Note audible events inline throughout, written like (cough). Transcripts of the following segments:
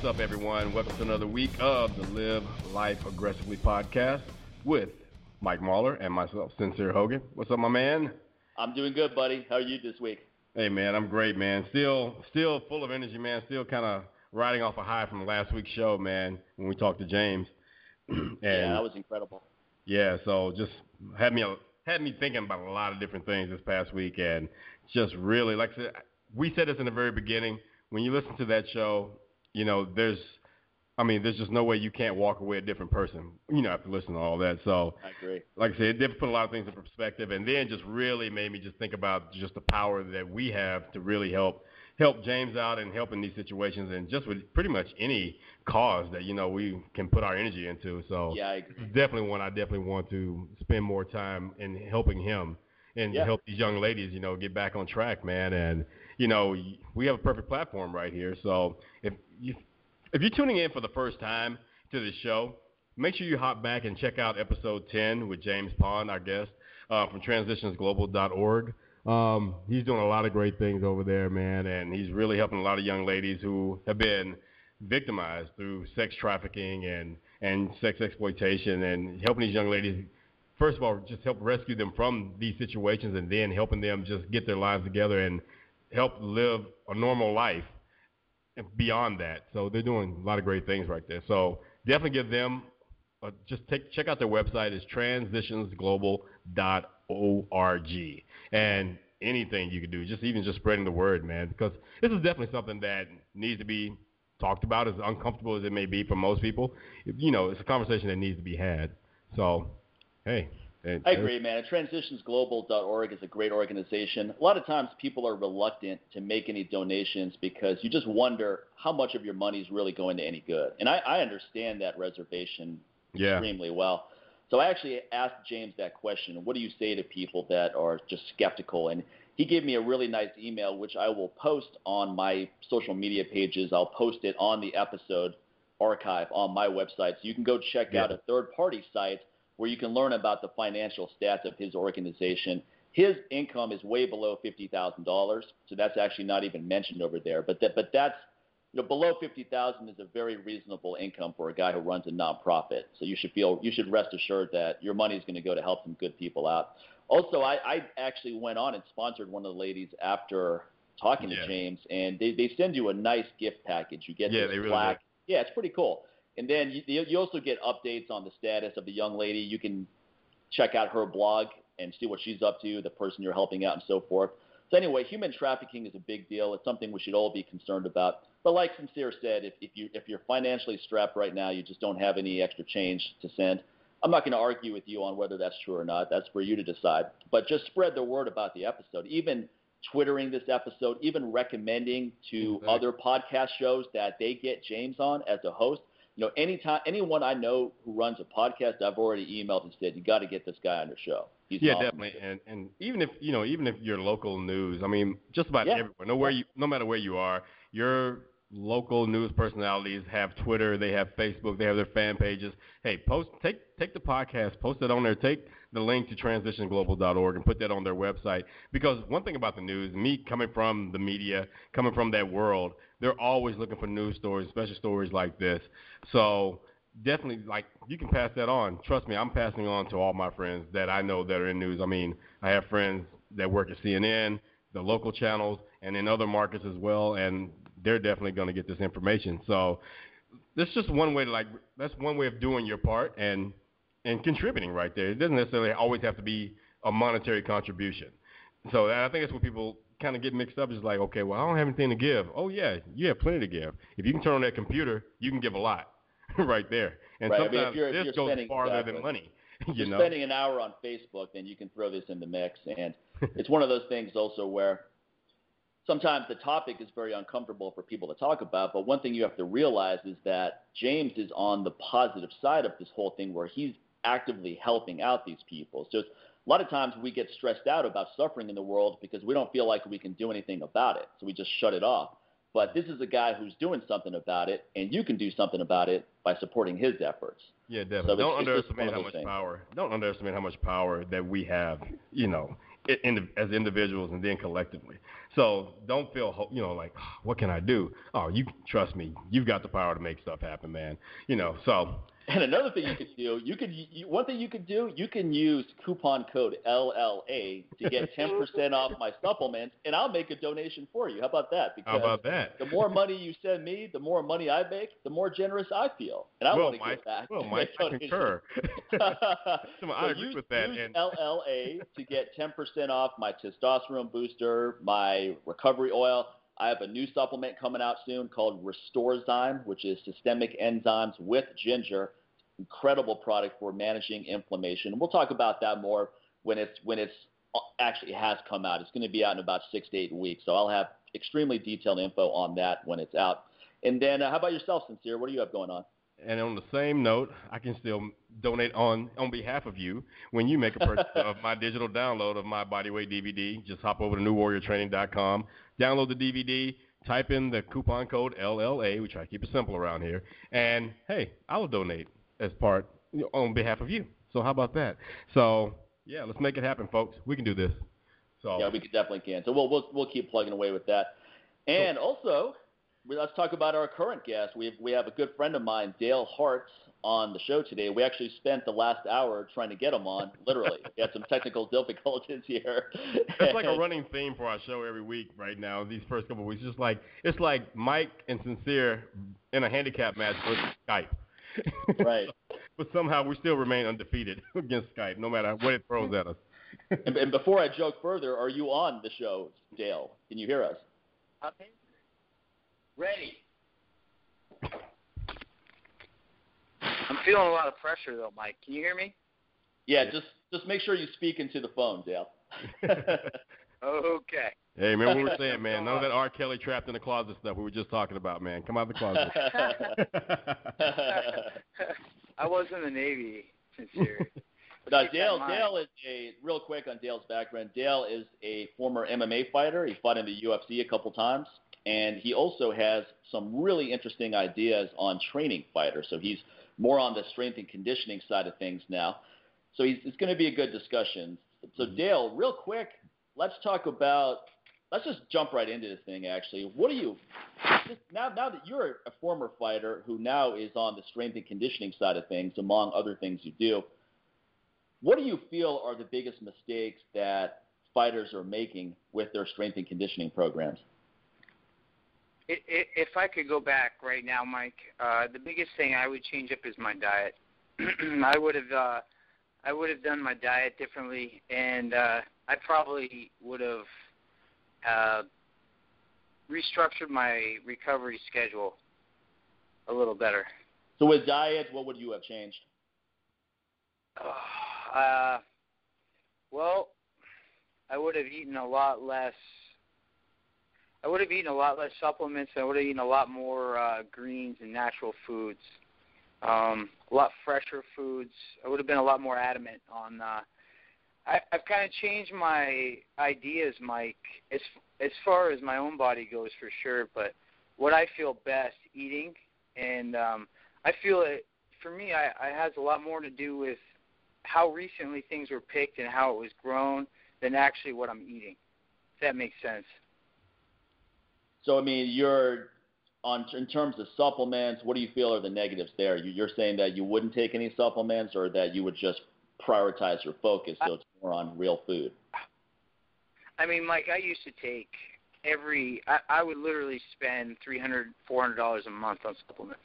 what's up, everyone? Welcome to another week of the Live Life Aggressively podcast with Mike Mahler and myself, Sincere Hogan. What's up, my man? I'm doing good, buddy. How are you this week? Hey, man, I'm great, man. Still, still full of energy, man. Still kind of riding off a high from last week's show, man. When we talked to James. (clears throat) and, yeah, that was incredible. Yeah, so just had me had me thinking about a lot of different things this past week, and just really, like I said, we said this in the very beginning. When you listen to that show, you know, there's, I mean, there's just no way you can't walk away a different person, you know, after listening to all that. So, I agree. Like I said, it did put a lot of things in perspective, and then just really made me just think about just the power that we have to really help help James out and help in these situations, and just with pretty much any cause that you know we can put our energy into. So, yeah, I agree. definitely one I definitely want to spend more time in helping him and yeah. help these young ladies, you know, get back on track, man. And you know, we have a perfect platform right here. So if you if you're tuning in for the first time to the show, make sure you hop back and check out episode 10 with James Pond, our guest uh, from transitionsglobal.org. Um, he's doing a lot of great things over there, man, and he's really helping a lot of young ladies who have been victimized through sex trafficking and and sex exploitation, and helping these young ladies first of all, just help rescue them from these situations and then helping them just get their lives together and help live a normal life beyond that. So they're doing a lot of great things right there. So definitely give them a, just take check out their website. It's transitionsglobal.org and anything you can do, just even just spreading the word, man, because this is definitely something that needs to be talked about as uncomfortable as it may be for most people. You know, it's a conversation that needs to be had. So Hey. I agree, man. Transitionsglobal.org is a great organization. A lot of times people are reluctant to make any donations because you just wonder how much of your money is really going to any good. And I, I understand that reservation yeah. extremely well. So I actually asked James that question. What do you say to people that are just skeptical? And he gave me a really nice email, which I will post on my social media pages. I'll post it on the episode archive on my website. So you can go check yeah. out a third party site where you can learn about the financial stats of his organization. His income is way below fifty thousand dollars, so that's actually not even mentioned over there. But that, but that's you know, below fifty thousand is a very reasonable income for a guy who runs a nonprofit. So you should feel you should rest assured that your money is going to go to help some good people out. Also, I, I actually went on and sponsored one of the ladies after talking yeah. to James, and they, they send you a nice gift package. You get yeah, this they really plaque. Yeah, it's pretty cool. And then you, you also get updates on the status of the young lady. You can check out her blog and see what she's up to, the person you're helping out, and so forth. So anyway, human trafficking is a big deal. It's something we should all be concerned about. But like Sincere said, if, if you if you're financially strapped right now, you just don't have any extra change to send. I'm not going to argue with you on whether that's true or not. That's for you to decide. But just spread the word about the episode. Even twittering this episode, even recommending to exactly. other podcast shows that they get James on as a host you know, anytime anyone I know who runs a podcast, I've already emailed and said, you got to get this guy on the show. He's yeah, definitely. And and even if you know, even if you're local news, I mean, just about yeah. everywhere, no where you, no matter where you are, your local news personalities have Twitter, they have Facebook, they have their fan pages. Hey, post take take the podcast, post it on there, take the link to transitionsglobal.org and put that on their website. Because one thing about the news, me coming from the media, coming from that world, they're always looking for news stories, special stories like this. So definitely, like you can pass that on. Trust me, I'm passing on to all my friends that I know that are in news. I mean, I have friends that work at CNN, the local channels, and in other markets as well, and they're definitely going to get this information. So that's just one way to like. That's one way of doing your part and and contributing right there. It doesn't necessarily always have to be a monetary contribution. So I think that's what people kind of get mixed up. Is like, okay, well, I don't have anything to give. Oh yeah, you have plenty to give. If you can turn on that computer, you can give a lot (laughs) right there. And right. sometimes I mean, if you're, this if you're goes spending, farther exactly. than money. (laughs) If you you're know? spending an hour on Facebook, then you can throw this in the mix. And (laughs) it's one of those things also where sometimes the topic is very uncomfortable for people to talk about. But one thing you have to realize is that James is on the positive side of this whole thing where he's actively helping out these people. So a lot of times we get stressed out about suffering in the world because we don't feel like we can do anything about it. So we just shut it off. But this is a guy who's doing something about it, and you can do something about it by supporting his efforts. Yeah, definitely. So don't underestimate how much things. power. Don't underestimate how much power that we have. You know, in, as individuals and then collectively. So don't feel you know like what can I do? Oh, you trust me, you've got the power to make stuff happen, man. You know, so and another thing you could do, you could you, one thing you could do, you can use coupon code LLA to get 10% off my supplements, and I'll make a donation for you. How about that? Because How about that? the more money you send me, the more money I make, the more generous I feel, and I well, want (laughs) to Mike, give back. Well, Mike, I concur. (laughs) (laughs) so I agree use, with that. Use and... LLA to get 10% off my testosterone booster, my recovery oil. I have a new supplement coming out soon called Restorezyme, which is systemic enzymes with ginger incredible product for managing inflammation. We'll talk about that more when it's when it's uh, actually has come out. It's going to be out in about six to eight weeks, so I'll have extremely detailed info on that when it's out. And then, uh, how about yourself, Sincere? What do you have going on? And on the same note, I can still donate on on behalf of you when you make a purchase of (laughs) my digital download of my Bodyweight DVD. Just hop over to newwarriortraining.com, download the DVD, type in the coupon code LLA, which I keep it simple around here, and hey, I'll donate as part on behalf of you. So how about that? So yeah, let's make it happen, folks. We can do this. So yeah, we definitely can. So we'll we'll we'll keep plugging away with that. And also, let's talk about our current guest. We have, we have a good friend of mine, Dale Hartt, on the show today. We actually spent the last hour trying to get him on. Literally, we had some technical (laughs) difficulties here. it's like a (laughs) running theme for our show every week right now. These first couple of weeks, just like it's like Mike and Sincere in a handicap match with Skype. (laughs) right. but somehow we still remain undefeated against Skype, no matter what it throws at us. and, and, before I joke further, are you on the show, Dale? Can you hear us? Okay. Ready. I'm feeling a lot of pressure though, Mike. Can you hear me? Yeah, just just make sure you speak into the phone, Dale. (laughs) okay. Hey, remember what we were saying, (laughs) man? None of that R. Kelly trapped in the closet stuff we were just talking about, man. Come out of the closet. (laughs) I was in the Navy, sincere. Now, Dale, Dale is a real quick on Dale's background. Dale is a former MMA fighter. He fought in the UFC a couple times, and he also has some really interesting ideas on training fighters. So he's more on the strength and conditioning side of things now. So he's, it's going to be a good discussion. So mm-hmm. Dale, real quick, let's talk about let's just jump right into this thing. Actually, what do you now? Now that you're a former fighter who now is on the strength and conditioning side of things, among other things you do, what do you feel are the biggest mistakes that fighters are making with their strength and conditioning programs? If I could go back right now, Mike, uh, the biggest thing I would change up is my diet. (clears throat) I would have, uh, I would have done my diet differently, and uh, I probably would have uh, restructured my recovery schedule a little better. So with diet, what would you have changed? Uh, well, I would have eaten a lot less. I would have eaten a lot less supplements. I would have eaten a lot more uh, greens and natural foods, um, a lot fresher foods. I would have been a lot more adamant on uh, I, I've kind of changed my ideas, Mike, as as far as my own body goes, for sure. But what I feel best eating, and um, I feel it for me. I, I has a lot more to do with how recently things were picked and how it was grown than actually what I'm eating. If that makes sense. So I mean, you're on in terms of supplements. What do you feel are the negatives there? You, you're saying that you wouldn't take any supplements, or that you would just prioritize your focus so it's more on real food? I mean, Mike, I used to take every. I, I would literally spend three hundred, four hundred dollars a month on supplements.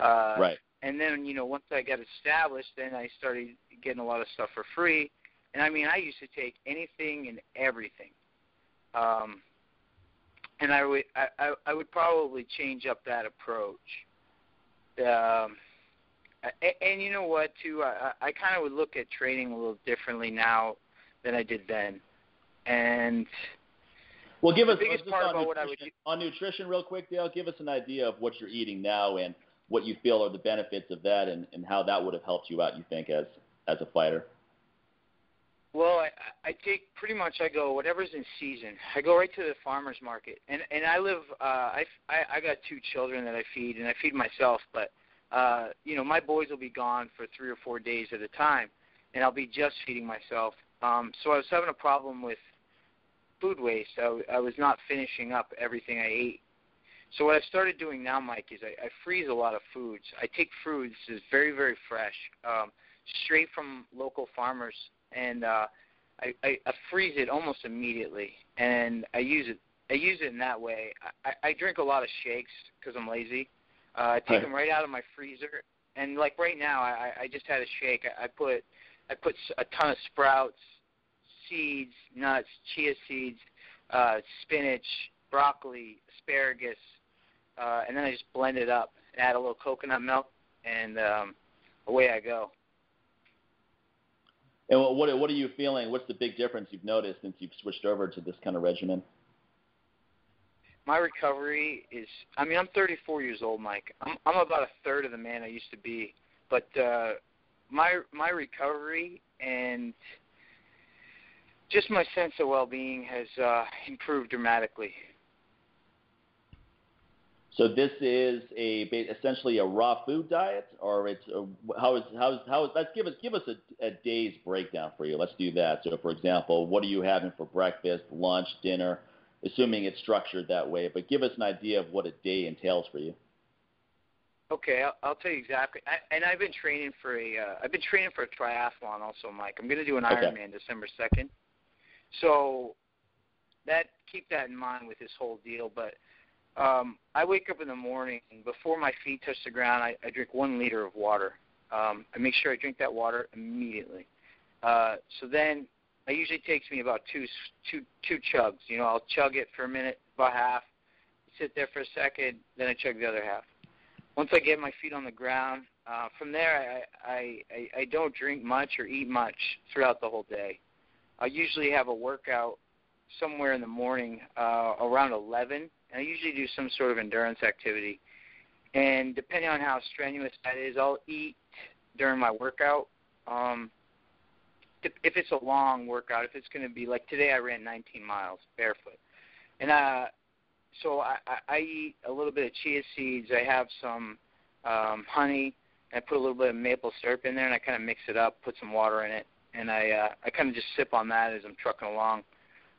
Uh, right. And then you know, once I got established, then I started getting a lot of stuff for free. And I mean, I used to take anything and everything. Um, and I would I, I, would probably change up that approach. Um, and, and you know what? Too, I, I kind of would look at training a little differently now than I did then. And well, give us the biggest part about what I would do. on nutrition, real quick, Dale. Give us an idea of what you're eating now and what you feel are the benefits of that, and, and how that would have helped you out. You think as as a fighter? Well, I, I take pretty much. I go whatever's in season. I go right to the farmers market, and and I live. Uh, I, I got two children that I feed, and I feed myself, but uh, you know, my boys will be gone for three or four days at a time, and I'll be just feeding myself. Um, so I was having a problem with food waste. I, I was not finishing up everything I ate. So what I started doing now, Mike, is I, I freeze a lot of foods. I take foods that's very, very fresh, um, straight from local farmers, and uh, I, I, I freeze it almost immediately, and I use it. I use it in that way. I, I drink a lot of shakes because I'm lazy. Uh, I take Right. them right out of my freezer, and like right now, I, I just had a shake. I, I put I put a ton of sprouts, seeds, nuts, chia seeds, uh, spinach, broccoli, asparagus, uh, and then I just blend it up and add a little coconut milk, and um, away I go. And what what what are you feeling? What's the big difference you've noticed since you've switched over to this kind of regimen? My recovery is, I mean, I'm 34 years old, Mike. I'm, I'm about a third of the man I used to be, but uh, my my recovery and just my sense of well-being has uh, improved dramatically. So this is a essentially a raw food diet, or it's a, how is how is how is let's give us give us a, a day's breakdown for you. Let's do that. So for example, what are you having for breakfast, lunch, dinner? Assuming it's structured that way, but give us an idea of what a day entails for you. Okay, I'll, I'll tell you exactly. I, and I've been training for a uh, I've been training for a triathlon also, Mike. I'm going to do an Okay. Ironman December 2nd. So that keep that in mind with this whole deal. But um, I wake up in the morning before my feet touch the ground, I, I drink one liter of water. Um, I make sure I drink that water immediately. Uh, so then it usually takes me about two two two chugs. You know, I'll chug it for a minute, about half, sit there for a second, then I chug the other half once I get my feet on the ground, uh, from there I, I, I I don't drink much or eat much throughout the whole day. I usually have a workout somewhere in the morning uh, around 11, and I usually do some sort of endurance activity. And depending on how strenuous that is, I'll eat during my workout. Um, if it's a long workout, if it's going to be like today, I ran 19 miles barefoot, and uh, so I, I, eat a little bit of chia seeds. I have some um, honey. I put a little bit of maple syrup in there, and I kind of mix it up, put some water in it, and I uh, I kind of just sip on that as I'm trucking along.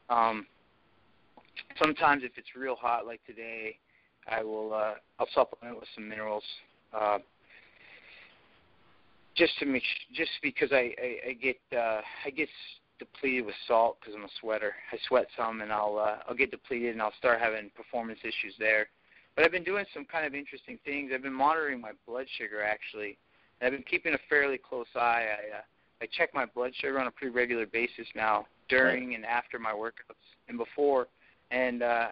Um, sometimes if it's real hot, like today, I will uh, I'll supplement with some minerals. Uh, just to make sh- just because I I, I get uh, I get depleted with salt because I'm a sweater. I sweat some, and I'll uh, I'll get depleted, and I'll start having performance issues there. But I've been doing some kind of interesting things. I've been monitoring my blood sugar actually. And I've been keeping a fairly close eye. I uh, I check my blood sugar on a pretty regular basis now, during and after my workouts and before. And uh,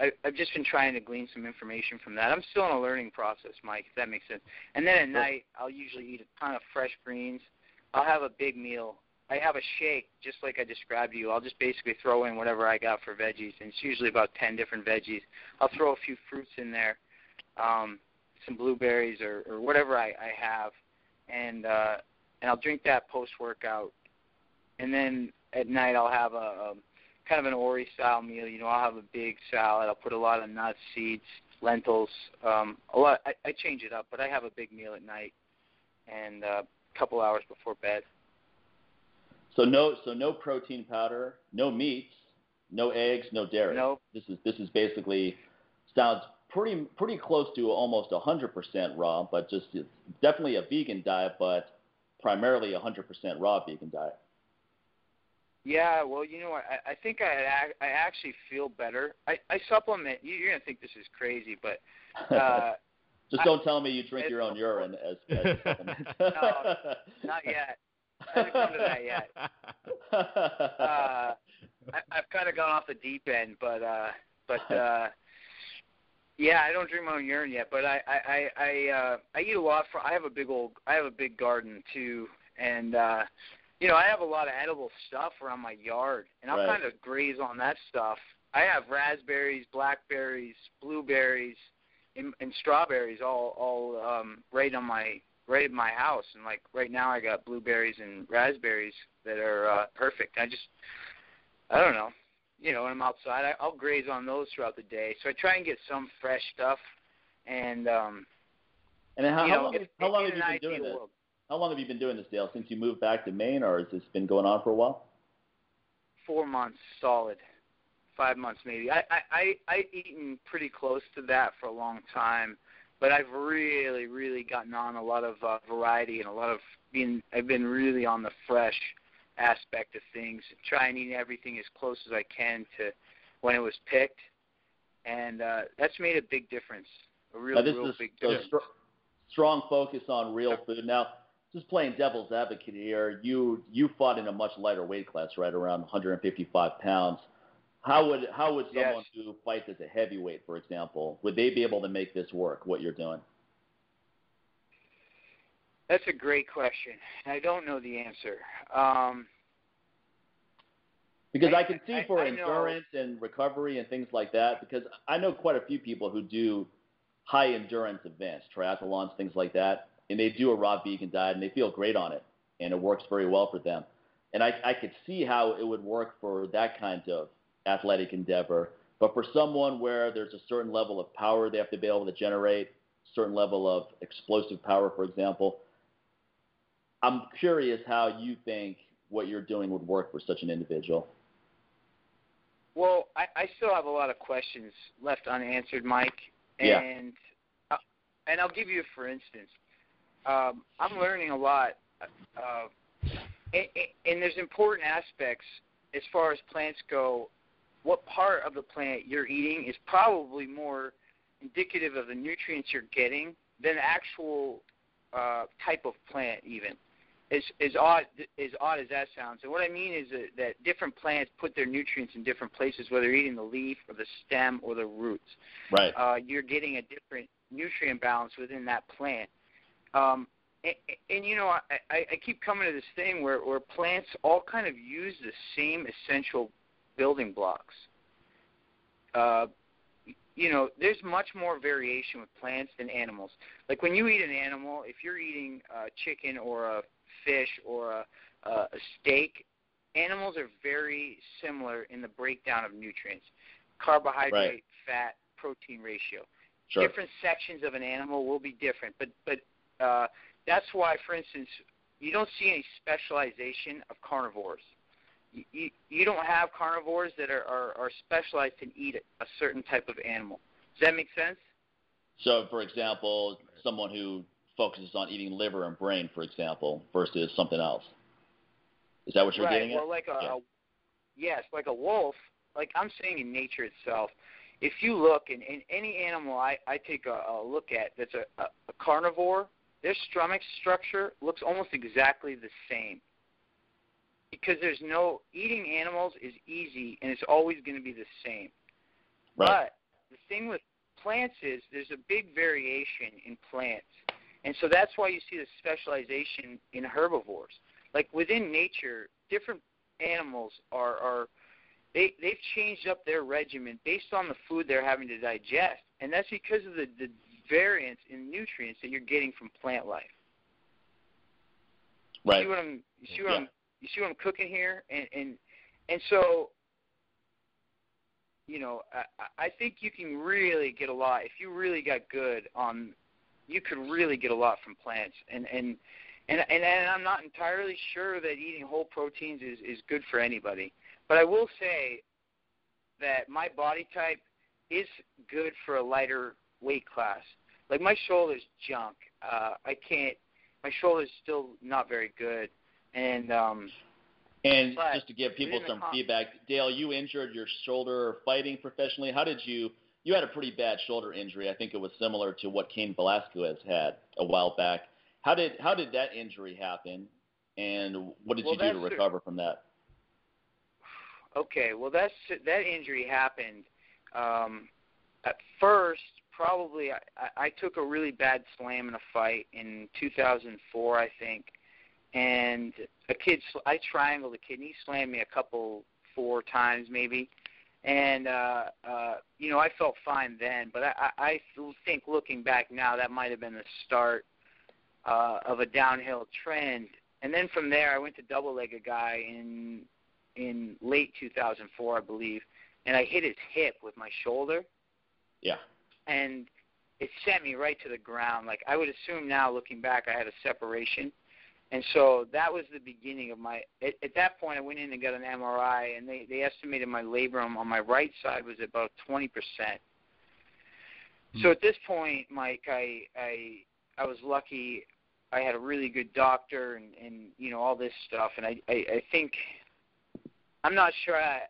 I, I've just been trying to glean some information from that. I'm still in a learning process, Mike, if that makes sense. And then at night, I'll usually eat a ton of fresh greens. I'll have a big meal. I have a shake, just like I described to you. I'll just basically throw in whatever I got for veggies, and it's usually about 10 different veggies. I'll throw a few fruits in there, um, some blueberries or, or whatever I, I have, and uh, and I'll drink that post workout. And then at night, I'll have a, a kind of an Ori style meal. You know, I'll have a big salad. I'll put a lot of nuts, seeds, lentils. Um, a lot. I, I change it up, but I have a big meal at night, and uh, a couple hours before bed. So no, so no protein powder, no meats, no eggs, no dairy. No. This is this is basically sounds pretty pretty close to almost 100% raw, but just definitely a vegan diet, but primarily a 100% raw vegan diet. Yeah, well, you know what? I, I think I I actually feel better. I, I supplement. you- You're gonna think this is crazy, but (laughs) uh, just don't tell me you drink your own urine as, (laughs) as a supplement. (laughs) No, not yet. I haven't come to that yet. Uh, I, I've kind of gone off the deep end, but uh, but uh, yeah, I don't drink my own urine yet. But I I I I, uh, I eat a lot. For I have a big old I have a big garden too, and uh, you know I have a lot of edible stuff around my yard, and I'll Right. kind of graze on that stuff. I have raspberries, blackberries, blueberries, and, and strawberries all all um, right on my right at my house, and like right now I got blueberries and raspberries that are uh, perfect. I just I don't know. You know, when I'm outside, I, I'll graze on those throughout the day. So I try and get some fresh stuff. And um, and how, you how know, long, if, how long have you been doing this? world, How long have you been doing this, Dale? Since you moved back to Maine, or has this been going on for a while? four months solid, five months maybe. I I I I've eaten pretty close to that for a long time, but I've really really gotten on a lot of uh, variety and a lot of being. I've been really on the fresh aspect of things, trying to eat everything as close as I can to when it was picked, and uh, that's made a big difference. A real, now, this real is big difference. str- strong focus on real food. Now, just playing devil's advocate here, you you fought in a much lighter weight class, right around 155 pounds. How would how would Yes. someone who fights as a heavyweight, for example, would they be able to make this work? What you're doing? That's a great question. I don't know the answer. Um, Because I- I, can see I- for I know- endurance and recovery and things like that, because I know quite a few people who do high endurance events, triathlons, things like that, and they do a raw vegan diet and they feel great on it, and it works very well for them. And I, I could see how it would work for that kind of athletic endeavor. But for someone where there's a certain level of power they have to be able to generate, certain level of explosive power, for example, I'm curious how you think what you're doing would work for such an individual. well, I, I still have a lot of questions left unanswered, Mike, Yeah. and uh, and I'll give you for instance. Um, I'm learning a lot, uh, and, and there's important aspects as far as plants go. What part of the plant you're eating is probably more indicative of the nutrients you're getting than the actual uh, type of plant, even. As, as odd as odd as that sounds, and what I mean is that, that different plants put their nutrients in different places, whether you're eating the leaf or the stem or the roots Right. uh, you're getting a different nutrient balance within that plant. Um, and, and you know, I, I, I keep coming to this thing where, where plants all kind of use the same essential building blocks. Uh, you know, there's much more variation with plants than animals. Like when you eat an animal, if you're eating a chicken or a fish or a, a, a steak, animals are very similar in the breakdown of nutrients carbohydrate, Right. fat, protein ratio. Sure. Different sections of an animal will be different, but but uh, that's why, for instance, you don't see any specialization of carnivores. You, you, you don't have carnivores that are, are, are specialized to eat a certain type of animal. Does that make sense? So, for example, someone who focuses on eating liver and brain, for example, versus something else. Is that what you're right. getting at? Well, like a, Yeah. a yes, like a wolf. Like I'm saying, in nature itself, if you look in, in any animal I, I take a, a look at that's a, a, a carnivore, their stomach structure looks almost exactly the same. Because there's no eating animals is easy and it's always going to be the same. right. But the thing with plants is there's a big variation in plants. And so that's why you see the specialization in herbivores. Like within nature, different animals are, are they they've changed up their regimen based on the food they're having to digest. And that's because of the, the variance in nutrients that you're getting from plant life. You right. see what I'm you see what Yeah. I'm you see what I'm cooking here? And and and so you know, I, I think you can really get a lot if you really got good on. You could really get a lot from plants, and and and and, and I'm not entirely sure that eating whole proteins is is good for anybody. But I will say that my body type is good for a lighter weight class. Like my shoulders junk. Uh, I can't. My shoulders still not very good, and um, And But just to give people some feedback, Dale, you injured your shoulder fighting professionally. How did you? You had a pretty bad shoulder injury. I think it was similar to what Cain Velasquez had a while back. How did how did that injury happen? And what did Well, you do to recover from that? (sighs) Okay, well that's that injury happened. Um, at first, probably I, I took a really bad slam in a fight in 2004, I think, and a kid I triangled a kid. And he slammed me a couple four times maybe, and uh, uh, you know I felt fine then. But I, I think looking back now, that might have been the start uh, of a downhill trend. And then from there, I went to double leg a guy in in late 2004, I believe, and I hit his hip with my shoulder, Yeah. And it sent me right to the ground. Like I would assume now, looking back, I had a separation, And so that was the beginning of my. At, at that point, I went in and got an MRI, and they they estimated my labrum on my right side was about 20 percent. Hmm. So at this point, Mike, I I I was lucky. I had a really good doctor, and and you know all this stuff, and I I, I think I'm not sure. I,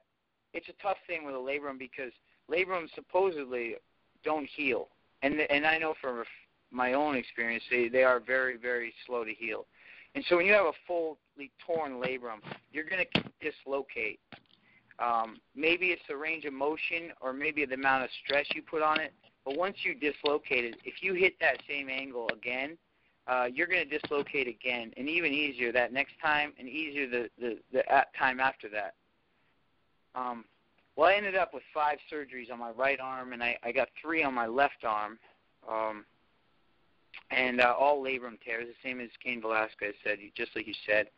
it's a tough thing with a labrum because labrums supposedly don't heal, and and I know from my own experience they they are very very slow to heal, and so when you have a fully torn labrum, you're going to dislocate. Um, maybe it's the range of motion, or maybe the amount of stress you put on it. But once you dislocate it, if you hit that same angle again, uh, you're going to dislocate again, and even easier that next time, and easier the the, the time after that. Um, well, I ended up with five surgeries on my right arm, and I, I got three on my left arm, um, and uh, all labrum tears, the same as Cain Velasquez said, just like you said.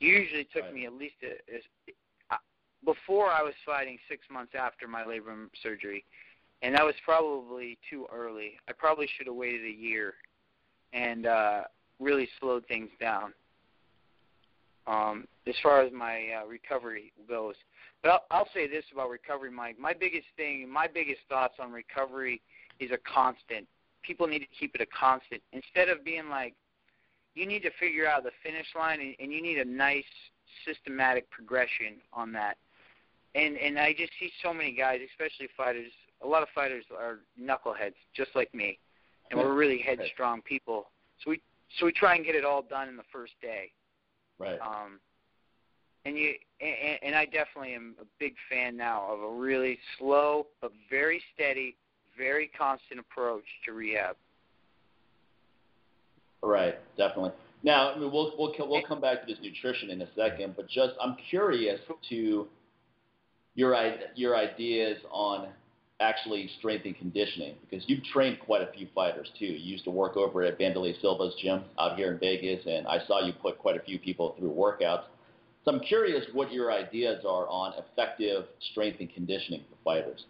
Usually took Right. me at least a, a, before I was fighting six months after my labrum surgery, and that was probably too early. I probably should have waited a year and uh, really slowed things down. Um, as far as my uh, recovery goes, but I'll, I'll say this about recovery, Mike. My biggest thing, my biggest thoughts on recovery is a constant. People need to keep it a constant instead of being like, you need to figure out the finish line, and, and you need a nice systematic progression on that. And and I just see so many guys, especially fighters. A lot of fighters are knuckleheads, just like me, and we're really headstrong people. So we so we try and get it all done in the first day. Right. Um, and you and, and I definitely am a big fan now of a really slow but very steady, very constant approach to rehab. Right, definitely. Now, I mean, we'll we'll we'll come back to this nutrition in a second, but just I'm curious to your your ideas on actually strength and conditioning because you've trained quite a few fighters too. You used to work over at Vanderlei Silva's gym out here in Vegas, and I saw you put quite a few people through workouts. So I'm curious what your ideas are on effective strength and conditioning for fighters.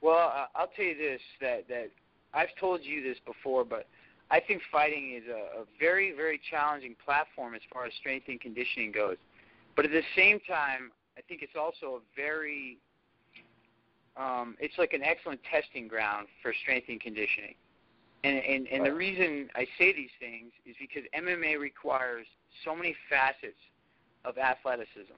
Well, I'll tell you this that that I've told you this before, but I think fighting is a, a very very challenging platform as far as strength and conditioning goes. But at the same time, I think it's also a very um, it's like an excellent testing ground for strength and conditioning. And and, and the reason I say these things is because MMA requires so many facets of athleticism.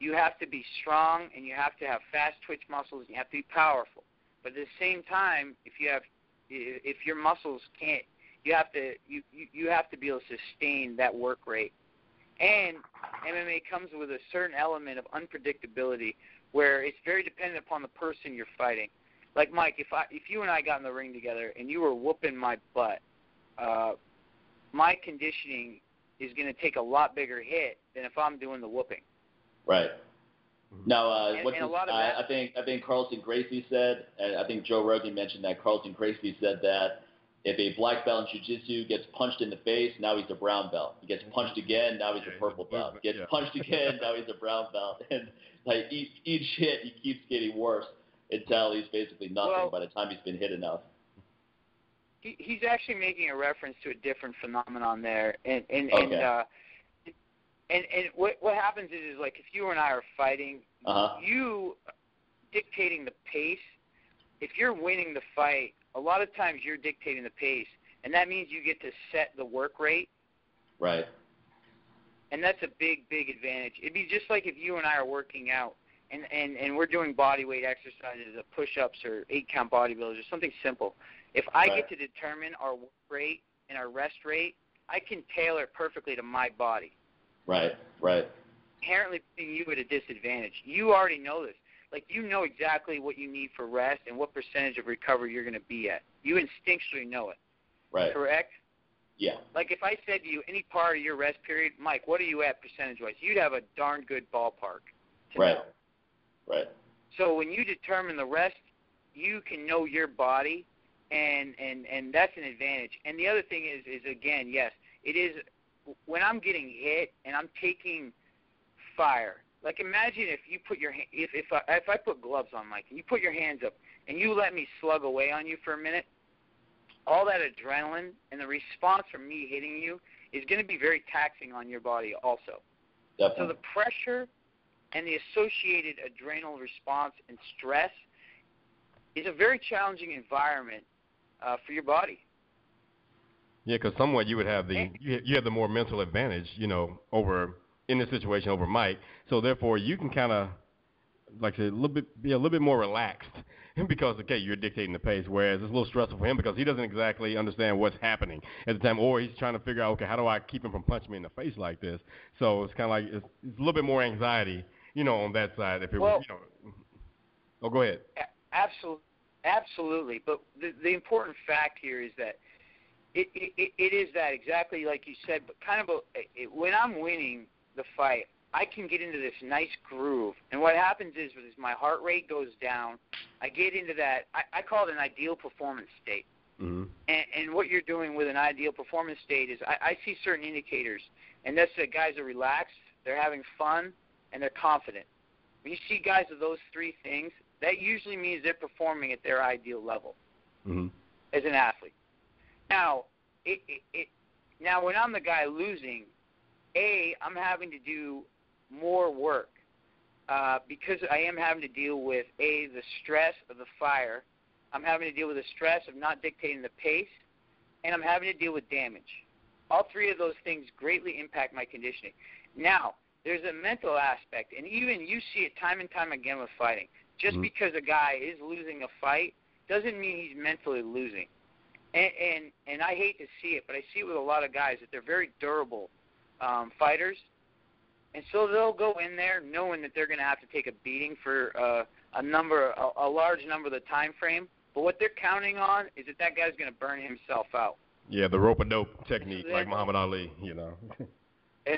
You have to be strong and you have to have fast twitch muscles and you have to be powerful. But at the same time, if you have if your muscles can't you have to you, you have to be able to sustain that work rate. And MMA comes with a certain element of unpredictability where it's very dependent upon the person you're fighting. Like Mike, if I if you and I got in the ring together and you were whooping my butt, uh, my conditioning is going to take a lot bigger hit than if I'm doing the whooping. Right. Mhm. Now, uh, And- what's and a his- lot I, I think I think Carlson Gracie said, and I think Joe Rogan mentioned that Carlson Gracie said that if a black belt in jiu-jitsu gets punched in the face, now he's a brown belt. He gets punched again, now he's Yeah, a he's purple a belt. movement, Gets yeah. punched again, now he's a brown belt. (laughs) And like each each hit, he keeps getting worse until he's basically nothing Well- by the time he's been hit enough. He, he's actually making a reference to a different phenomenon there, and and and uh, and and what what happens is, is like if you and I are fighting, Uh-huh. you dictating the pace. If you're winning the fight, a lot of times you're dictating the pace, and that means you get to set the work rate, Right. and that's a big big advantage. It'd be just like if you and I are working out. And, and, and we're doing body weight exercises, uh, push-ups or eight-count bodybuilders, or something simple. If I Right. get to determine our work rate and our rest rate, I can tailor it perfectly to my body. Right. Right. Inherently putting you at a disadvantage. You already know this. Like you know exactly what you need for rest and what percentage of recovery you're going to be at. You instinctually know it. Right. Correct? Yeah. Like if I said to you any part of your rest period, Mike, what are you at percentage wise? You'd have a darn good ballpark. Right. know. Right. So when you determine the rest, you can know your body, and and and that's an advantage. And the other thing is is again, yes, it is when I'm getting hit and I'm taking fire. Like imagine if you put your if if I, if I put gloves on, Mike, and you put your hands up and you let me slug away on you for a minute, all that adrenaline and the response from me hitting you is going to be very taxing on your body also. Definitely. So the pressure and the associated adrenal response and stress is a very challenging environment uh, for your body. Yeah, because somewhat you would have the you, you have the more mental advantage, you know, over in this situation over Mike. So therefore, you can kind of like say a little bit be a little bit more relaxed (laughs) because okay, you're dictating the pace. Whereas it's a little stressful for him because he doesn't exactly understand what's happening at the time, or he's trying to figure out okay, how do I keep him from punching me in the face like this? So it's kind of like it's, it's a little bit more anxiety, you know, on that side. If it well, was, you know, oh, go ahead. Absolutely, absolutely. But the the important fact here is that it, it, it is that exactly like you said, but kind of a, it, when I'm winning the fight, I can get into this nice groove. And what happens is, is my heart rate goes down. I get into that. I, I call it an ideal performance state. Mm-hmm. And, and what you're doing with an ideal performance state is, I, I see certain indicators, and that's that guys are relaxed, they're having fun, and they're confident. When you see guys of those three things, that usually means they're performing at their ideal level mm-hmm. as an athlete. Now, it, it, it, now when I'm the guy losing, a I'm having to do more work uh, because I am having to deal with a the stress of the fire. I'm having to deal with the stress of not dictating the pace, and I'm having to deal with damage. All three of those things greatly impact my conditioning. Now, there's a mental aspect, and even you see it time and time again with fighting. Just Mhm. because a guy is losing a fight doesn't mean he's mentally losing. And, and and I hate to see it, but I see it with a lot of guys that they're very durable um, fighters, and so they'll go in there knowing that they're going to have to take a beating for uh, a number, a, a large number of the time frame. But what they're counting on is that that guy's going to burn himself out. Yeah, the rope a dope technique, So like Muhammad Ali, you know. (laughs)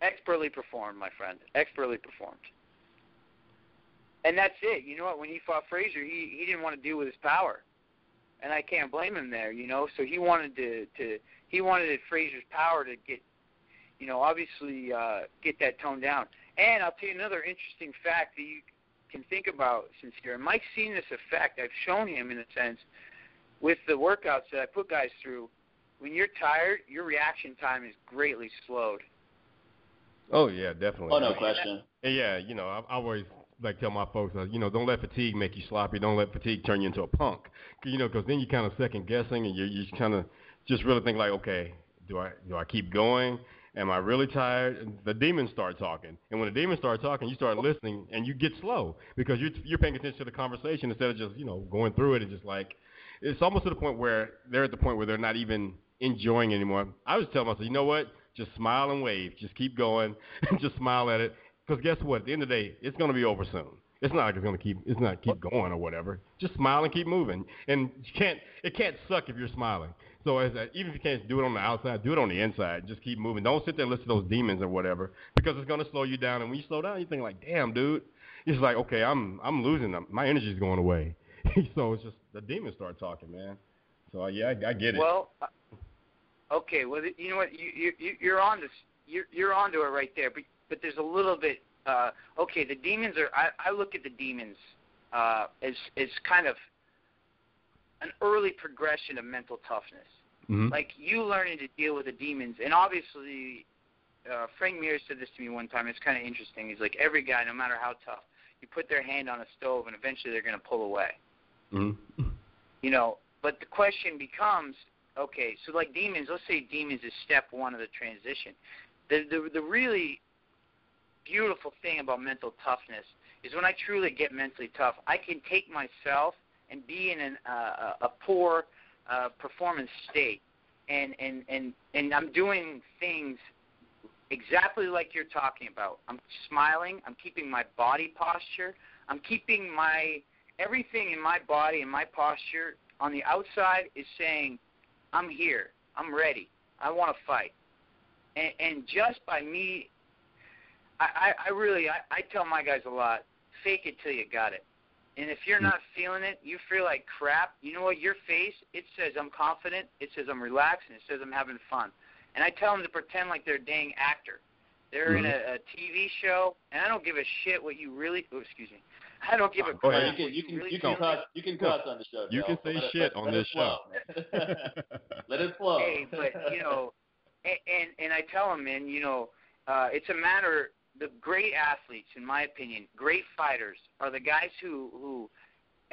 Expertly performed, my friend. Expertly performed. And that's it. You know what? When he fought Frazier, he he didn't want to deal with his power, and I can't blame him there. You know, so he wanted to to he wanted Frazier's power to get, you know, obviously uh, get that toned down. And I'll tell you another interesting fact that you can think about, sincere. And Mike's seen this effect. I've shown him in a sense with the workouts that I put guys through. When you're tired, your reaction time is greatly slowed. oh yeah, definitely. Oh no question. Yeah, you know, I, I always like tell my folks, uh, you know, don't let fatigue make you sloppy. Don't let fatigue turn you into a punk. You know, because then you're kind of second guessing, and you're, you kind of just really think like, okay, do I do I keep going? Am I really tired? The demons start talking, and when the demons start talking, you start listening, and you get slow because you're you're paying attention to the conversation instead of just you know going through it and just like it's almost to the point where they're at the point where they're not even enjoying anymore. I was telling myself, you know what? Just smile and wave. Just keep going. (laughs) just smile at it. Because guess what? At the end of the day, it's going to be over soon. It's not like it's going to keep. It's not keep going or whatever. Just smile and keep moving. And you can't. It can't suck if you're smiling. So as a, even if you can't do it on the outside, do it on the inside. Just keep moving. Don't sit there and listen to those demons or whatever, because it's going to slow you down. And when you slow down, you think like, damn, dude. It's like, okay, I'm I'm losing them. My energy's going away. (laughs) so it's just the demons start talking, man. So uh, yeah, I, I get it. Well, uh, okay. Well, you know what? You you you- you're on this. You're you're onto it right there. But but there's a little bit. Uh, okay, the demons are. I, I look at the demons uh, as as kind of an early progression of mental toughness. Mhm. Like you learning to deal with the demons, and obviously, uh, Frank Mir said this to me one time. It's kind of interesting. He's like, every guy, no matter how tough, you put their hand on a stove, and eventually they're going to pull away. Mhm. You know, but the question becomes, okay, so like demons, let's say demons is step one of the transition. The the the really beautiful thing about mental toughness is when I truly get mentally tough, I can take myself and be in an, uh, a poor uh, performance state, and and and and I'm doing things exactly like you're talking about. I'm smiling. I'm keeping my body posture. I'm keeping my everything in my body and my posture on the outside is saying, I'm here. I'm ready. I want to fight. And, and just by me, I, I, I really, I, I tell my guys a lot, fake it till you got it. And if you're not feeling it, you feel like crap. You know what? Your face, it says I'm confident. It says I'm relaxed, and it says I'm having fun. And I tell them to pretend like they're a dang actor. They're in a, a TV show, and I don't give a shit what you really. Oh, excuse me. I don't give a Go crap. ahead. You can you can Really you can don't. cuss you can cuss on the show. You Joe. can say Let it- shit let- on let this it flow. (laughs) let it flow. Hey, but you know, (laughs) and and, and I tell them, man, you know, uh, it's a matter. The great athletes, in my opinion, great fighters, are the guys who who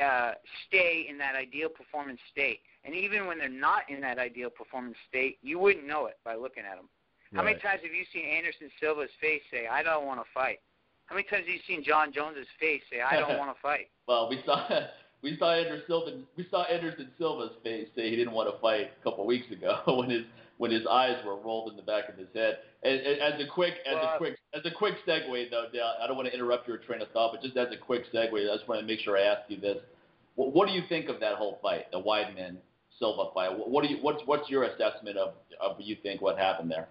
uh, stay in that ideal performance state. And even when they're not in that ideal performance state, you wouldn't know it by looking at them. How many times have you seen Anderson Silva's face say, "I don't want to fight"? How many times have you seen Jon Jones's face say, "I don't (laughs) want to fight"? Well, we saw (laughs) we saw Anderson Silva we saw Anderson Silva's face say he didn't want to fight a couple weeks ago (laughs) when his when his eyes were rolled in the back of his head. As a quick as a quick as a quick segue though, Dale, I don't want to interrupt your train of thought, but just as a quick segue, I just want to make sure I ask you this: what, what do you think of that whole fight, the Weidman Silva fight? What, what do you what's what's your assessment of of what you think what happened there?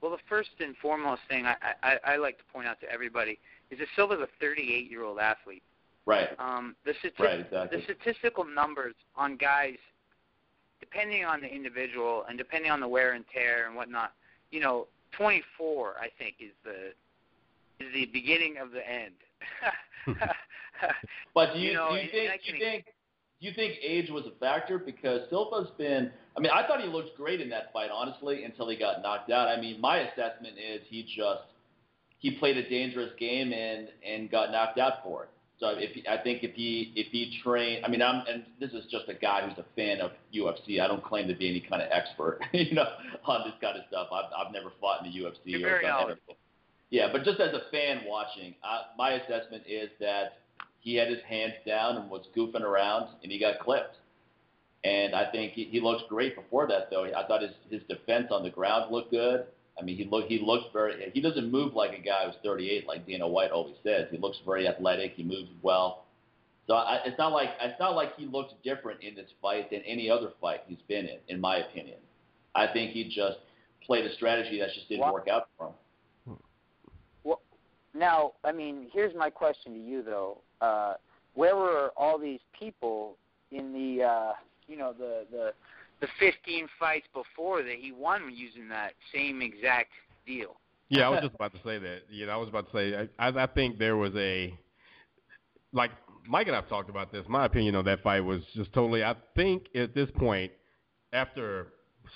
Well, the first and foremost thing I, I, I like to point out to everybody is that Silva's a 38-year-old athlete. Right. Um, the, stati- Right. Exactly. the statistical numbers on guys, depending on the individual and depending on the wear and tear and whatnot, you know, 24 I think is the is the beginning of the end. (laughs) But do you, You know, do you think do you think do you think age was a factor? Because Silva's been I mean, I thought he looked great in that fight, honestly, until he got knocked out. I mean, my assessment is he just he played a dangerous game and and got knocked out for it. So if I think if he if he trained, I mean, I'm and this is just a guy who's a fan of UFC. I don't claim to be any kind of expert, (laughs) you know, on this kind of stuff. I've I've never fought in the UFC You're or very knowledgeable. Yeah, but just as a fan watching, uh, my assessment is that he had his hands down and was goofing around, and he got clipped. And I think he, he looked great before that, though. I thought his his defense on the ground looked good. I mean, he look he looks very. He doesn't move like a guy who's 38, like Dana White always says. He looks very athletic. He moves well. So I, it's not like it's not like he looks different in this fight than any other fight he's been in, in my opinion. I think he just played a strategy that just didn't Well- work out for him. Well, now, I mean, here's my question to you though. Uh, where were all these people in the uh, you know the the the 15 fights before that he won using that same exact deal? Yeah, I was just about to say that. Know, I was about to say I, I, think there was a like Mike and I've talked about this. My opinion on that fight was just totally. I think at this point, after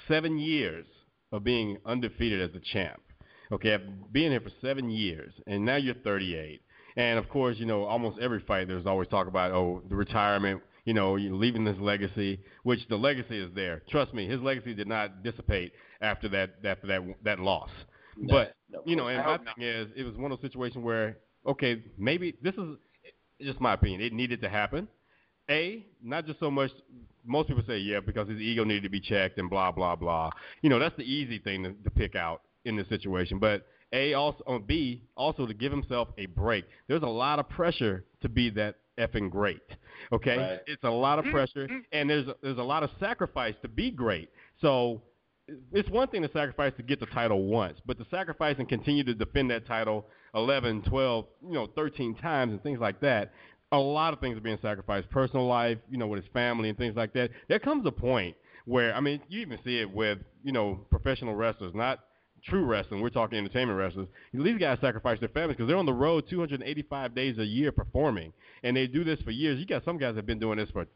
seven years of being undefeated as a champ, okay, being here for seven years, and now you're 38, and of course, you know, almost every fight there's always talk about oh the retirement. You know, leaving this legacy, which the legacy is there. Trust me, his legacy did not dissipate after that after that that loss. No, But no, you know, and my thing is, it was one of those situations where, okay, maybe this is just my opinion. It needed to happen. A, not just so much. Most people say, yeah, because his ego needed to be checked and blah blah blah. You know, that's the easy thing to, to pick out in this situation. But A, also, or B, also to give himself a break. There's a lot of pressure to be that effing great. (laughs) Okay, Right. it's a lot of mm, pressure, mm. and there's there's a lot of sacrifice to be great. So it's one thing to sacrifice to get the title once, but to sacrifice and continue to defend that title 11, 12, you know, 13 times and things like that, a lot of things are being sacrificed. Personal life, you know, with his family and things like that. There comes a point where, I mean, you even see it with, you know, professional wrestlers, not true wrestling. We're talking entertainment wrestlers. These guys sacrifice their families because they're on the road 285 days a year performing, and they do this for years. You got some guys that have been doing this for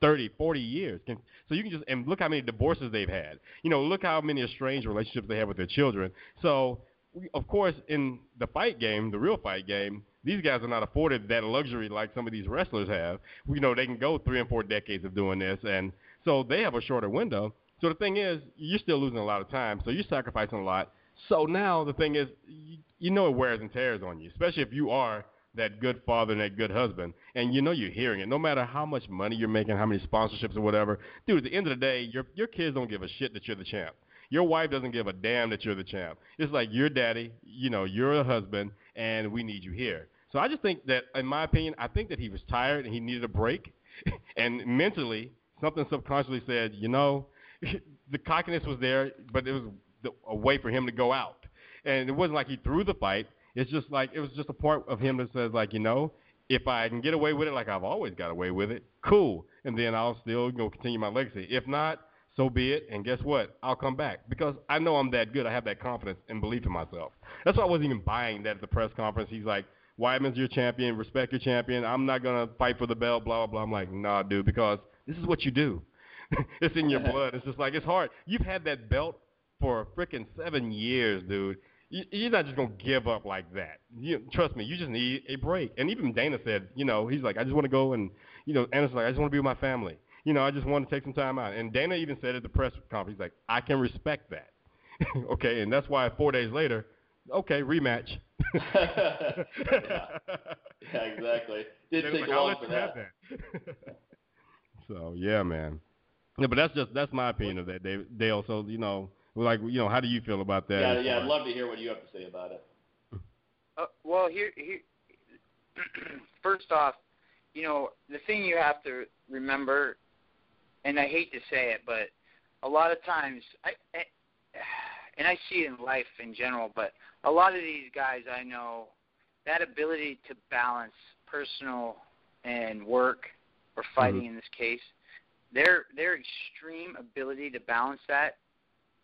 30, 40 years. Can, so you can just and look how many divorces they've had. You know, look how many estranged relationships they have with their children. So, we, of course, in the fight game, the real fight game, these guys are not afforded that luxury like some of these wrestlers have. You know, they can go three and four decades of doing this, and so they have a shorter window. So the thing is, you're still losing a lot of time, so you're sacrificing a lot. So now the thing is, you, you know it wears and tears on you, especially if you are that good father and that good husband, and you know you're hearing it. No matter how much money you're making, how many sponsorships or whatever, dude. At the end of the day, your your kids don't give a shit that you're the champ. Your wife doesn't give a damn that you're the champ. It's like you're daddy, you know, you're a husband, and we need you here. So I just think that, in my opinion, I think that he was tired and he needed a break, (laughs) and mentally, something subconsciously said, you know, (laughs) the cockiness was there, but it was the, a way for him to go out. And it wasn't like he threw the fight. It's just like it was just a part of him that says like, you know, if I can get away with it like I've always got away with it, cool. And then I'll still you know continue my legacy. If not, so be it. And guess what? I'll come back because I know I'm that good. I have that confidence and belief in myself. That's why I wasn't even buying that at the press conference. He's like, Weidman's your champion. Respect your champion. I'm not gonna fight for the belt. Blah blah blah. I'm like, nah, dude, because this is what you do. (laughs) it's in your blood. It's just like it's hard. You've had that belt for a freaking seven years, dude. You're not just gonna give up like that. You, trust me, you just need a break. And even Dana said, you know, he's like, I just want to go and, you know, Anderson's like, I just want to be with my family. You know, I just want to take some time out. And Dana even said at the press conference, he's like, I can respect that. (laughs) okay, and that's why four days later, okay, rematch. yeah. (laughs) yeah, exactly. Didn't take like, long for that. that. (laughs) so yeah, man. Yeah, but that's just that's my opinion of that, Dale. So you know, like you know, how do you feel about that? Yeah, yeah. I'd love to hear what you have to say about it. Uh, well, here, here. (clears throat) first off, you know, the thing you have to remember, and I hate to say it, but a lot of times, I, I (sighs) and I see it in life in general, but a lot of these guys I know, that ability to balance personal and work or fighting mm-hmm. in this case, their their extreme ability to balance that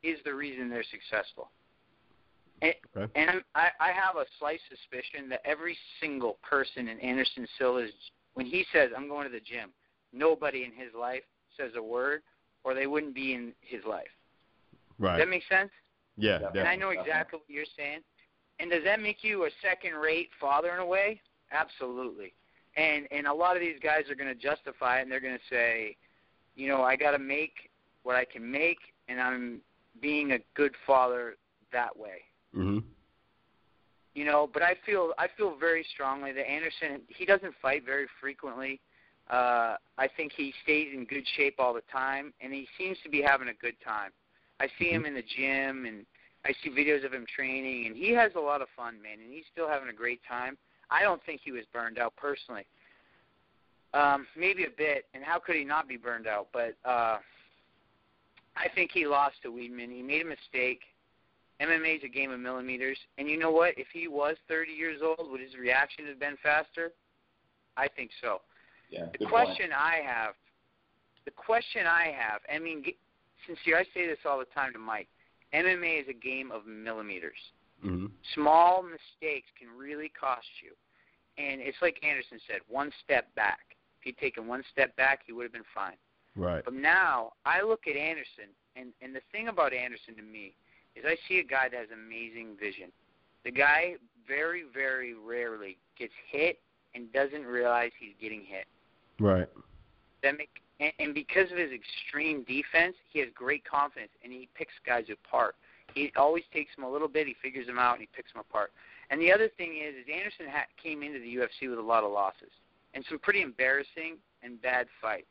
is the reason they're successful. And, okay. and I, I have a slight suspicion that every single person in Anderson Silva's, when he says, I'm going to the gym, nobody in his life says a word or they wouldn't be in his life. Right. Does that make sense? Yeah, definitely. And I know exactly what you're saying. And does that make you a second-rate father in a way? Absolutely. And and a lot of these guys are going to justify it, and they're going to say, you know, I got to make what I can make, and I'm being a good father that way. Mhm. You know, but I feel I feel very strongly that Anderson he doesn't fight very frequently. Uh, I think he stays in good shape all the time, and he seems to be having a good time. I see him in the gym, and I see videos of him training, and he has a lot of fun, man, and he's still having a great time. I don't think he was burned out personally. Um, maybe a bit, and how could he not be burned out? But uh, I think he lost to Weidman. He made a mistake. MMA is a game of millimeters, and you know what? If he was 30 years old, would his reaction have been faster? I think so. Yeah. The question point. I have, the question I have, I mean, sincere, I say this all the time to Mike. MMA is a game of millimeters. Mm-hmm. Small mistakes can really cost you. And it's like Anderson said, one step back. If he'd taken one step back, he would have been fine. Right. But now I look at Anderson, and and the thing about Anderson to me is I see a guy that has amazing vision. The guy very very rarely gets hit and doesn't realize he's getting hit. Right. That make and, and because of his extreme defense, he has great confidence and he picks guys apart. He always takes them a little bit, he figures them out, and he picks them apart. And the other thing is, is Anderson ha- came into the UFC with a lot of losses and some pretty embarrassing and bad fights.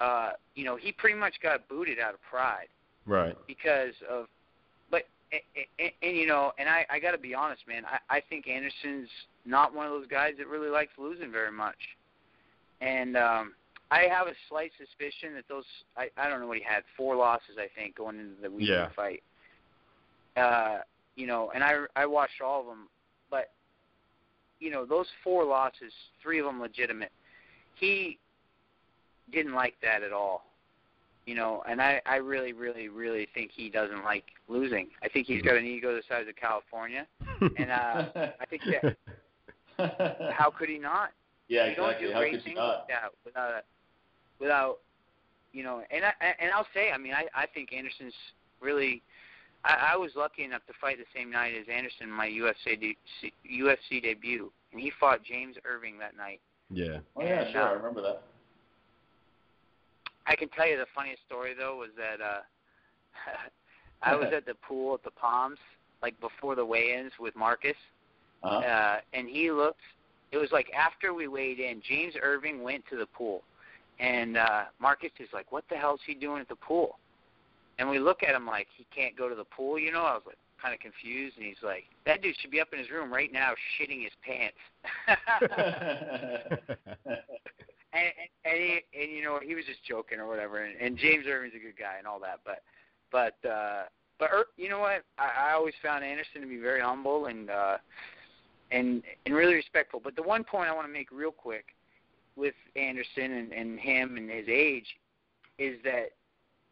Uh, you know, he pretty much got booted out of pride. Right. Because of, but and, and, and you know, and I I got to be honest, man. I I think Anderson's not one of those guys that really likes losing very much. And um, I have a slight suspicion that those I I don't know what he had four losses I think going into the weekend yeah. fight. Uh, you know, and I I watched all of them, but you know those four losses, three of them legitimate. He didn't like that at all. You know, and I I really really really think he doesn't like losing. I think he's got an ego the size of California, and uh, I think that (laughs) how could he not? Yeah, you exactly. don't do how great could things not? like that without without you know. And I and I'll say, I mean, I I think Anderson's really. I, I was lucky enough to fight the same night as Anderson in my UFC de, UFC debut, and he fought James Irvin that night. Yeah. Oh yeah, And, sure. I uh, remember that. I can tell you the funniest story though was that uh (laughs) I was at the pool at the Palms like before the weigh-ins with Marcus, Uh-huh. uh, and he looked. It was like after we weighed in, James Irvin went to the pool, and uh Marcus is like, "What the hell is he doing at the pool?" And we look at him like he can't go to the pool. You know, I was like kind of confused, and he's like, "That dude should be up in his room right now, shitting his pants." (laughs) (laughs) and and, he, and you know he was just joking or whatever. And, and James Irvin's a good guy and all that, but but uh, but Ir- you know what? I, I always found Anderson to be very humble and uh, and and really respectful. But the one point I want to make real quick with Anderson and, and him and his age is that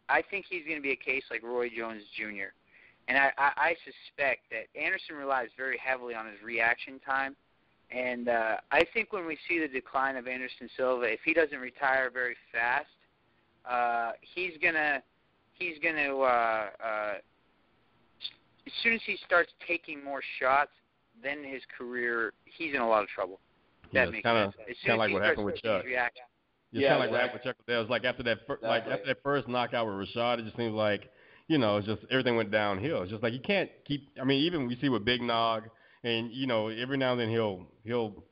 I think he's going to be a case like Roy Jones Jr. And I, I, I suspect that Anderson relies very heavily on his reaction time And uh, I think when we see the decline of Anderson Silva, if he doesn't retire very fast, uh, he's gonna he's gonna uh, uh, as soon as he starts taking more shots, then his career he's in a lot of trouble. Yeah, that makes kinda, sense. Kind of like what happened with Chuck. reaction- Yeah, Yeah, kind of like what happened with Chuck It was like after that, fir- like after that first knockout with Rashad, it just seems like you know, it's just everything went downhill. It's just like you can't keep. I mean, even we see with Big Nog, and you know, every now and then he'll he'll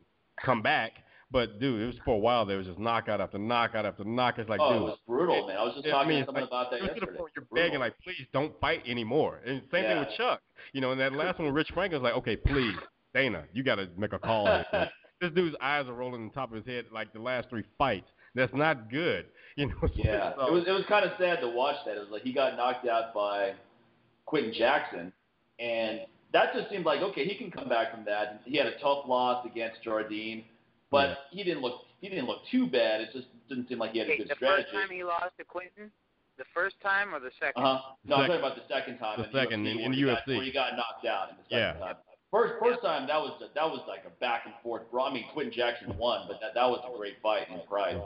come back. But dude, it was for a while there was just knockout after knockout after knockout. It's like, oh, dude, it was brutal, man. I was just Yeah, I talking mean, to someone like- about that it was to the point you're Brutal. begging, like, please don't fight anymore. And same thing with Chuck. You know, and that last one with Rich Franklin was like, okay, please, Dana, you got to make a call. (laughs) This dude's eyes are rolling on top of his head like the last three fights. That's not good. (laughs) You know. Yeah, (laughs) so- it was it was kind of sad to watch that. It was like he got knocked out by Quinton Jackson, and that just seemed like okay, he can come back from that. He had a tough loss against Jardine, but Yeah. he didn't look he didn't look too bad. It just didn't seem like he had a Hey, good the strategy. first time he lost to Quinton, the first time or the second? Uh huh. No, I'm talking about the second time. The in second UFC, in- where in he the got- UFC. where he got knocked out in the second Yeah. time. First first time that was that was like a back and forth. brawl. I mean, Quinton Jackson won, but that that was a great fight in Pride.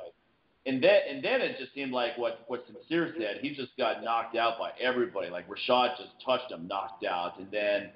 And then and then it just seemed like what what Sincere said. He just got knocked out by everybody. Like Rashad just touched him, knocked out, and then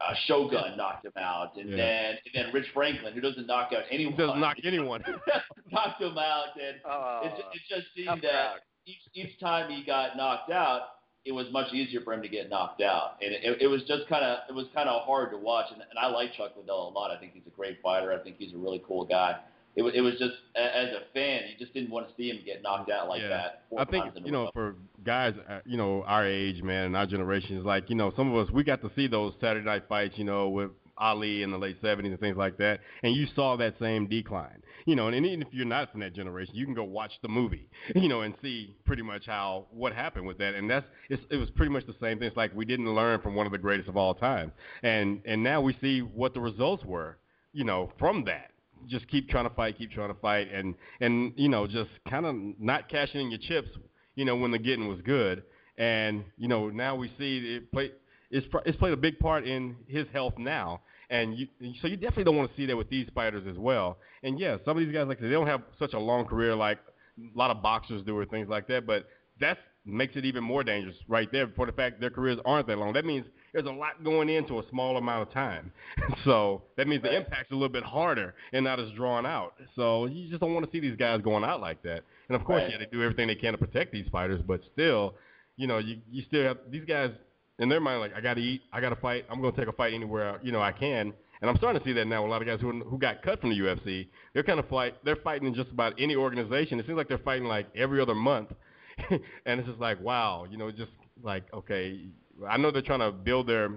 uh, Shogun knocked him out, and Yeah. then and then Rich Franklin, who doesn't knock out anyone, He doesn't knock anyone. (laughs) knocked him out, and Oh, it, it just seemed that each each time he got knocked out, it was much easier for him to get knocked out, and it, it was just kind of it was kind of hard to watch. And, and I like Chuck Liddell a lot. I think he's a great fighter. I think he's a really cool guy. It was it was just as a fan, you just didn't want to see him get knocked out like Yeah. that. I think times in a you know for guys uh, you know our age, man, and our generation is like you know some of us we got to see those Saturday night fights, you know, with Ali in the late '70s and things like that, and you saw that same decline. You know, and even if you're not from that generation, you can go watch the movie, (laughs) you know, and see pretty much how what happened with that. And that's it's, it was pretty much the same thing. It's like we didn't learn from one of the greatest of all time, and and now we see what the results were, you know, from that just keep trying to fight, keep trying to fight, and and you know just kind of not cashing in your chips, you know when the getting was good, and you know now we see it play it's it's played a big part in his health now, and you so you definitely don't want to see that with these fighters as well. And yeah, some of these guys like they don't have such a long career like a lot of boxers do or things like that, but that makes it even more dangerous right there for the fact their careers aren't that long. That means there's a lot going into a small amount of time. (laughs) so that means the impact's a little bit harder and not as drawn out. So you just don't want to see these guys going out like that. And of course, Right. yeah, they do everything they can to protect these fighters, but still, you know, you you still have these guys in their mind like I got to eat, I got to fight, I'm going to take a fight anywhere you know I can. And I'm starting to see that now. with A lot of guys who who got cut from the UFC, they're kind of fight. They're fighting in just about any organization. It seems like they're fighting like every other month, (laughs) and it's just like wow, you know, just like okay, I know they're trying to build their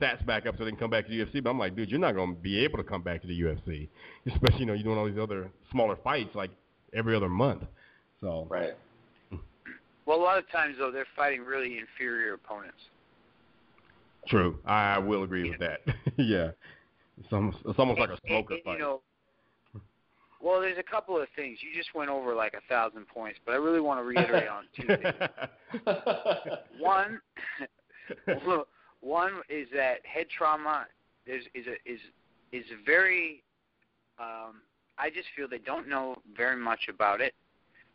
stats back up so they can come back to the UFC, but I'm like, dude, you're not going to be able to come back to the UFC, (laughs) especially you know you're doing all these other smaller fights like every other month. So right. (laughs) Well, a lot of times though, they're fighting really inferior opponents. true, I will agree with that. (laughs) yeah, it's almost, it's almost like a And- smoker and, fight. You know, well, there's a couple of things. You just went over like a thousand points, but I really want to reiterate on two things. One, one is that head trauma is is a, is is very. Um, I just feel they don't know very much about it.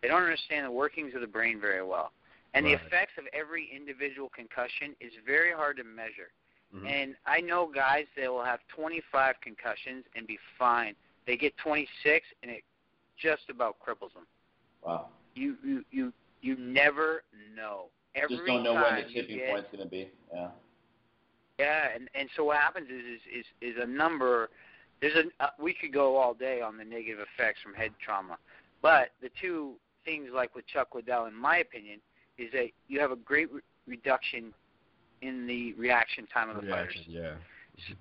They don't understand the workings of the brain very well, and the effects of every individual concussion is very hard to measure. Mhm. And I know guys that will have 25 concussions and be fine. They get 26 and it just about cripples them. wow. You you you you never know. Every Just don't know when the tipping get, point's going to be. Yeah. Yeah, and and so what happens is is is, is a number. There's a uh, we could go all day on the negative effects from head trauma, but the two things like with Chuck Liddell, in my opinion, is that you have a great re- reduction in the reaction time of the Reaction, fighters. yeah.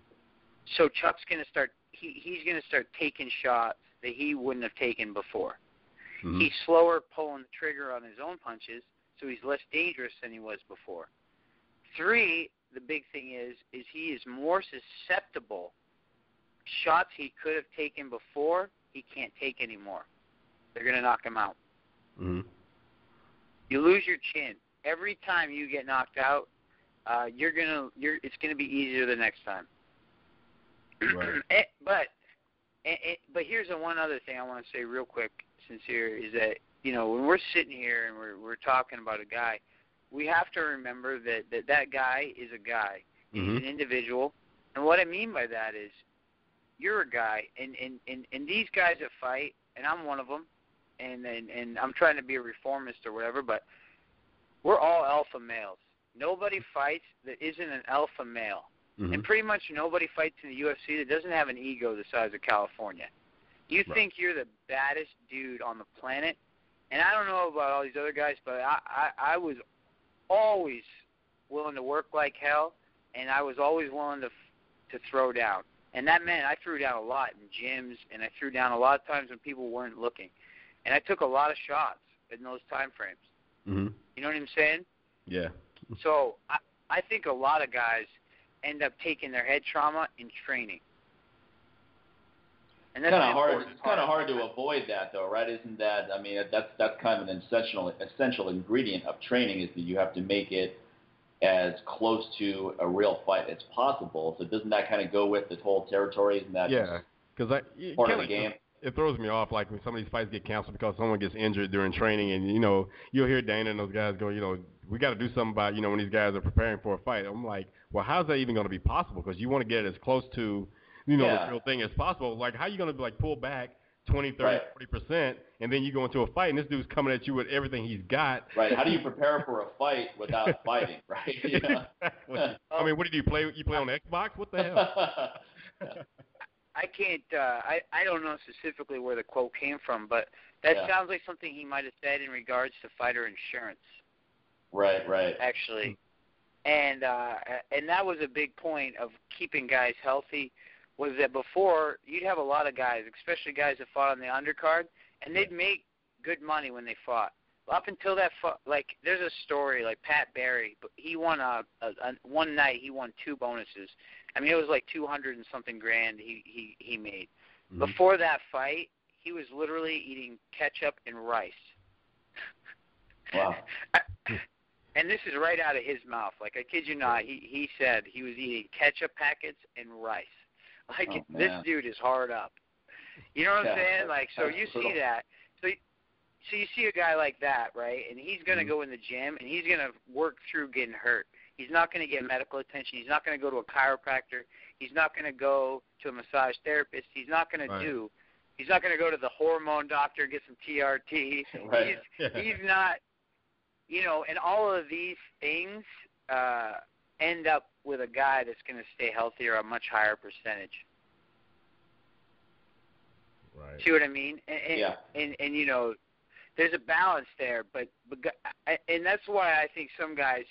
So Chuck's going to start. He he's going to start taking shots that he wouldn't have taken before. Mhm. He's slower pulling the trigger on his own punches, so he's less dangerous than he was before. Three, the big thing is is he is more susceptible. Shots he could have taken before, he can't take anymore. They're going to knock him out. Mhm. You lose your chin every time you get knocked out. Uh, you're gonna you're it's gonna be easier the next time. Right. (clears throat) Eh, but and, and, but here's the one other thing I want to say real quick, sincere, is that you know when we're sitting here and we're we're talking about a guy, we have to remember that that that guy is a guy. Mhm. He's an individual, and what I mean by that is, you're a guy, and and and and these guys that fight, and I'm one of them, and and and I'm trying to be a reformist or whatever, but we're all alpha males. Nobody fights that isn't an alpha male. Mhm. And pretty much nobody fights in the UFC that doesn't have an ego the size of California. You Right. think you're the baddest dude on the planet, and I don't know about all these other guys, but I, I I was always willing to work like hell, and I was always willing to to throw down. And that meant I threw down a lot in gyms, and I threw down a lot of times when people weren't looking, and I took a lot of shots in those time frames. Mhm. You know what I'm saying? Yeah. So I, I think a lot of guys end up taking their head trauma in training. And that's kind of hard. It's kind of hard to avoid that, though, right? Isn't that? I mean, that's that's kind of an essential essential ingredient of training is that you have to make it as close to a real fight as possible. So doesn't that kind of go with the whole territory? Isn't that Yeah. Because I it part of kinda- the game? It throws me off, like when some of these fights get canceled because someone gets injured during training, and you know you'll hear Dana and those guys go, you know, we got to do something about, you know, when these guys are preparing for a fight. I'm like, well, how's that even going to be possible? Because you want to get it as close to, you know, Yeah. the real thing as possible. Like, how you going to like pull back 20, 30, Right. 40 percent, and then you go into a fight, and this dude's coming at you with everything he's got. Right. How do you prepare for a fight without (laughs) fighting? Right. (laughs) You know? exactly. I mean, what did you play? You play on (laughs) Xbox? What the hell? I can't. Uh, I I don't know specifically where the quote came from, but that Yeah. sounds like something he might have said in regards to fighter insurance, right. Right. actually. And uh, and that was a big point of keeping guys healthy. Was that before you'd have a lot of guys, especially guys that fought on the undercard, and they'd make good money when they fought. Up until that, fu- like, there's a story like Pat Barry, but he won a, a, a one night. He won two bonuses. I mean, it was like two hundred and something grand he he he made. Mhm. Before that fight, he was literally eating ketchup and rice. Wow. (laughs) and this is right out of his mouth. Like I kid you not, he he said he was eating ketchup packets and rice. Like Oh, this dude is hard up. You know what Yeah, I'm saying? Like so you brutal. see that. So so you see a guy like that, right? And he's going to Mhm. go in the gym and he's going to work through getting hurt. He's not going to get medical attention. He's not going to go to a chiropractor. He's not going to go to a massage therapist. He's not going Right. to do. He's not going to go to the hormone doctor get some TRT. (laughs) Right. He's (laughs) he's not you know, and all of these things uh end up with a guy that's going to stay healthy or a much higher percentage. right. See what I mean? And, and, Yeah. and and you know, there's a balance there, but but and that's why I think some guys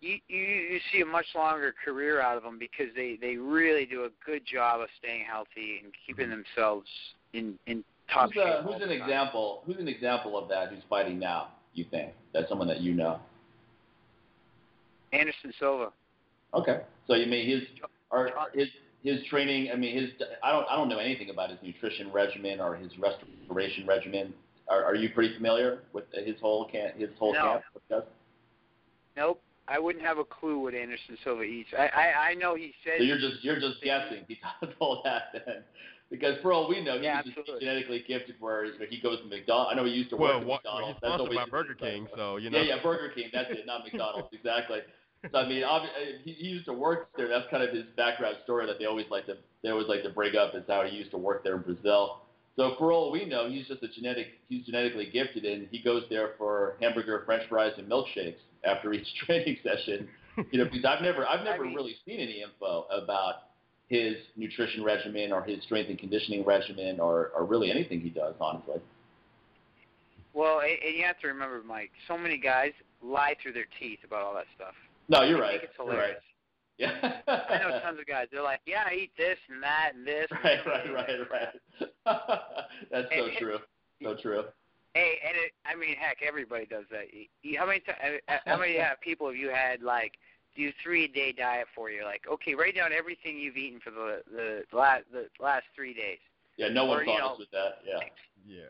you you you see a much longer career out of them because they they really do a good job of staying healthy and keeping themselves in in top Who's, shape. uh, all who's an time. example? Who's an example of that? Who's fighting now? You think that's someone that you know? Anderson Silva. Okay. So you mean his or his his training? I mean his. I don't I don't know anything about his nutrition regimen or his restoration regimen. Are, are you pretty familiar with his whole can his whole No. camp? What? Nope. I wouldn't have a clue what Anderson Silva eats. I I, I know he says So you're just you're just guessing. He does all that then. Because for all we know, he Yeah, was just absolutely. genetically gifted where he goes to McDonald's. I know he used to Well, work at what, well, McDonald's. he's That's sponsored always by Burger King, so you know. Yeah, yeah, Burger King. That's it, not (laughs) McDonald's. Exactly. So I mean, uh, he, he used to work there. That's kind of his background story that they always like to they always like to bring up is how he used to work there in Brazil. So for all we know, he's just a genetic he's genetically gifted, and he goes there for hamburger, French fries, and milkshakes after each (laughs) training session. You know, because I've never I've never I mean- really seen any info about his nutrition regimen or his strength and conditioning regimen or, or really anything he does, honestly. Well, and you have to remember, Mike. So many guys lie through their teeth about all that stuff. No, you're right. think it's You're right. Yeah. I know tons of guys. They're like, "Yeah, I eat this and that and this." Right, right, right, (laughs) right. That's so And- true. So true. Hey, and it, I mean, heck, everybody does that. You- you- How many ti- uh, how many uh, (laughs) people have you had like do three a day diet for you? Like, okay, write down everything you've eaten for the the last the last three days. Yeah, no one Or, you thought know, us with that. Yeah. Yeah.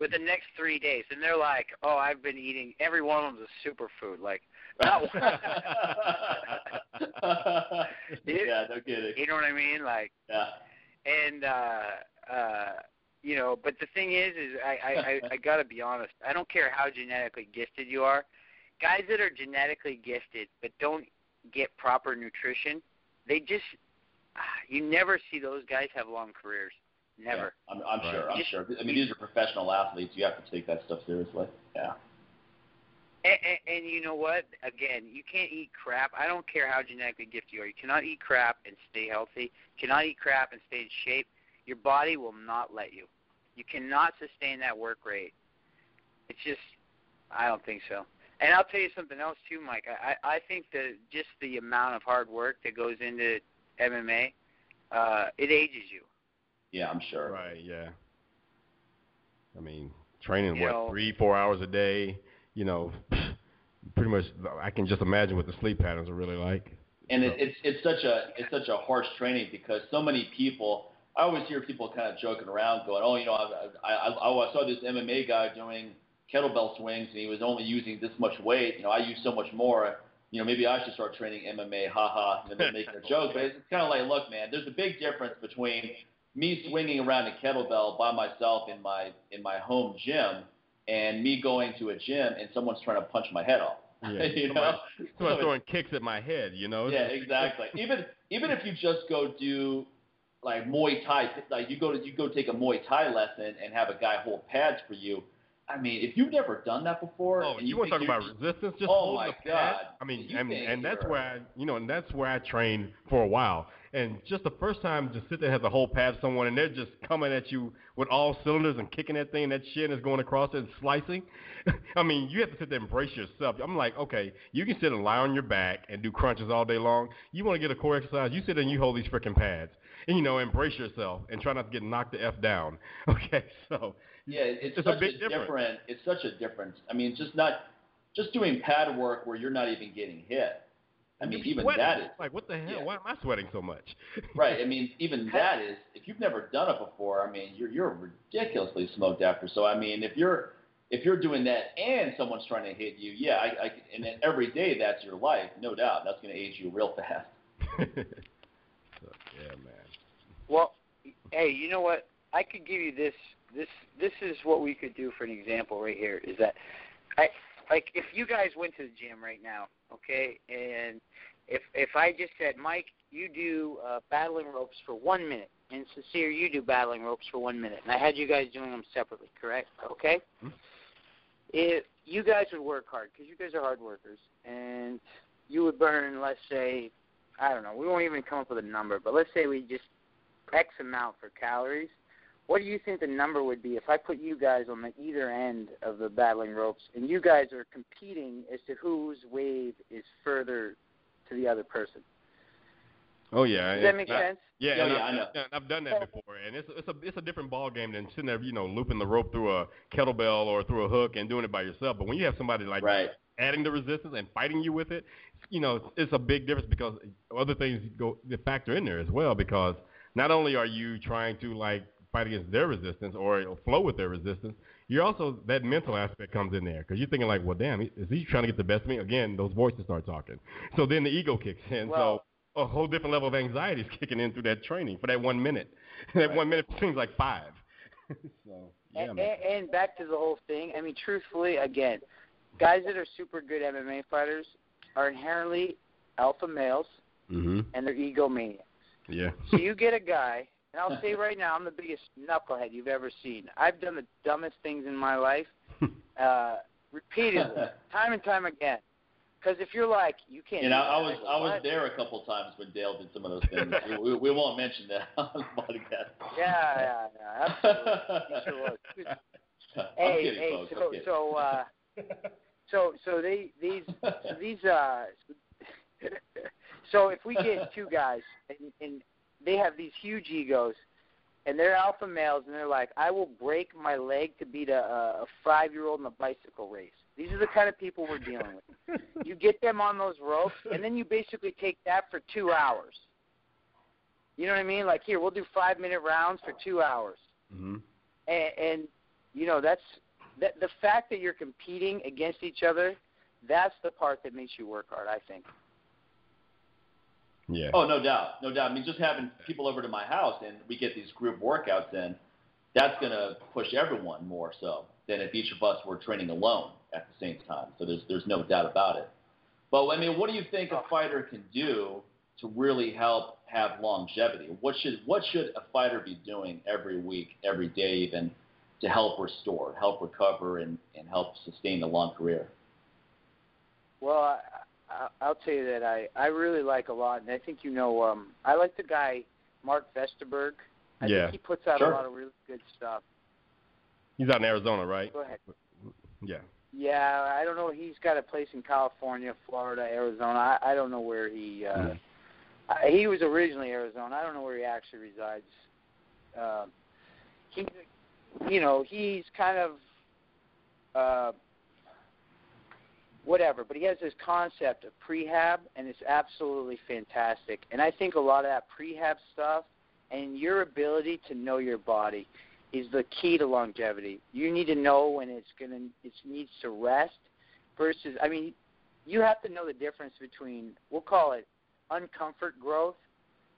With the next three days, and they're like, "Oh, I've been eating every one of them's a superfood." Like, not (laughs) one. yeah, no kidding. you know what I mean? Like, Yeah. and uh, uh, you know, but the thing is, is I I, I, I got to be honest. I don't care how genetically gifted you are. Guys that are genetically gifted but don't get proper nutrition, they just you never see those guys have long careers. Never. Yeah, I'm, I'm Right. sure. I'm Just- sure. I mean, these are professional athletes. You have to take that stuff seriously. Yeah. And, and, and you know what? Again, you can't eat crap. I don't care how genetically gifted you are. You cannot eat crap and stay healthy. You cannot eat crap and stay in shape. Your body will not let you. You cannot sustain that work rate. It's just, I don't think so. And I'll tell you something else too, Mike. I I I think that just the amount of hard work that goes into MMA, uh, it ages you. Yeah, I'm sure. Right. Yeah. I mean, training You what know- three, four hours a day. You know, pretty much. I can just imagine what the sleep patterns are really like. and it, it's it's such a it's such a harsh training because so many people. I always hear people kind of joking around, going, "Oh, you know, I I, I, oh, I saw this MMA guy doing kettlebell swings, and he was only using this much weight. You know, I use so much more. You know, maybe I should start training MMA. Ha ha. Know, they're making a joke, but it's kind of like, look, man, there's a big difference between me swinging around a kettlebell by myself in my in my home gym and me going to a gym and someone's trying to punch my head off. Yeah. (laughs) you know. (laughs) Somebody- So Somebody throwing kicks at my head. You know. yeah, exactly. Even even if you just go do like Muay Thai, like you go to you go take a Muay Thai lesson and have a guy hold pads for you. I mean, if you've never done that before, Oh, and you want to talk about resistance? Just Oh hold my the pad. God. I mean, and, and that's where I, you know, and that's where I trained for a while. And just the first time to sit there have to whole pad someone, and they're just coming at you with all cylinders and kicking that thing, that shit is going across it and slicing. (laughs) I mean, you have to sit there and brace yourself. I'm like, okay, you can sit and lie on your back and do crunches all day long. You want to get a core exercise? You sit there and you hold these freaking pads, and you know, embrace yourself and try not to get knocked the f down. (laughs) Okay, so Yeah, it's, It's a such big a difference. different. It's such a difference. I mean, just not just doing pad work where you're not even getting hit. I mean, you're even sweating. that is like, what the hell? yeah. Why am I sweating so much? (laughs) right. I mean, even that is if you've never done it before. I mean, you're you're ridiculously smoked after. So I mean, if you're if you're doing that and someone's trying to hit you, yeah, I, I and then every day that's your life, no doubt. That's going to age you real (laughs) fast. (laughs) so, yeah, man. Well, hey, you know what? I could give you this. This this is what we could do for an example right here. Is that I like if you guys went to the gym right now, okay, and if if I just said, Mike, you do uh, battling ropes for one minute, and Sincere, you do battling ropes for one minute, and I had you guys doing them separately, correct? Okay. Hmm. If you guys would work hard because you guys are hard workers, and you would burn, let's say, I don't know, we won't even come up with a number, but let's say we just X amount for calories. What do you think the number would be if I put you guys on the either end of the battling ropes and you guys are competing as to whose wave is further to the other person? Oh yeah. Does that make I- sense? Yeah, Oh, and yeah, I've, I know. done- I've done that before, and it's it's a it's a different ball game than sitting there, you know, looping the rope through a kettlebell or through a hook and doing it by yourself. But when you have somebody like Right. adding the resistance and fighting you with it, you know, it's a big difference because other things go factor in there as well. Because not only are you trying to like fight against their resistance or flow with their resistance, you're also that mental aspect comes in there because you're thinking like, well, damn, is he trying to get the best of me? Again, those voices start talking. So then the ego kicks in. Well- so a whole different level of anxiety is kicking in through that training for that one minute. (laughs) that one minute seems like five. (laughs) so yeah, and, and, and back to the whole thing. I mean, truthfully, again, guys that are super good MMA fighters are inherently alpha males Mhm. and they're egomaniacs. Yeah. So you get a guy, and I'll say right now, I'm the biggest knucklehead you've ever seen. I've done the dumbest things in my life, (laughs) uh, repeatedly, time and time again. Because if you're like, you can't. And do I, I was I was there a couple times when Dale did some of those things. we, we, we won't mention that (laughs) on the podcast. Yeah, yeah, yeah, absolutely. You sure was. (laughs) Hey, kidding, hey, folks. So so uh, so so they these so these uh, so if we get two guys and, and they have these huge egos and they're alpha males and they're like, I will break my leg to beat a, a five year old in a bicycle race. These are the kind of people we're dealing with. (laughs) You get them on those ropes and then you basically take that for two hours. You know what I mean? Like here, we'll do five minute rounds for two hours Mhm. and, and you know that's that the fact that you're competing against each other that's the part that makes you work hard i think Yeah. Oh, no doubt, no doubt. I mean, just having people over to my house and we get these group workouts in, that's going to push everyone more so than if each of us were training alone at the same time. So there's there's no doubt about it. But I mean, what do you think a fighter can do to really help have longevity? What should what should a fighter be doing every week, every day, even to help restore, help recover, and and help sustain a long career? Well, I, I, I'll tell you that I I really like a lot, and I think you know um I like the guy Mark Verstegen. I Yeah. think he puts out Sure. a lot of really good stuff. He's out in Arizona, right? Go ahead. Yeah. Yeah, I don't know. He's got a place in California, Florida, Arizona. I, I don't know where he. uh Mhm. I, He was originally Arizona. I don't know where he actually resides. Uh, he, you know, he's kind of. uh Whatever, but he has this concept of prehab, and it's absolutely fantastic. And I think a lot of that prehab stuff and your ability to know your body is the key to longevity. You need to know when it's gonna it needs to rest versus I mean, you have to know the difference between we'll call it uncomfort growth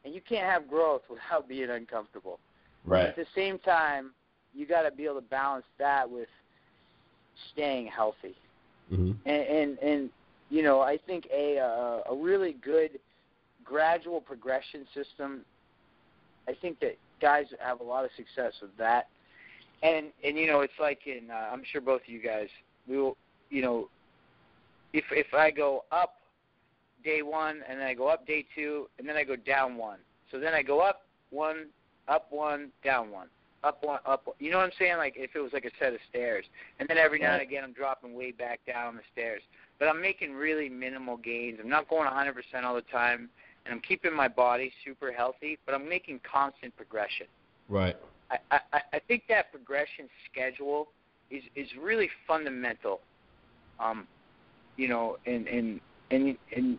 and you can't have growth (laughs) without being uncomfortable. Right. At the same time, you got to be able to balance that with staying healthy. Hmm And and, and you know, I think a uh, a really good gradual progression system. I think that guys have a lot of success with that. And and you know, it's like in uh, I'm sure both of you guys we will you know if if I go up day 1 and then I go up day 2 and then I go down 1. So then I go up 1 up 1 down 1 up one up you know what I'm saying? Like if it was like a set of stairs. And then every now and again I'm dropping way back down the stairs. But I'm making really minimal gains. I'm not going 100% all the time. And I'm keeping my body super healthy but I'm making constant progression. Right. I, I, I think that progression schedule is is really fundamental. Um, you know, and and and and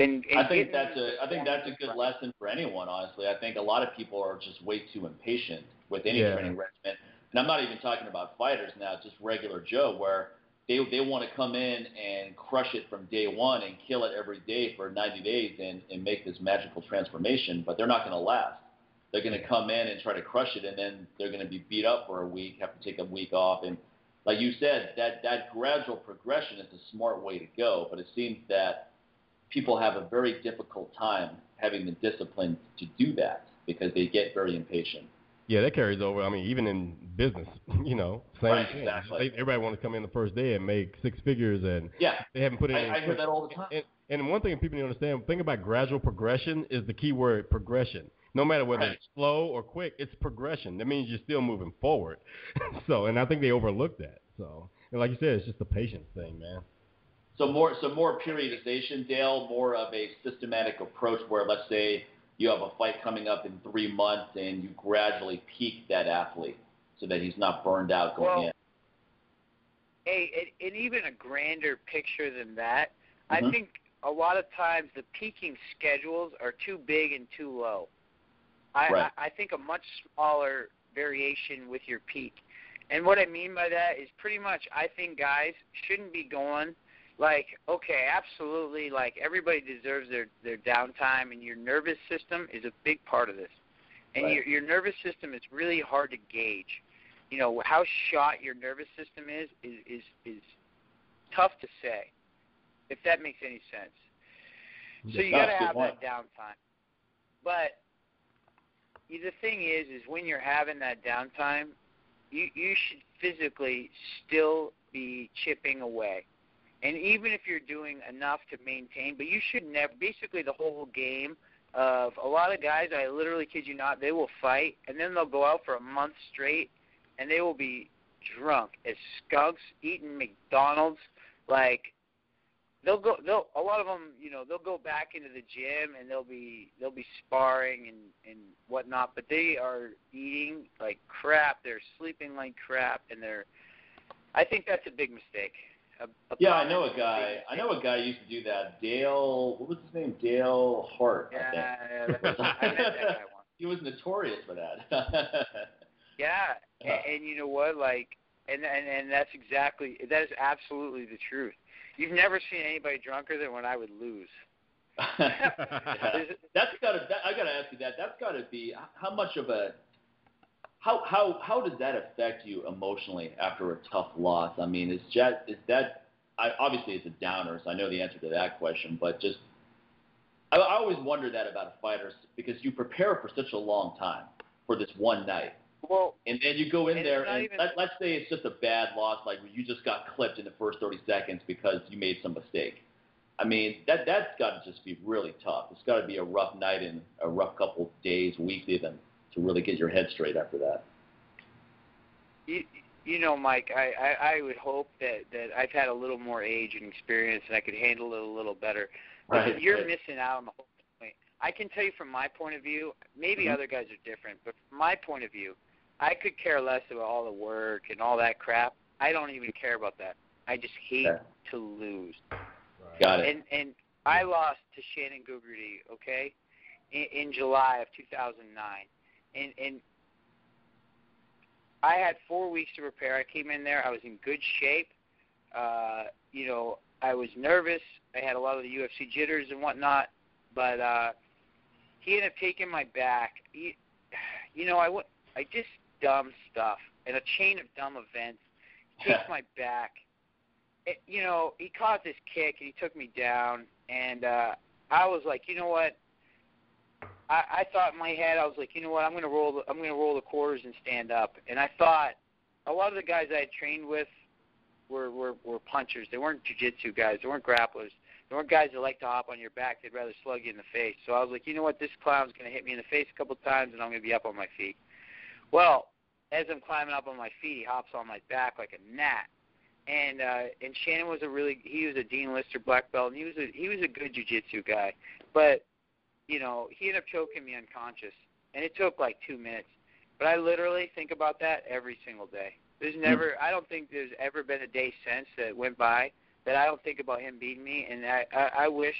and, and I think that's a I think that's a good lesson for anyone. Honestly, I think a lot of people are just way too impatient with any Yeah. training regimen, and I'm not even talking about fighters now, just regular Joe, where they they want to come in and crush it from day one and kill it every day for 90 days and and make this magical transformation, but they're not going to last. They're going to come in and try to crush it, and then they're going to be beat up for a week, have to take a week off, and like you said, that that gradual progression is a smart way to go. But it seems that people have a very difficult time having the discipline to do that because they get very impatient. Yeah, that carries over. I mean, even in business, (laughs) you know, same Right, thing. exactly. They- Everybody want to come in the first day and make six figures, and Yeah, they haven't put in. I, I hear that all the time. And, and one thing people need to understand, think about gradual progression is the key word progression. No matter whether Right. it's slow or quick, it's progression. That means you're still moving forward. (laughs) so, and I think they overlook that. So, and like you said, it's just a patience thing, man. So more, so more periodization, Dale. More of a systematic approach where, let's say, you have a fight coming up in three months, and you gradually peak that athlete so that he's not burned out going Well, in. Hey, and, even a grander picture than that, I Mhm. think a lot of times the peaking schedules are too big and too low. I, Right. I, I think a much smaller variation with your peak. And what I mean by that is pretty much I think guys shouldn't be going like, okay, absolutely, like everybody deserves their their downtime and your nervous system is a big part of this. And Right. your your nervous system is really hard to gauge. You know, how shot your nervous system is is is is tough to say. If that makes any sense. So you got to it's a good have that downtime. But the thing is, is when you're having that downtime, you you should physically still be chipping away. And even if you're doing enough to maintain, but you should never. Basically, the whole game of a lot of guys, I literally kid you not, they will fight and then they'll go out for a month straight, and they will be drunk as skunks eating McDonald's like they'll go they'll a lot of them you know they'll go back into the gym and they'll be they'll be sparring and and whatnot but they are eating like crap they're sleeping like crap and they're i think that's a big mistake a, a Yeah, I know a guy. I know a guy used to do that. Dale, what was his name? Dale Hartt. I yeah, think. yeah (laughs) i met that guy once he was notorious for that. (laughs) yeah Yeah. and, and you know what like and and and that's exactly that is absolutely the truth you've never seen anybody drunker than when i would lose (laughs) that's gotta. That, I gotta ask you that. That's gotta be how much of a how how how does that affect you emotionally after a tough loss? I mean, is that is that I, obviously it's a downer, so I know the answer to that question, but just I, I always wonder that about a fighter because you prepare for such a long time for this one night. Well, and then you go in there and even- let, let's say it's just a bad loss, like you just got clipped in the first 30 seconds because you made some mistake. I mean, that that's got to just be really tough. It's got to be a rough night and a rough couple days, weeks even, to really get your head straight after that. you, you know, Mike, I, I, I would hope that, that I've had a little more age and experience and I could handle it a little better. But Right, you're right. missing out on the whole point. I can tell you from my point of view, maybe Mhm. other guys are different, but from my point of view, I could care less about all the work and all that crap. I don't even care about that. I just hate Okay. to lose. Got it. And and I lost to Shannon Gugerty, okay, in, in July of 2009, and and I had four weeks to prepare. I came in there. I was in good shape. Uh, you know, I was nervous. I had a lot of the UFC jitters and whatnot, but uh, he ended up taking my back. He, you know, I went. I just dumb stuff and a chain of dumb events. He (laughs) takes my back it, you know, he caught this kick and he took me down, and uh, I was like, you know what? I, I thought in my head, I was like, you know what? I'm gonna roll. The, I'm gonna roll the quarters and stand up. And I thought a lot of the guys I had trained with were were, were punchers. They weren't jujitsu guys. They weren't grapplers. They weren't guys that like to hop on your back. They'd rather slug you in the face. So I was like, you know what? This clown's gonna hit me in the face a couple times, and I'm gonna be up on my feet. Well, as I'm climbing up on my feet, he hops on my back like a gnat and uh and Shannon was a really he was a Dean Lister black belt and he was a he was a good jujitsu guy. But, you know, he ended up choking me unconscious. And it took like two minutes. But I literally think about that every single day. There's hmm. never I don't think there's ever been a day since that went by that I don't think about him beating me and I I, I wish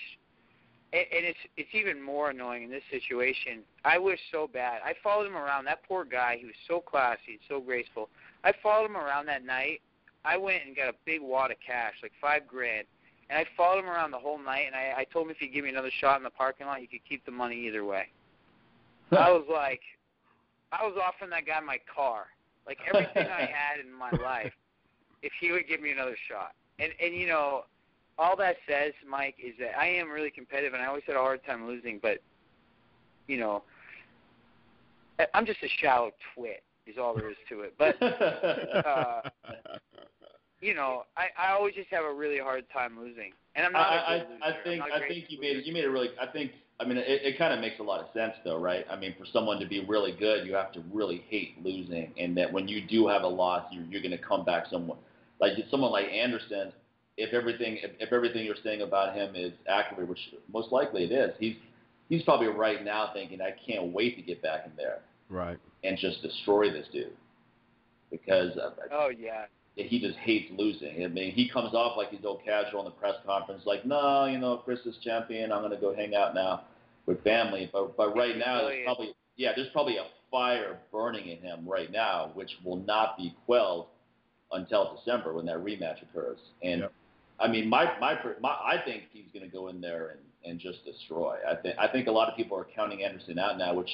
and, and it's it's even more annoying in this situation. I wish so bad. I followed him around. That poor guy. He was so classy and so graceful. I followed him around that night. I went and got a big wad of cash, like five grand, and I followed him around the whole night. And I, I told him if he'd give me another shot in the parking lot, he could keep the money either way. I was like, I was offering that guy my car, like everything I (laughs) had in my life, if he would give me another shot. And and you know, all that says, Mike, is that I am really competitive, and I always had a hard time losing. But you know, I'm just a shallow twit, is all there is to it. But (laughs) uh, you know, I I always just have a really hard time losing, and I'm not I, a I, good loser. I think not a I great think you made loser. you made a really I think I mean it, it kind of makes a lot of sense though, right? I mean, for someone to be really good, you have to really hate losing, and that when you do have a loss, you're you're going to come back someone like someone like Anderson. If everything if, if everything you're saying about him is accurate, which most likely it is, he's he's probably right now thinking, I can't wait to get back in there Right. and just destroy this dude because uh, Oh yeah. He just hates losing. I mean, he comes off like he's all casual in the press conference, like, no, you know, Chris is champion. I'm gonna go hang out now with family. But but right now, there's probably yeah, there's probably a fire burning in him right now, which will not be quelled until December when that rematch occurs. And Yep. I mean, my, my my I think he's gonna go in there and and just destroy. I think I think a lot of people are counting Anderson out now, which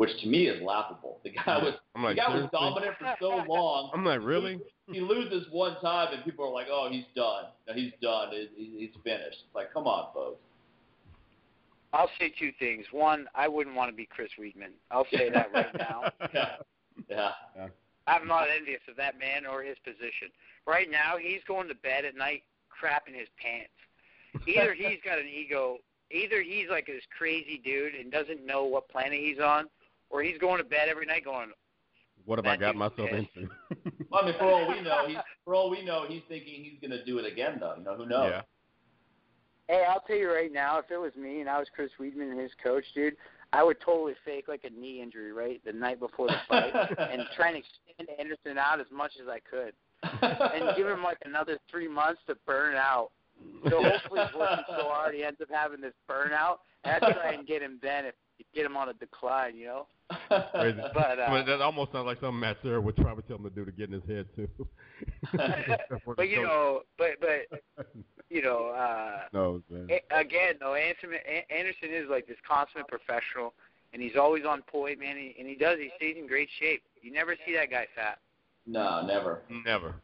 which to me is laughable. The guy was I'm like, the guy was dominant for so long I'm like, really? he loses one time and people are like, "Oh, he's done. No, he's done. He- he- He's finished." It's like, come on, folks. I'll say two things. One, I wouldn't want to be Chris Weidman. I'll say that right now. (laughs) Yeah, yeah. I'm not envious of that man or his position. Right now, he's going to bed at night crapping his pants. Either he's got an ego, either he's like this crazy dude and doesn't know what planet he's on, or he's going to bed every night going, What have I got myself pissed. into? Well, I mean, for all we (laughs) know, he's for all we know, he's thinking he's going to do it again, though. You know, who knows? Yeah. Hey, I'll tell you right now, if it was me and I was Chris Weidman and his coach, dude, I would totally fake like a knee injury, right, the night before the fight, (laughs) and try and extend Anderson out as much as I could, and give him like another three months to burn out. So hopefully he's working (laughs) so hard he ends up having this burnout, and I try and get him then if get him on a decline, you know. (laughs) But, uh, I mean, that almost sounds like something Matt Serra would probably tell him to do to get in his head too. (laughs) But you know, but but (laughs) you know, uh, no, man. a- again, though, Anderson, Anderson is like this consummate professional, and he's always on point, man. He, and he does. He stays in great shape. You never see that guy fat. No, never. Never.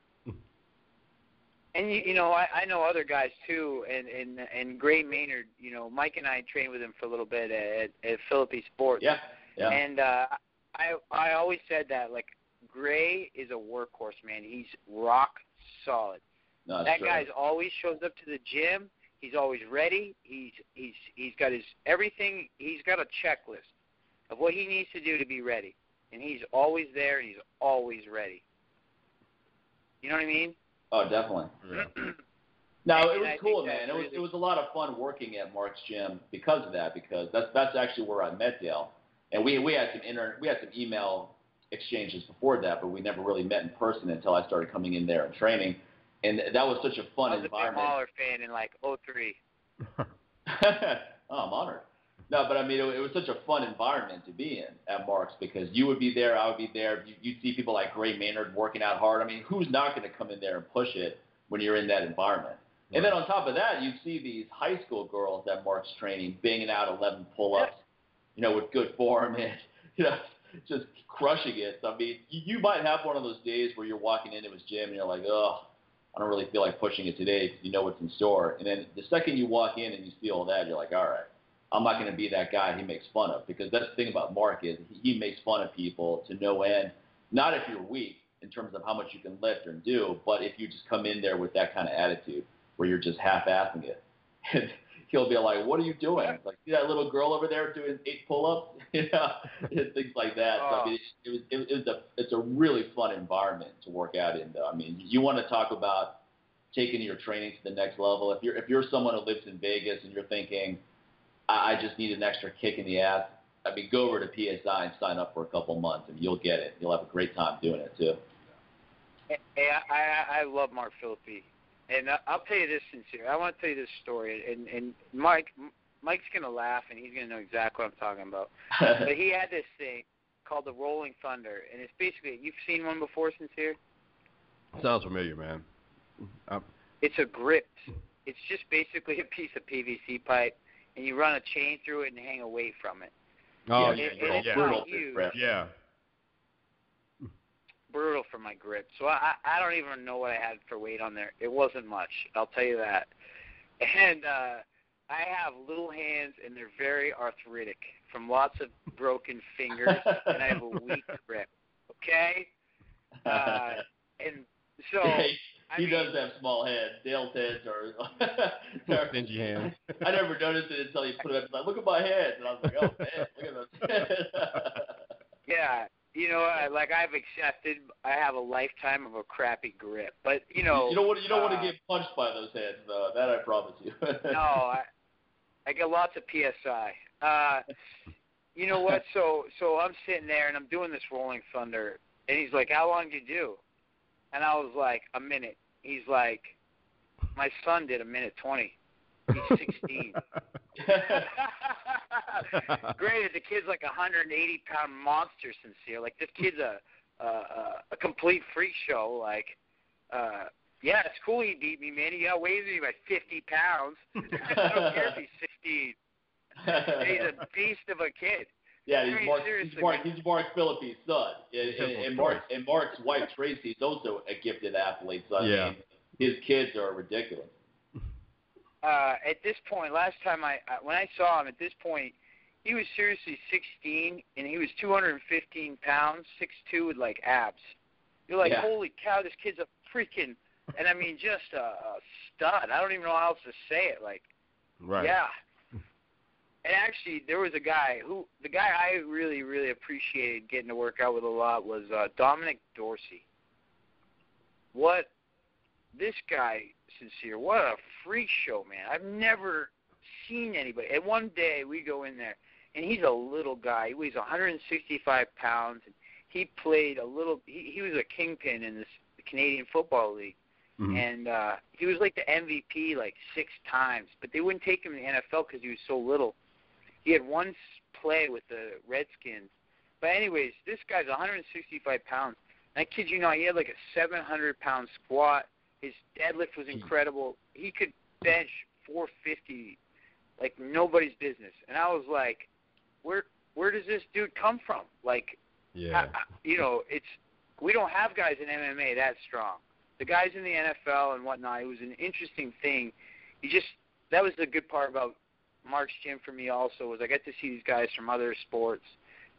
And you, you know, I, I know other guys too, and and and Gray Maynard. You know, Mike and I trained with him for a little bit at at Philippi Sports. Yeah, yeah. And uh, I I always said that like Gray is a workhorse, man. He's rock solid. no, that true. guy's always shows up to the gym. He's always ready. He's he's he's got his everything. He's got a checklist of what he needs to do to be ready, and he's always there and he's always ready. You know what I mean? Oh, definitely. Yeah. No, it was cool, that's man. It was it was a lot of fun working at Mark's gym because of that. Because that's that's actually where I met Dale, and we we had some inter we had some email exchanges before that, but we never really met in person until I started coming in there and training, and that was such a fun I was a big. Mahler fan in like '03. (laughs) oh, I'm honored. No, but I mean, it, it was such a fun environment to be in at Mark's because you would be there, I would be there. You, you'd see people like Gray Maynard working out hard. I mean, who's not going to come in there and push it when you're in that environment? And then on top of that, you see these high school girls at Mark's training banging out 11 pull-ups, you know, with good form and you know, just crushing it. So, I mean, you, you might have one of those days where you're walking into his gym and you're like, oh, I don't really feel like pushing it today because you know what's in store. And then the second you walk in and you see all that, you're like, all right, I'm not going to be that guy he makes fun of because that's the thing about Mark is he makes fun of people to no end. Not if you're weak in terms of how much you can lift and do, but if you just come in there with that kind of attitude where you're just half-assing it, (laughs) and he'll be like, "What are you doing?" It's like, see that little girl over there doing eight pull-ups, (laughs) you know, and things like that. So, I mean, it was it, it was a it's a really fun environment to work out in. Though I mean, you want to talk about taking your training to the next level. If you're if you're someone who lives in Vegas and you're thinking, I, I just need an extra kick in the ass. I mean, go over to PSI and sign up for a couple months, and you'll get it. You'll have a great time doing it too. Hey, I, I I love Mark Philippi, and I- I'll tell you this sincere. I want to tell you this story, and and Mike Mike's gonna laugh, and he's gonna know exactly what I'm talking about. (laughs) But he had this thing called the Rolling Thunder, and it's basically you've seen one before, sincere. Sounds familiar, man. Um, It's a grip. It's just basically a piece of PVC pipe, and you run a chain through it and hang away from it. oh, yeah, yeah, and yeah, it's yeah. brutal. not huge. Brett. Yeah. brutal for my grip. So I I don't even know what I had for weight on there. It wasn't much. I'll tell you that. (laughs) And uh I have little hands and they're very arthritic from lots of broken (laughs) fingers and I have a weak grip. Okay? (laughs) Uh and so he I he mean, does have small heads. Dale's heads are. (laughs) are (laughs) Stingy hands. I never noticed it until you put it up. It's like, look at my head, and I was like, oh man, look at those. (laughs) yeah, you know, I, like I've accepted I have a lifetime of a crappy grip. But, you know, you don't want you don't want uh, to get punched by those heads, though. That I promise you. no, I I get lots of psi. Uh, you know what? So so I'm sitting there and I'm doing this Rolling Thunder, and he's like, "How long did you do?" And I was like, "A minute." He's like, "My son did a minute twenty. He's 16." (laughs) Granted, the kid's like a 180 pound monster, sincere. Like this kid's a a, a, a complete freak show. Like, uh, yeah, it's cool he beat me, man. He outweighs me by 50 pounds. I don't care if he's 16. He's a beast of a kid. Yeah, I he's mean, Mark. He's Mark. man. He's Mark Philippi's son, and, and, and. Mark and Mark's wife Tracy is also a gifted athlete. So I Yeah. mean, his kids are ridiculous. Uh, at this point, last time I, I when I saw him, at this point, he was seriously 16, and he was 215 pounds, 6'2", with like abs. You're like, Yeah. holy cow, this kid's a freaking, and I mean, just a, a stud. I don't even know how else to say it. Like, Right. Yeah. And actually, there was a guy who the guy I really really appreciated getting to work out with a lot was uh, Dominic Dorsey. What this guy, sincere, what a freak show, man! I've never seen anybody. And one day we go in there, and he's a little guy. He weighs 165 pounds, and he played a little. He, he was a kingpin in this Canadian Football League Mhm. and uh he was like the MVP like six times, but they wouldn't take him in the NFL because he was so little. He had one play with the Redskins, but anyways, this guy's 165 pounds. And I kid you not, he had like a 700 pound squat. His deadlift was hmm. incredible. He could bench 450 like nobody's business, and I was like, where where does this dude come from? Like, Yeah. I, I, you know, it's we don't have guys in MMA that strong. The guys in the NFL and whatnot. It was an interesting thing. You just that was the good part about Mark's gym for me. Also, was I got to see these guys from other sports,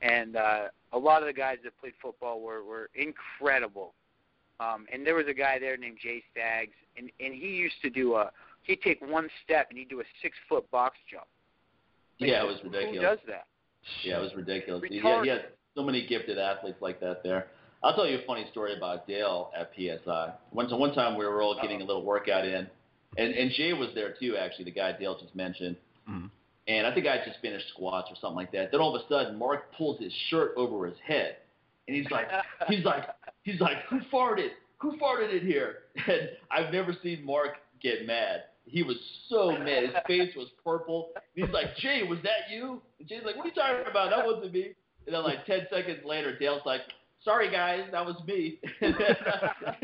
and uh, a lot of the guys that played football were were incredible. Um, and there was a guy there named Jay Staggs, and and he used to do a he'd take one step and he'd do a six foot box jump. Like, Yeah, it was Who ridiculous. does that? Yeah, it was ridiculous. Yeah, Retarded. he had so many gifted athletes like that there. I'll tell you a funny story about Dale at PSI. One, one time we were all getting a little workout in, and, and Jay was there too, actually, the guy Dale just mentioned. Mhm. And I think I just finished squats or something like that. Then all of a sudden, Mark pulls his shirt over his head, and he's like, (laughs) he's like, he's like, who farted? Who farted in here? (laughs) And I've never seen Mark get mad. He was so mad. His face was purple. And he's like, Jay, was that you? And Jay's like, what are you talking about? That wasn't me. And then like 10 seconds later, Dale's like, sorry guys, that was me. and (laughs) then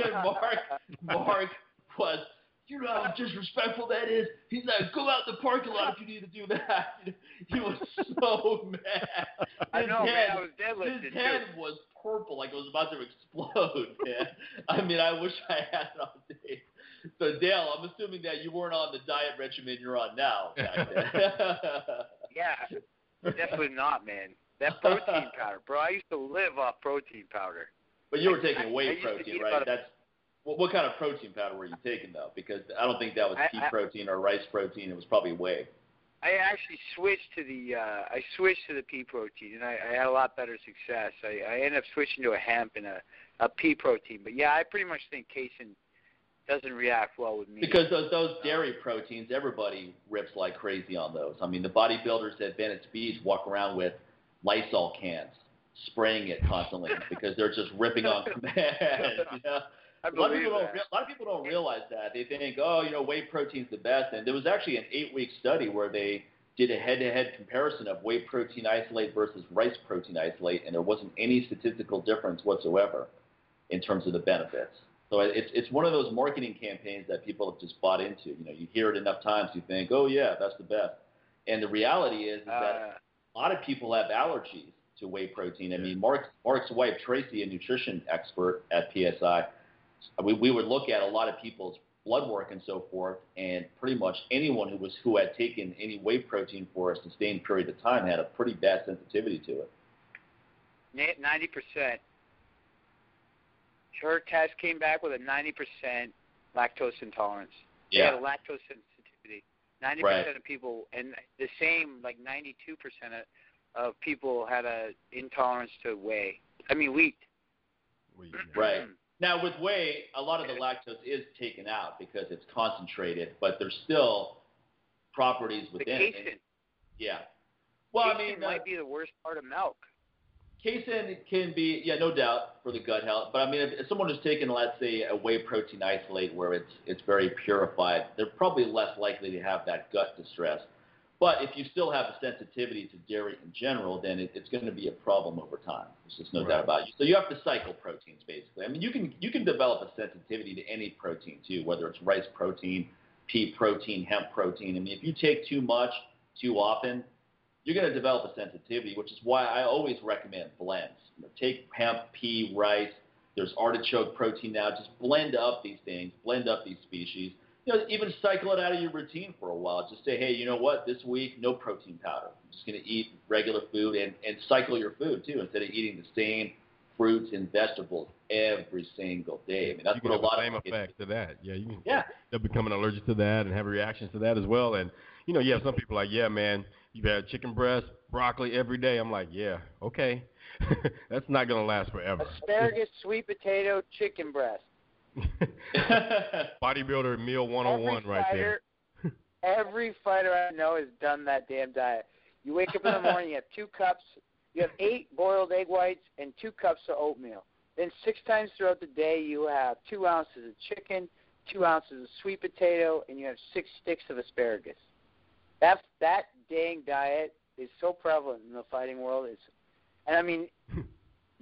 and Mark, Mark was, you know how disrespectful that is? He's like, go out in the parking lot if you need to do that. (laughs) He was so (laughs) mad. I His know, head, man. I was deadlifting his too. head was purple, like it was about to explode, (laughs) man. I mean, I wish I had it on tape. So, Dale, I'm assuming that you weren't on the diet regimen you're on now. Yeah, definitely not, man. That protein powder, bro. I used to live off protein powder. but you were taking I- whey I protein, right? That's what, what kind of protein powder were you taking though? Because I don't think that was pea I- protein or rice protein. It was probably whey. I actually switched to the uh I switched to the pea protein and I, I had a lot better success. I, I ended up switching to a hemp and a, a pea protein. But yeah, I pretty much think casein doesn't react well with me. Because those those dairy proteins, everybody rips like crazy on those. I mean, the bodybuilders at Venice Beach walk around with Lysol cans, spraying it constantly because they're just ripping on (laughs) command. you know? I A lot, of people don't a lot of people don't realize that. They think, oh, you know, whey protein's the best. And there was actually an eight-week study where they did a head-to-head comparison of whey protein isolate versus rice protein isolate, and there wasn't any statistical difference whatsoever in terms of the benefits. So it's it's one of those marketing campaigns that people have just bought into. You know, you hear it enough times, you think, oh yeah, that's the best. And the reality is, is that Uh, a lot of people have allergies to whey protein. I mean, Mark, Mark's wife, Tracy, a nutrition expert at PSI, we, we would look at a lot of people's blood work and so forth, and pretty much anyone who was who had taken any whey protein for a sustained period of time had a pretty bad sensitivity to it. ninety percent. Her test came back with a ninety percent lactose intolerance. They had a lactose sensitivity. Ninety Right. percent of people, and the same, like ninety-two percent of, of people had a intolerance to whey. I mean wheat. We, (clears throat) Right. Now with whey, a lot of the lactose is taken out because it's concentrated, but there's still properties The within it. casein. Yeah. Well, I casein mean, uh, might be the worst part of milk. Casein can be, yeah, no doubt for the gut health. But I mean, if, if someone is taking, let's say, a whey protein isolate where it's it's very purified, they're probably less likely to have that gut distress. But if you still have a sensitivity to dairy in general, then it, it's going to be a problem over time. There's just no Right. doubt about it. So you have to cycle proteins, basically. I mean, you can you can develop a sensitivity to any protein too, whether it's rice protein, pea protein, hemp protein. I mean, if you take too much too often, you're going to develop a sensitivity, which is why I always recommend blends. You know, take hemp, pea, rice. There's artichoke protein now. Just blend up these things, blend up these species. You know, even cycle it out of your routine for a while. Just say, hey, you know what? This week, no protein powder. I'm just going to eat regular food and, and cycle your food too, instead of eating the same fruits and vegetables every single day. I mean, that's you can what a have lot the same of effect to that. Yeah, you can. Yeah. They're becoming allergic to that and have reactions to that as well. And you know, you have some people like, yeah, man, you've had chicken breast, broccoli every day. I'm like, yeah, okay, (laughs) that's not gonna last forever. Asparagus, sweet potato, chicken breast. (laughs) Bodybuilder meal 101 every right fighter, there. Every fighter I know has done that damn diet. You wake up in the (laughs) morning, you have two cups, you have eight boiled egg whites and two cups of oatmeal. Then six times throughout the day, you have two ounces of chicken, two ounces of sweet potato, and you have six sticks of asparagus. That that dang diet is so prevalent in the fighting world. Is, and I mean,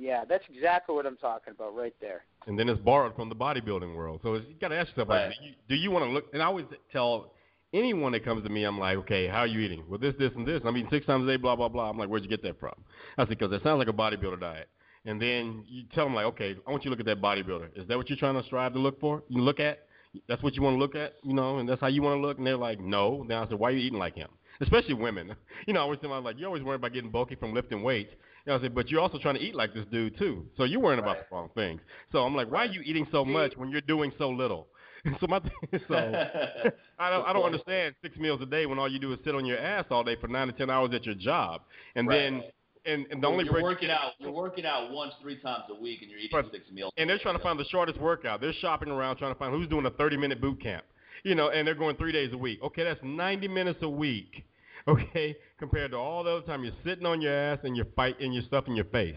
yeah, that's exactly what I'm talking about right there. and then it's borrowed from the bodybuilding world. So you got to ask yourself, Right. like, do you, do you want to look? And I always tell anyone that comes to me, I'm like, okay, how are you eating? Well, this, this, and this. I'm eating six times a day, blah, blah, blah. I'm like, where'd you get that from? I said, because it sounds like a bodybuilder diet. And then you tell them like, okay, I want you to look at that bodybuilder. Is that what you're trying to strive to look for? You look at? That's what you want to look at, you know, and that's how you want to look. And they're like, no. Then I said, why are you eating like him? Especially women. (laughs) You know, I always tell them like, you're always worried about getting bulky from lifting weights. Know, I said, but you're also trying to eat like this dude too. So you're worrying about the wrong things. So I'm like, why are you eating so much when you're doing so little? (laughs) so my so (laughs) I don't I don't understand six meals a day when all you do is sit on your ass all day for nine to ten hours at your job, and Right. then and, and the Well, only you're break working out. You're working out once, three times a week, and you're eating six meals. and they're trying to find the shortest workout. They're shopping around trying to find who's doing a 30 minute boot camp, you know, and they're going three days a week. Okay, that's 90 minutes a week. (laughs) Okay, compared to all the other time you're sitting on your ass and you're fighting your stuff in your face.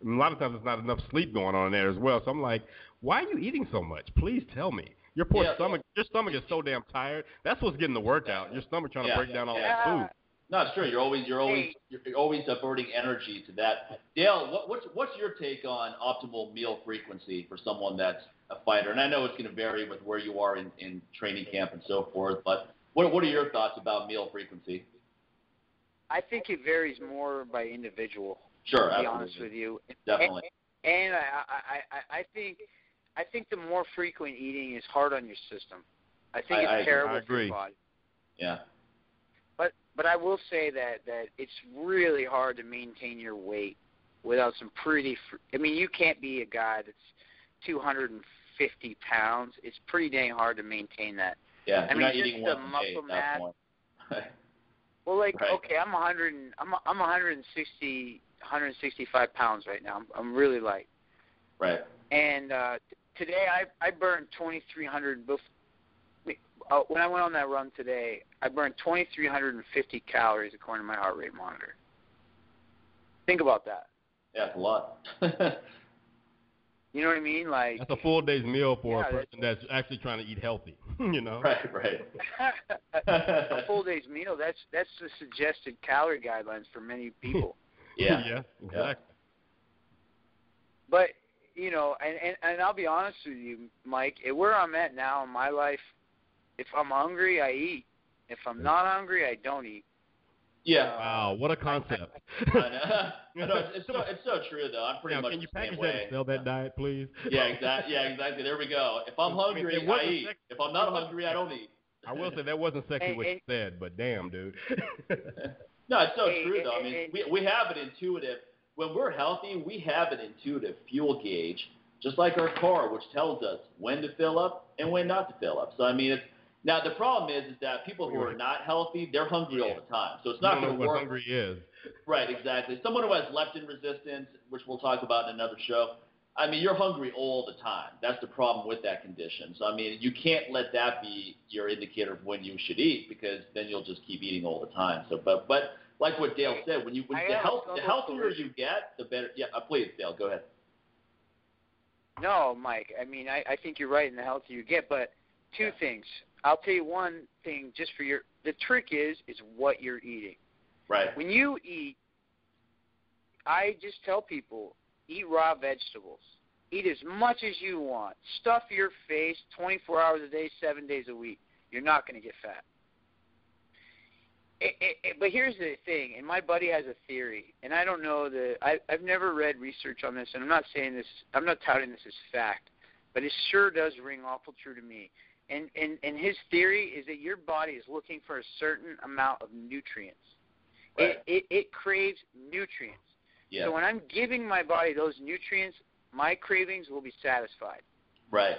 And (laughs) a lot of times there's not enough sleep going on there as well. So I'm like, why are you eating so much? Please tell me. Your poor Yeah. stomach, your stomach is so damn tired. That's what's getting the workout. Your stomach trying Yeah, to break down all yeah. that food. No, it's true. You're always you're always you're always diverting energy to that. Dale, what, what's what's your take on optimal meal frequency for someone that's a fighter? And I know it's going to vary with where you are in, in training camp and so forth. But what what are your thoughts about meal frequency? I think it varies more by individual. Sure, to be absolutely. honest with you. Definitely. And I, I, I, I think, I think the more frequent eating is hard on your system. I think I- it's I terrible I for your body. Yeah. But but I will say that that it's really hard to maintain your weight without some pretty. Fr- I mean, you can't be a guy that's 250 pounds. It's pretty dang hard to maintain that. Yeah. I mean, not just eating the once a day muscle mass. (laughs) Well, like Right. okay, I'm 100. and- I'm I'm 160 165 pounds right now. I'm, I'm really light. right. And uh, t- today I I burned 2,300. Bef- uh, when I went on that run today, I burned 2,350 calories according to my heart rate monitor. Think about that. Yeah, it's a lot. (laughs) You know what I mean? Like That's a full day's meal for Yeah, a person that's actually trying to eat healthy. (laughs) you know. right, right. (laughs) a full day's meal. That's that's the suggested calorie guidelines for many (laughs) people. Yeah. yeah. Exactly. But you know, and, and and I'll be honest with you, Mike. eh, Where I'm at now in my life, if I'm hungry, I eat. If I'm not hungry, I don't eat. Yeah. Wow, what a concept. (laughs) I know. (laughs) No, it's, it's so it's so true though. I'm pretty now, much can you the same package way. that and sell that diet, please? (laughs) Yeah, exactly. Yeah, exactly. There we go. If I'm I mean, hungry, I eat. sex- If I'm not hungry, I don't eat. I will say that wasn't sexy And- what you said, but damn, dude. No, it's so Hey, true though. I mean, we we have an intuitive. When we're healthy, we have an intuitive fuel gauge, just like our car, which tells us when to fill up and when not to fill up. So I mean, it's now the problem is is that people who are not healthy, they're hungry all the time. So it's not going to what work. hungry is. Right, exactly. Someone who has leptin resistance, which we'll talk about in another show. I mean, you're hungry all the time. That's the problem with that condition. So, I mean, you can't let that be your indicator of when you should eat because then you'll just keep eating all the time. So, but but like what Dale said, when you when I the health the healthier solution. you get, the better. Yeah, uh, please, Dale, go ahead. No, Mike. I mean, I, I think you're right in the healthier you get, but two things. I'll tell you one thing just for your. The trick is is what you're eating. Right. When you eat, I just tell people eat raw vegetables. Eat as much as you want. Stuff your face 24 hours a day, seven days a week. You're not going to get fat. It, it, it, but here's the thing, and my buddy has a theory, and I don't know the. I, I've never read research on this, and I'm not saying this. I'm not touting this as fact, but it sure does ring awful true to me. And and and his theory is that your body is looking for a certain amount of nutrients. Right. It, it it craves nutrients. Yeah. So when I'm giving my body those nutrients, my cravings will be satisfied. Right.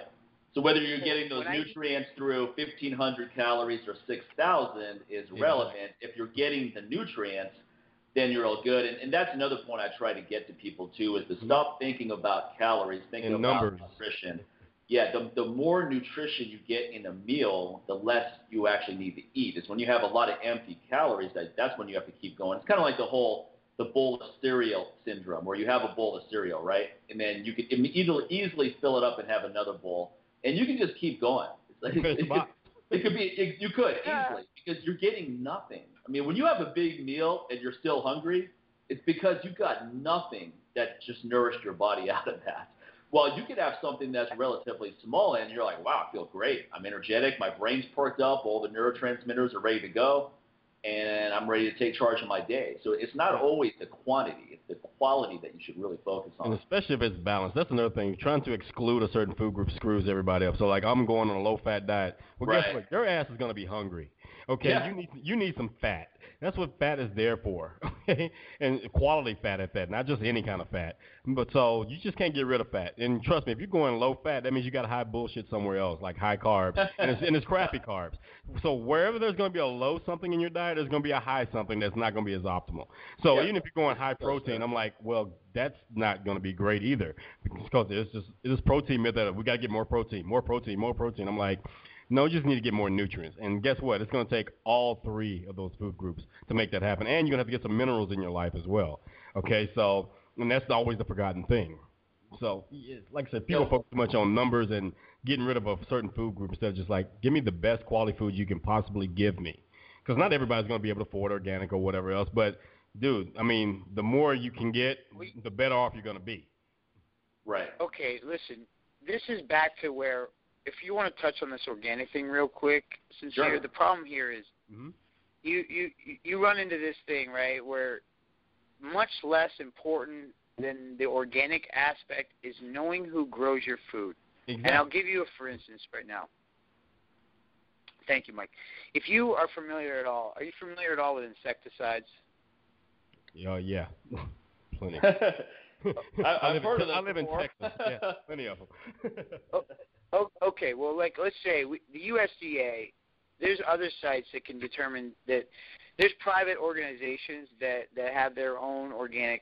So whether you're getting those When I- nutrients through 1,500 calories or 6,000 is Yeah. relevant. If you're getting the nutrients, then you're all good. And, and that's another point I try to get to people too is to mm-hmm. stop thinking about calories, thinking And about numbers. nutrition. Yeah, the, the more nutrition you get in a meal, the less you actually need to eat. It's when you have a lot of empty calories that that's when you have to keep going. It's kind of like the whole the bowl of cereal syndrome, where you have a bowl of cereal, right? And then you could im- easily easily fill it up and have another bowl, and you can just keep going. It's like, Finish the it, could, box. it could be it, you could Yeah. easily because you're getting nothing. I mean, when you have a big meal and you're still hungry, it's because you got nothing that just nourished your body (laughs) out of that. Well, you could have something that's relatively small, and you're like, wow, I feel great. I'm energetic. My brain's perked up. All the neurotransmitters are ready to go, and I'm ready to take charge of my day. So it's not always the quantity; it's the quality that you should really focus on. And especially if it's balanced. That's another thing. Trying to exclude a certain food group screws everybody up. So like, I'm going on a low-fat diet. Well, Right. guess what? Your ass is gonna be hungry. Okay, Yeah. you need you need some fat. That's what fat is there for. (laughs) Okay, and quality fat at that, not just any kind of fat. But so you just can't get rid of fat. And trust me, if you're going low fat, that means you got high bullshit somewhere else, like high carbs, and it's and it's crappy carbs. So wherever there's going to be a low something in your diet, there's going to be a high something that's not going to be as optimal. So Yeah. even if you're going high protein, I'm like, well, that's not going to be great either, because it's just this protein myth that we got to get more protein, more protein, more protein. I'm like. No, you just need to get more nutrients. And guess what? It's going to take all three of those food groups to make that happen. And you're going to have to get some minerals in your life as well. Okay, so, and that's always the forgotten thing. So, like I said, people focus too much on numbers and getting rid of a certain food group instead of just like, give me the best quality food you can possibly give me. Because not everybody's going to be able to afford organic or whatever else. But, dude, I mean, the more you can get, the better off you're going to be. Right. Okay, listen. This is back to where, if you want to touch on this organic thing real quick, since Sure. The problem here is hmm you you you run into this thing right where much less important than the organic aspect is knowing who grows your food. And I'll give you a for instance right now. Thank you, Mike. If you are familiar at all, are you familiar at all with insecticides? Yeah, yeah. (laughs) Plenty. I, (laughs) I I've live heard in, of them I live in. Texas. Yeah, plenty of them. (laughs) Oh, okay. Well, like let's say we, the USDA, there's other sites that can determine that there's private organizations that that have their own organic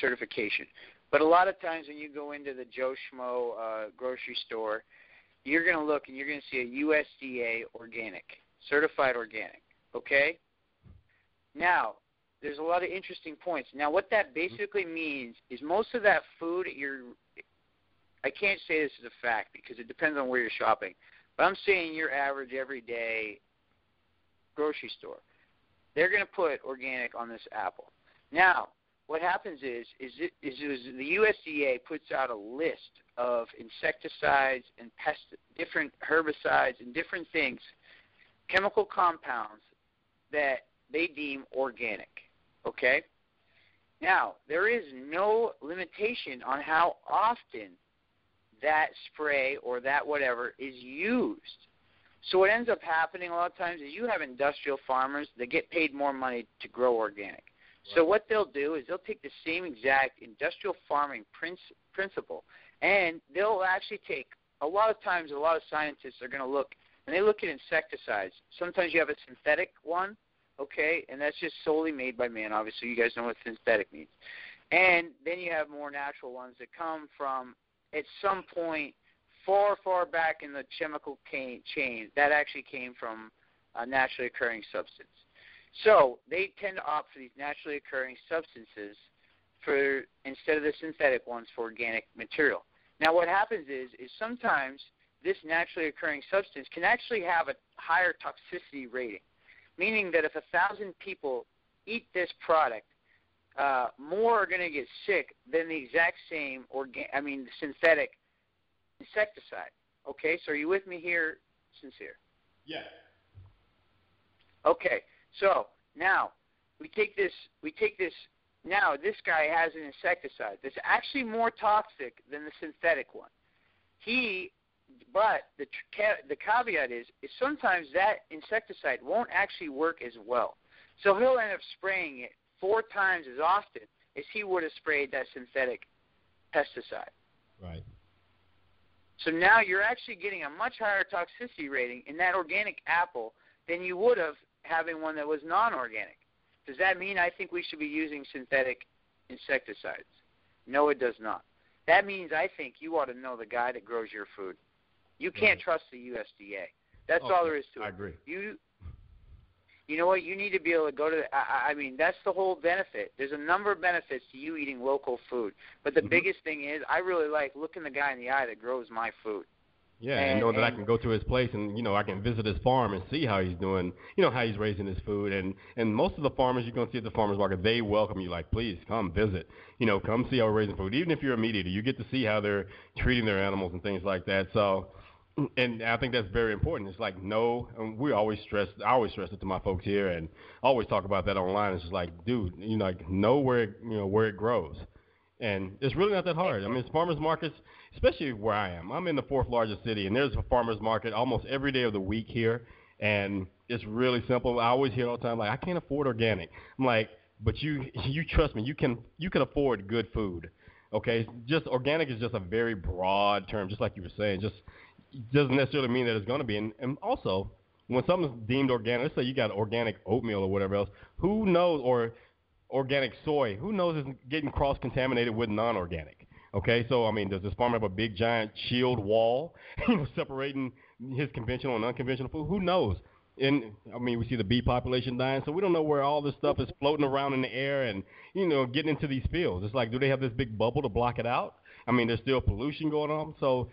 certification. But a lot of times when you go into the Joe Schmo uh, grocery store, you're going to look and you're going to see a USDA organic, certified organic. Okay. Now, there's a lot of interesting points. Now, what that basically means is most of that food you're I can't say this is a fact because it depends on where you're shopping. But I'm saying your average everyday grocery store, they're going to put organic on this apple. Now, what happens is is it is, is the USDA puts out a list of insecticides and pest different herbicides and different things, chemical compounds that they deem organic. Okay? Now, there is no limitation on how often that spray or that whatever is used. So what ends up happening a lot of times is you have industrial farmers that get paid more money to grow organic. So what they'll do is they'll take the same exact industrial farming princ- principle and they'll actually take a lot of times a lot of scientists are going to look and they look at insecticides. Sometimes you have a synthetic one, okay, and that's just solely made by man. Obviously, you guys know what synthetic means. And then you have more natural ones that come from at some point far, far back in the chemical ca- chain that actually came from a naturally occurring substance. So they tend to opt for these naturally occurring substances for instead of the synthetic ones for organic material. Now, what happens is is sometimes this naturally occurring substance can actually have a higher toxicity rating, meaning that if a thousand people eat this product, uh, more are going to get sick than the exact same organ. I mean, synthetic insecticide. Okay, so are you with me here, sincere? Yeah. Okay, so now we take this. We take this. Now this guy has an insecticide that's actually more toxic than the synthetic one. He, but the the caveat is, is sometimes that insecticide won't actually work as well. So he'll end up spraying it four times as often as he would have sprayed that synthetic pesticide. Right. So now you're actually getting a much higher toxicity rating in that organic apple than you would have having one that was non-organic. Does that mean I think we should be using synthetic insecticides? No, it does not. That means I think you ought to know the guy that grows your food. You can't Right. trust the USDA. That's Okay, all there is to it. I agree. You you know what? You need to be able to go to. The, I, I mean, that's the whole benefit. There's a number of benefits to you eating local food, but the Mhm. biggest thing is I really like looking the guy in the eye that grows my food. Yeah, and, And- know that I can go to his place and you know I can visit his farm and see how he's doing, you know how he's raising his food, and and most of the farmers you're gonna see at the farmers market, they welcome you like, please come visit, you know, come see how we're raising food. Even if you're a meat eater, you get to see how they're treating their animals and things like that. So, and I think that's very important. It's like no, and we always stress, I always stress it to my folks here, and always talk about that online. It's just like, dude, you know, like know where it, you know where it grows, and it's really not that hard. I mean, it's farmers markets especially where I am. I'm in the fourth largest city, and there's a farmers market almost every day of the week here, and it's really simple. I always hear all the time, like I can't afford organic. I'm like, but you you trust me, you can you can afford good food. Okay, just organic is just a very broad term, just like you were saying. Just doesn't necessarily mean that it's going to be. And, and also, when something's deemed organic, let's say you got organic oatmeal or whatever else, who knows, or organic soy, who knows is getting cross contaminated with non-organic. Okay, so I mean, does this farmer have a big giant shield wall, (laughs) you know, separating his conventional and unconventional food? Who knows? And I mean, we see the bee population dying, so we don't know where all this stuff is floating around in the air and you know getting into these fields. It's like, do they have this big bubble to block it out? I mean, there's still pollution going on, so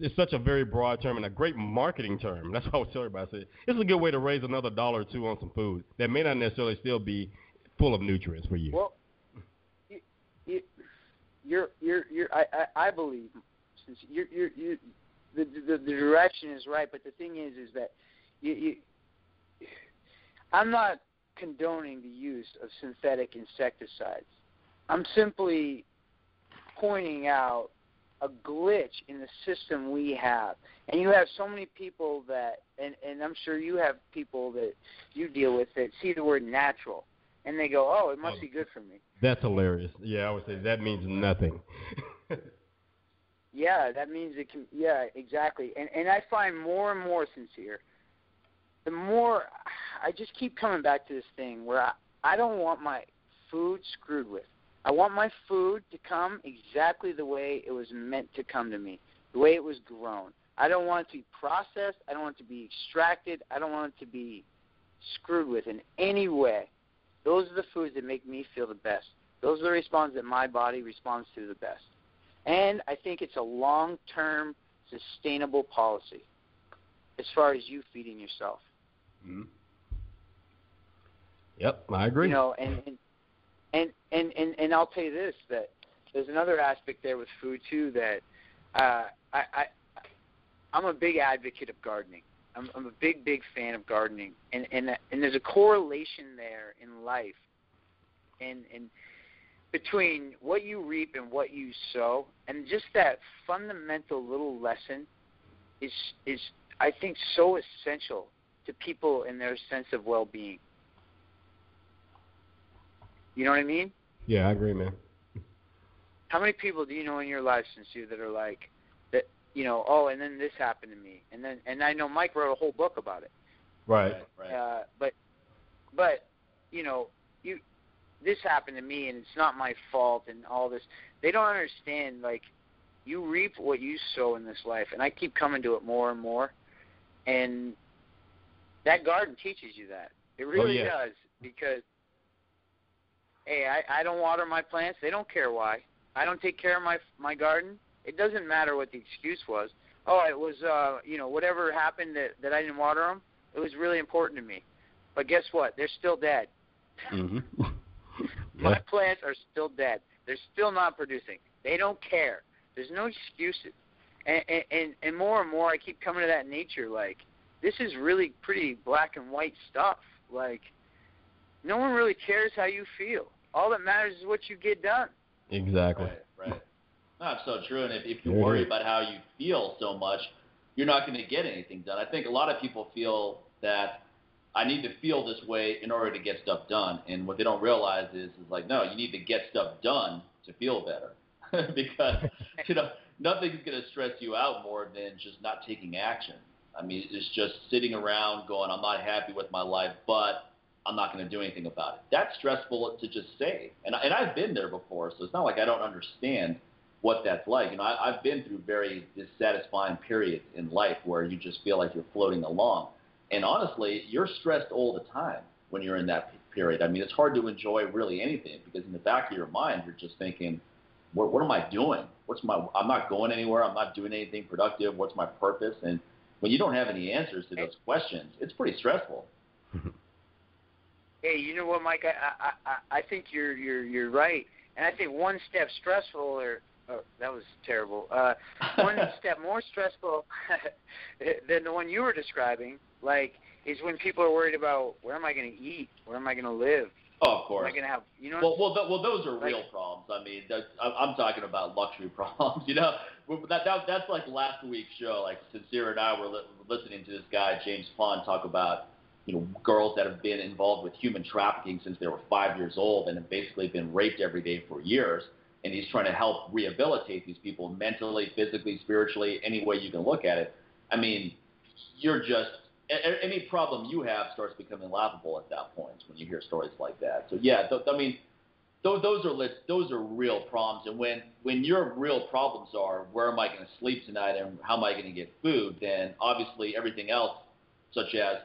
it's such a very broad term and a great marketing term. That's what I was telling everybody. I said it's a good way to raise another dollar or two on some food that may not necessarily still be full of nutrients for you. Well, you, you, you're you're you're I, I I believe since you're you're you the, the the direction is right, but the thing is is that you, you I'm not condoning the use of synthetic insecticides. I'm simply pointing out a glitch in the system we have. And you have so many people that and and I'm sure you have people that you deal with that see the word natural and they go, "Oh, it must Oh. be good for me." That's hilarious. Yeah, I would say that means nothing. Yeah, that means it can. Yeah, exactly. And and I find more and more sincere. The more I just keep coming back to this thing where I I don't want my food screwed with. I want my food to come exactly the way it was meant to come to me, the way it was grown. I don't want it to be processed. I don't want it to be extracted. I don't want it to be screwed with in any way. Those are the foods that make me feel the best. Those are the responses that my body responds to the best. And I think it's a long term sustainable policy as far as you feeding yourself. Mhm. Yep, I agree. You know, and and, and and and and I'll tell you this that there's another aspect there with food too that uh I, I I'm a big advocate of gardening. I'm, I'm a big, big fan of gardening, and and and there's a correlation there in life, and and between what you reap and what you sow, and just that fundamental little lesson is is I think so essential to people in their sense of well-being. You know what I mean? yeah, I agree, man. How many people do you know in your life since you that are like that? You know, oh, and then this happened to me, and then and I know Mike wrote a whole book about it. Right. right. Uh, but but you know you this happened to me and it's not my fault and all this. They don't understand like you reap what you sow in this life, and I keep coming to it more and more. And that garden teaches you that. It really yeah. does because hey, I, I don't water my plants. They don't care why. I don't take care of my my garden. It doesn't matter what the excuse was. Oh, it was uh, you know, whatever happened that that I didn't water them. It was really important to me. But guess what? They're still dead. Mhm. (laughs) (laughs) My plants are still dead. They're still not producing. They don't care. There's no excuses. And and and more and more, I keep coming to that nature. Like this is really pretty black and white stuff. Like no one really cares how you feel. All that matters is what you get done. Exactly. Right, right. That's so true. And if, if you There worry about how you feel so much, you're not going to get anything done. I think a lot of people feel that I need to feel this way in order to get stuff done. And what they don't realize is, is like, no, you need to get stuff done to feel better. (laughs) because, you know, nothing's going to stress you out more than just not taking action. I mean, it's just sitting around going, I'm not happy with my life, but I'm not going to do anything about it. That's stressful to just say. And, and I've been there before, so it's not like I don't understand what that's like. You know, I, I've been through very dissatisfying periods in life where you just feel like you're floating along. And honestly, you're stressed all the time when you're in that period. I mean, it's hard to enjoy really anything because in the back of your mind, you're just thinking, what, what am I doing? What's my? I'm not going anywhere. I'm not doing anything productive. What's my purpose? And when you don't have any answers to those questions, it's pretty stressful. (laughs) hey, you know what, Mike? I I I think you're you're you're right, and I think one step stressful or Oh, that was terrible. Uh, (laughs) one step more stressful (laughs) than the one you were describing, like, is when people are worried about where am I going to eat, where am I going to live, Oh, of course. Am I gonna have, you know? Well, well, th- well, those are real problems. I mean, that's, I'm talking about luxury (laughs) problems. You know, that, that that's like last week's show. Like Sincere and I were li- listening to this guy James Pond talk about, you know, girls that have been involved with human trafficking since they were five years old and have basically been raped every day for years. And he's trying to help rehabilitate these people mentally, physically, spiritually, any way you can look at it. I mean, you're just any problem you have starts becoming laughable at that point when you hear stories like that. So yeah, th- I mean, those those are those are real problems. And when when your real problems are where am I going to sleep tonight and how am I going to get food, then obviously everything else, such as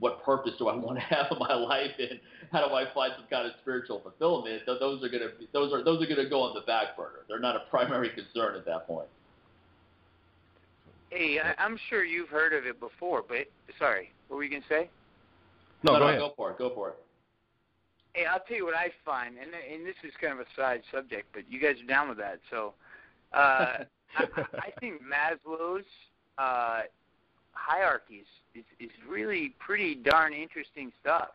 what purpose do I want to (laughs) have in my life and how do I find some kind of spiritual fulfillment, those are going to those are those are going to go on the back burner. They're not a primary concern at that point. Hey, I, I'm sure you've heard of it before, but sorry, what were you gonna say? No, no, go no, ahead. Go for it. Go for it. Hey, I'll tell you what I find, and and this is kind of a side subject, but you guys are down with that, so uh, (laughs) I, I think Maslow's uh, hierarchies is is really pretty darn interesting stuff.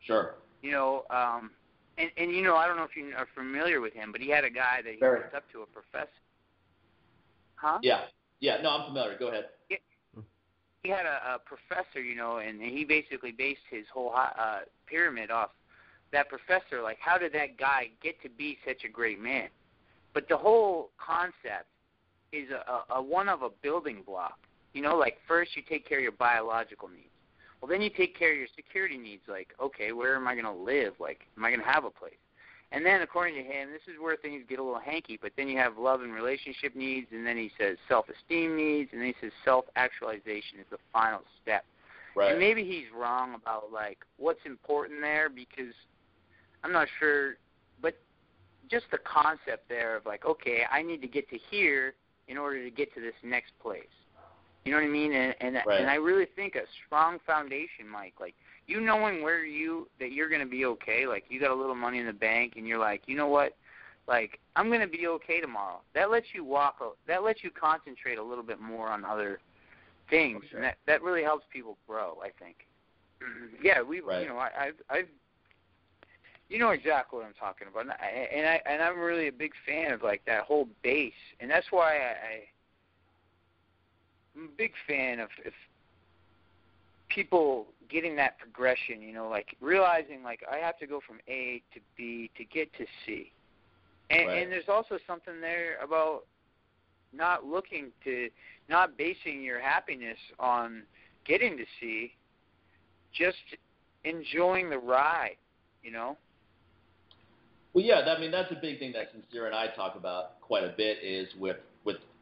Sure. You know, um, and and you know, I don't know if you are familiar with him, but he had a guy that he Very. looked up to, a professor. Huh? Yeah. Yeah. No, I'm familiar. Go ahead. he had a, a professor, you know, and he basically based his whole uh, pyramid off that professor. Like, how did that guy get to be such a great man? But the whole concept is a, a one of a building block. You know, like first you take care of your biological needs. Well, then you take care of your security needs. Like, okay, where am I going to live? Like, am I going to have a place? And then, according to him, this is where things get a little hanky. But then you have love and relationship needs, and then he says self-esteem needs, and then he says self-actualization is the final step. Right. And maybe he's wrong about like what's important there because I'm not sure, but just the concept there of like, okay, I need to get to here in order to get to this next place. You know what I mean? And and, Right. and I really think a strong foundation, Mike, like you knowing where you that you're going to be okay, like you got a little money in the bank and you're like, you know what? Like I'm going to be okay tomorrow. That lets you walk that lets you concentrate a little bit more on other things, Sure. and that that really helps people grow. I think. (clears throat) Yeah, we. Right. You know, I, I've, I've. You know exactly what I'm talking about, and I and I and I'm really a big fan of like that whole base, and that's why I. I I'm a big fan of if people getting that progression. You know, like realizing like I have to go from A to B to get to C, and, Right. and there's also something there about not looking to not basing your happiness on getting to C, just enjoying the ride, you know? Well, yeah, I mean that's a big thing that Sincere and I talk about quite a bit is with with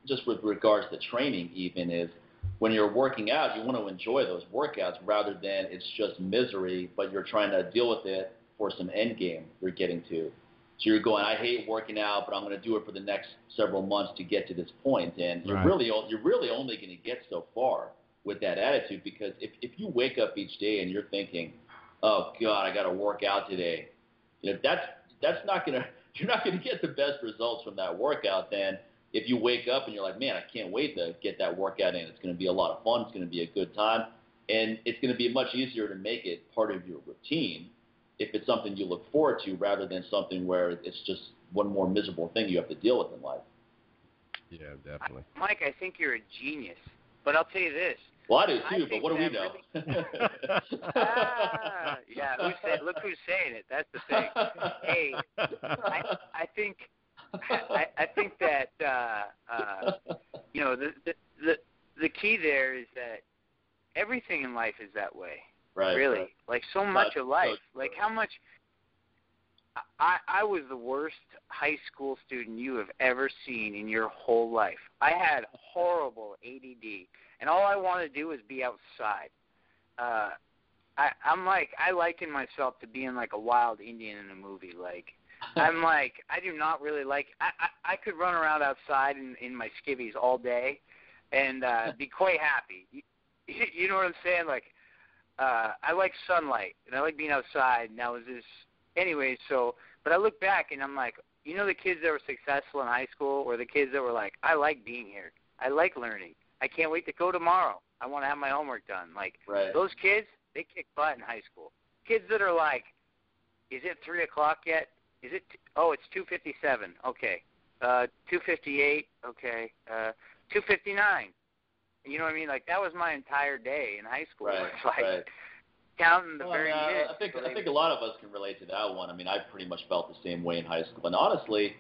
just with regards to training. Even is when you're working out, you want to enjoy those workouts rather than it's just misery, but you're trying to deal with it for some end game you're getting to. So you're going, I hate working out, but I'm going to do it for the next several months to get to this point. and you're really you're really only going to get so far with that attitude because if if you wake up each day and you're thinking, oh God, I got to work out today, you know that's that's not gonna (laughs) you're not gonna get the best results from that workout then if you wake up and you're like man i can't wait to get that workout in it's going to be a lot of fun it's going to be a good time and it's going to be much easier to make it part of your routine if it's something you look forward to rather than something where it's just one more miserable thing you have to deal with in life Yeah, definitely. Mike, I think you're a genius. But I'll tell you this. well i do I too but what do we that know (laughs) Ah, yeah, who said, look who's saying it. That's the thing. (laughs) Hey, I, I think I, I think that uh, uh, you know the, the the the key there is that everything in life is that way. right really, right. like so much so of life. like how much. I I was the worst high school student you have ever seen in your whole life. I had horrible ADD, and all I wanted to do was be outside. Uh, I I'm like I liken myself to being like a wild Indian in a movie. Like I'm like, I do not really like. I I, I could run around outside in in my skivvies all day, and uh (laughs) be quite happy. You, you know what I'm saying? Like, uh I like sunlight and I like being outside. And that was this. Anyway, so but I look back and I'm like, you know, the kids that were successful in high school, or the kids that were like, I like being here. I like learning. I can't wait to go tomorrow. I want to have my homework done. Like right. those kids, they kick butt in high school. Kids that are like, is it three o'clock yet? Is it? Oh, it's two fifty-seven. Okay. Uh, two fifty-eight. Okay. Uh, two fifty-nine. You know what I mean? Like that was my entire day in high school. Right. It's (laughs) like right. counting the Well, very uh, minutes. I think I think a lot of us can relate to that one. I mean, I pretty much felt the same way in high school. And honestly,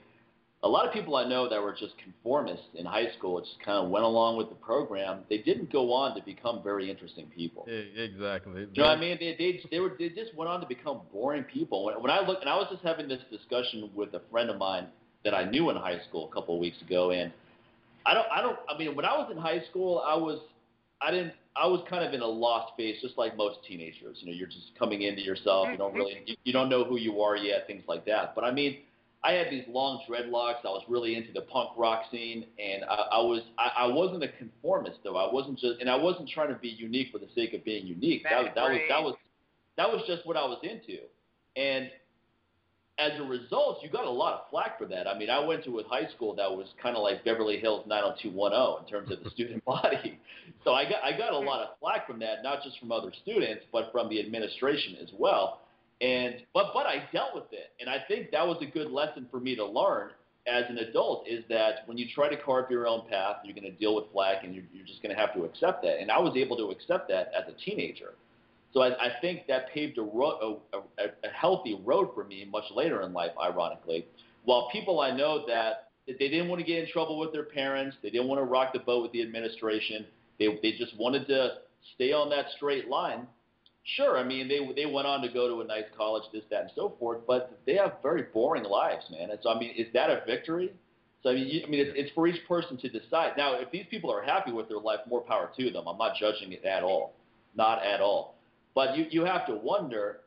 a lot of people I know that were just conformists in high school, just kind of went along with the program. They didn't go on to become very interesting people. Exactly. You know what I mean? They they they were they just went on to become boring people. When when I look and I was just having this discussion with a friend of mine that I knew in high school a couple of weeks ago, and I don't I don't I mean when I was in high school I was I didn't I was kind of in a lost phase, just like most teenagers. You know, you're just coming into yourself. You don't mm-hmm. really you, you don't know who you are yet, things like that. But I mean. I had these long dreadlocks. I was really into the punk rock scene, and I, I was I, I wasn't a conformist though. I wasn't just, and I wasn't trying to be unique for the sake of being unique. That was that was that was that was just what I was into, and as a result, you got a lot of flack for that. I mean, I went to a high school that was kind of like Beverly Hills 90210 in terms of the student (laughs) body, so I got I got a lot of flack from that, not just from other students, but from the administration as well. And but but I dealt with it, and I think that was a good lesson for me to learn as an adult is that when you try to carve your own path, you're going to deal with flack, and you're, you're just going to have to accept that. And I was able to accept that as a teenager. So I, I think that paved a, ro- a, a, a healthy road for me much later in life, ironically. While people I know that they didn't want to get in trouble with their parents, they didn't want to rock the boat with the administration, they they just wanted to stay on that straight line. Sure, I mean they they went on to go to a nice college, this, that, and so forth, but they have very boring lives, man. And so I mean, is that a victory? So I mean, you, I mean, it's, it's for each person to decide. Now, if these people are happy with their life, more power to them. I'm not judging it at all, not at all. But you you have to wonder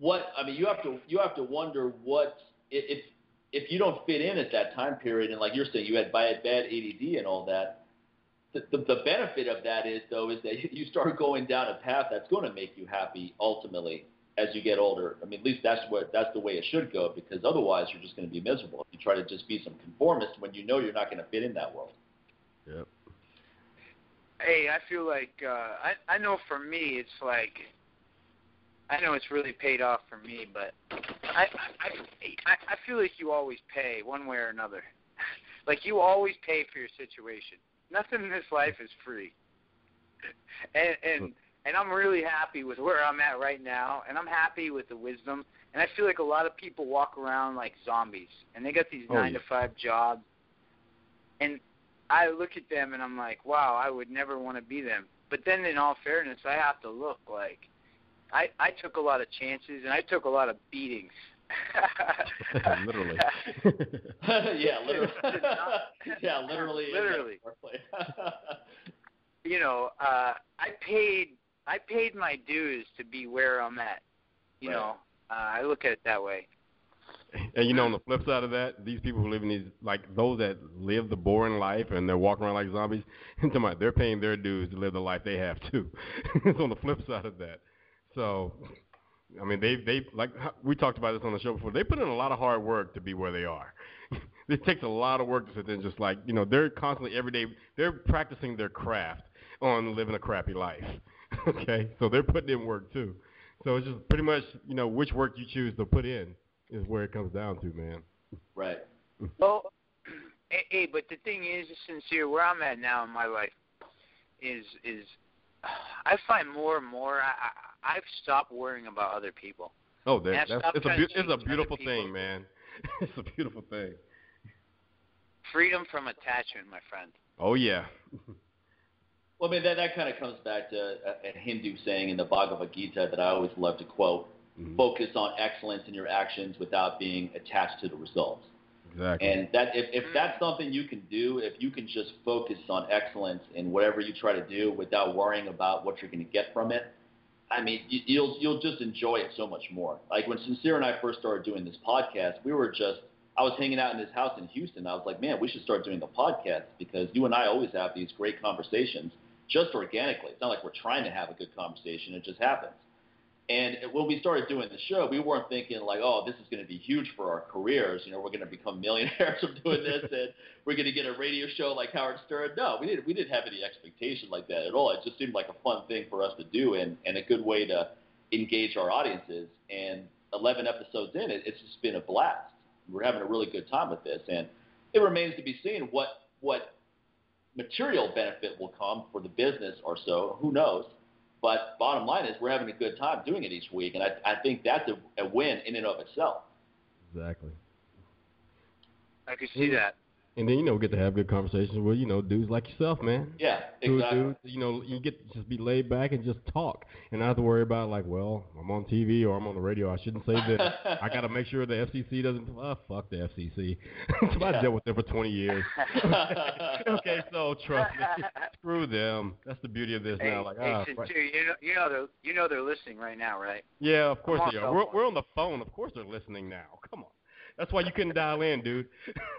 what I mean. You have to you have to wonder what if if you don't fit in at that time period, and like you're saying, you had bad bad ADD and all that. The, the, the benefit of that is though is that (laughs) you start going down a path that's going to make you happy ultimately as you get older. I mean, at least that's what that's the way it should go because otherwise you're just going to be miserable if you try to just be some conformist when you know you're not going to fit in that world. Yep. Hey, I feel like uh I I know for me it's like I know it's really paid off for me, but I I I, I feel like you always pay one way or another. (laughs) like you always pay for your situation. Nothing in this life is free. (laughs) And and hmm. and I'm really happy with where I'm at right now, and I'm happy with the wisdom. And I feel like a lot of people walk around like zombies, and they got these Oh, nine yeah. to five jobs, and I look at them and I'm like, wow, I would never want to be them. But then, in all fairness, I have to look like I I took a lot of chances and I took a lot of beatings. Literally. (laughs) yeah, literally. (laughs) Yeah, (laughs) literally. Literally. you know, uh, I paid I paid my dues to be where I'm at. You Right. know, uh, I look at it that way. And you know, on the flip side of that, these people who live in these, like those that live the boring life and they're walking around like zombies, and about they're paying their dues to live the life they have too. it's on the flip side of that. So, I mean, they they like we talked about this on the show before. They put in a lot of hard work to be where they are. (laughs) it takes a lot of work to sit there and just like you know they're constantly every day they're practicing their craft on living a crappy life. (laughs) okay, so they're putting in work too. So it's just pretty much you know which work you choose to put in is where it comes down to, man. right. Mm. Well, (clears throat) hey, hey, but the thing is, sincere, where I'm at now in my life is is (sighs) I find more and more I, I I've stopped worrying about other people. Oh, that, that's it's a trying it's a beautiful thing, man. (laughs) it's a beautiful thing. Freedom from attachment, my friend. Oh yeah. (laughs) Well, I mean, that, that kind of comes back to a, a Hindu saying in the Bhagavad Gita that I always love to quote Mhm. focus on excellence in your actions without being attached to the results. Exactly. And that if, if that's something you can do, if you can just focus on excellence in whatever you try to do without worrying about what you're going to get from it, I mean, you, you'll you'll just enjoy it so much more. Like when Sincere and I first started doing this podcast, we were just I was hanging out in his house in Houston. I was like, man, we should start doing the podcast because you and I always have these great conversations just organically. It's not like we're trying to have a good conversation; it just happens. And when we started doing the show, we weren't thinking like, oh, this is going to be huge for our careers. You know, we're going to become millionaires (laughs) from doing this, and we're going to get a radio show like Howard Stern. No, we didn't. We didn't have any expectation like that at all. It just seemed like a fun thing for us to do, and and a good way to engage our audiences. And 11 episodes in, it, it's just been a blast. We're having a really good time with this, and it remains to be seen what what material benefit will come for the business or so. Who knows? But bottom line is, we're having a good time doing it each week, and I, I think that's a, a win in and of itself. Exactly. I could see that. And then you know get to have good conversations with you know dudes like yourself, man. Yeah, Dude, exactly. dude, you know you get to just be laid back and just talk, and not have to worry about like, well, I'm on TV or I'm on the radio. I shouldn't say this. (laughs) I got to make sure the FCC doesn't. Oh, fuck the FCC. so I Yeah. dealt with them for 20 years. (laughs) okay, so trust me, screw them. That's the beauty of this Hey, now. Like, hey, ah, Sincere, right. you know, you know they're, you know they're listening right now, right? yeah, of course I'm they are. We're, we're on the phone. Of course they're listening now. Come on. That's why you couldn't dial in, dude. (laughs)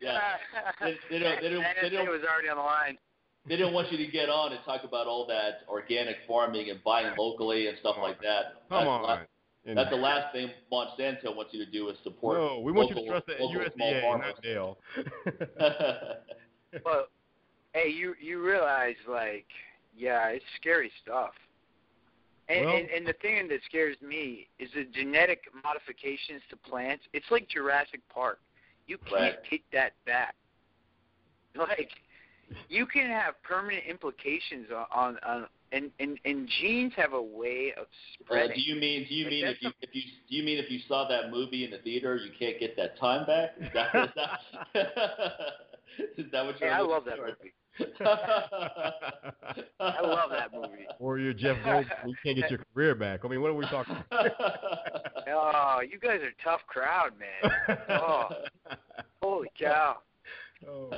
yeah, They- they don't- they don't- they don't- was already on the line. they didn't want you to get on and talk about all that organic farming and buying locally and stuff like that. Come that's on. The last, And- that's the last thing Monsanto wants you to do is support. no, we want local, you to trust the local small USDA, farmers. not Dale. (laughs) Well, hey, you you realize like, yeah, it's scary stuff. And, Well- and and the thing that scares me is the genetic modifications to plants. It's like Jurassic Park. You can't Right. take that back. Like, you can have permanent implications on on, on and, and and genes have a way of Uh, spreading. do you mean do you Like, mean if you if you do you mean if you saw that movie in the theater you can't get that time back? Is that is that, (laughs) is that what you're Hey, I love that movie. I love that movie. Or you're Jeff Goldblum, you can't get your career back. I mean, what are we talking? Oh, you guys are a tough crowd, man. (laughs) Oh, holy cow! Oh.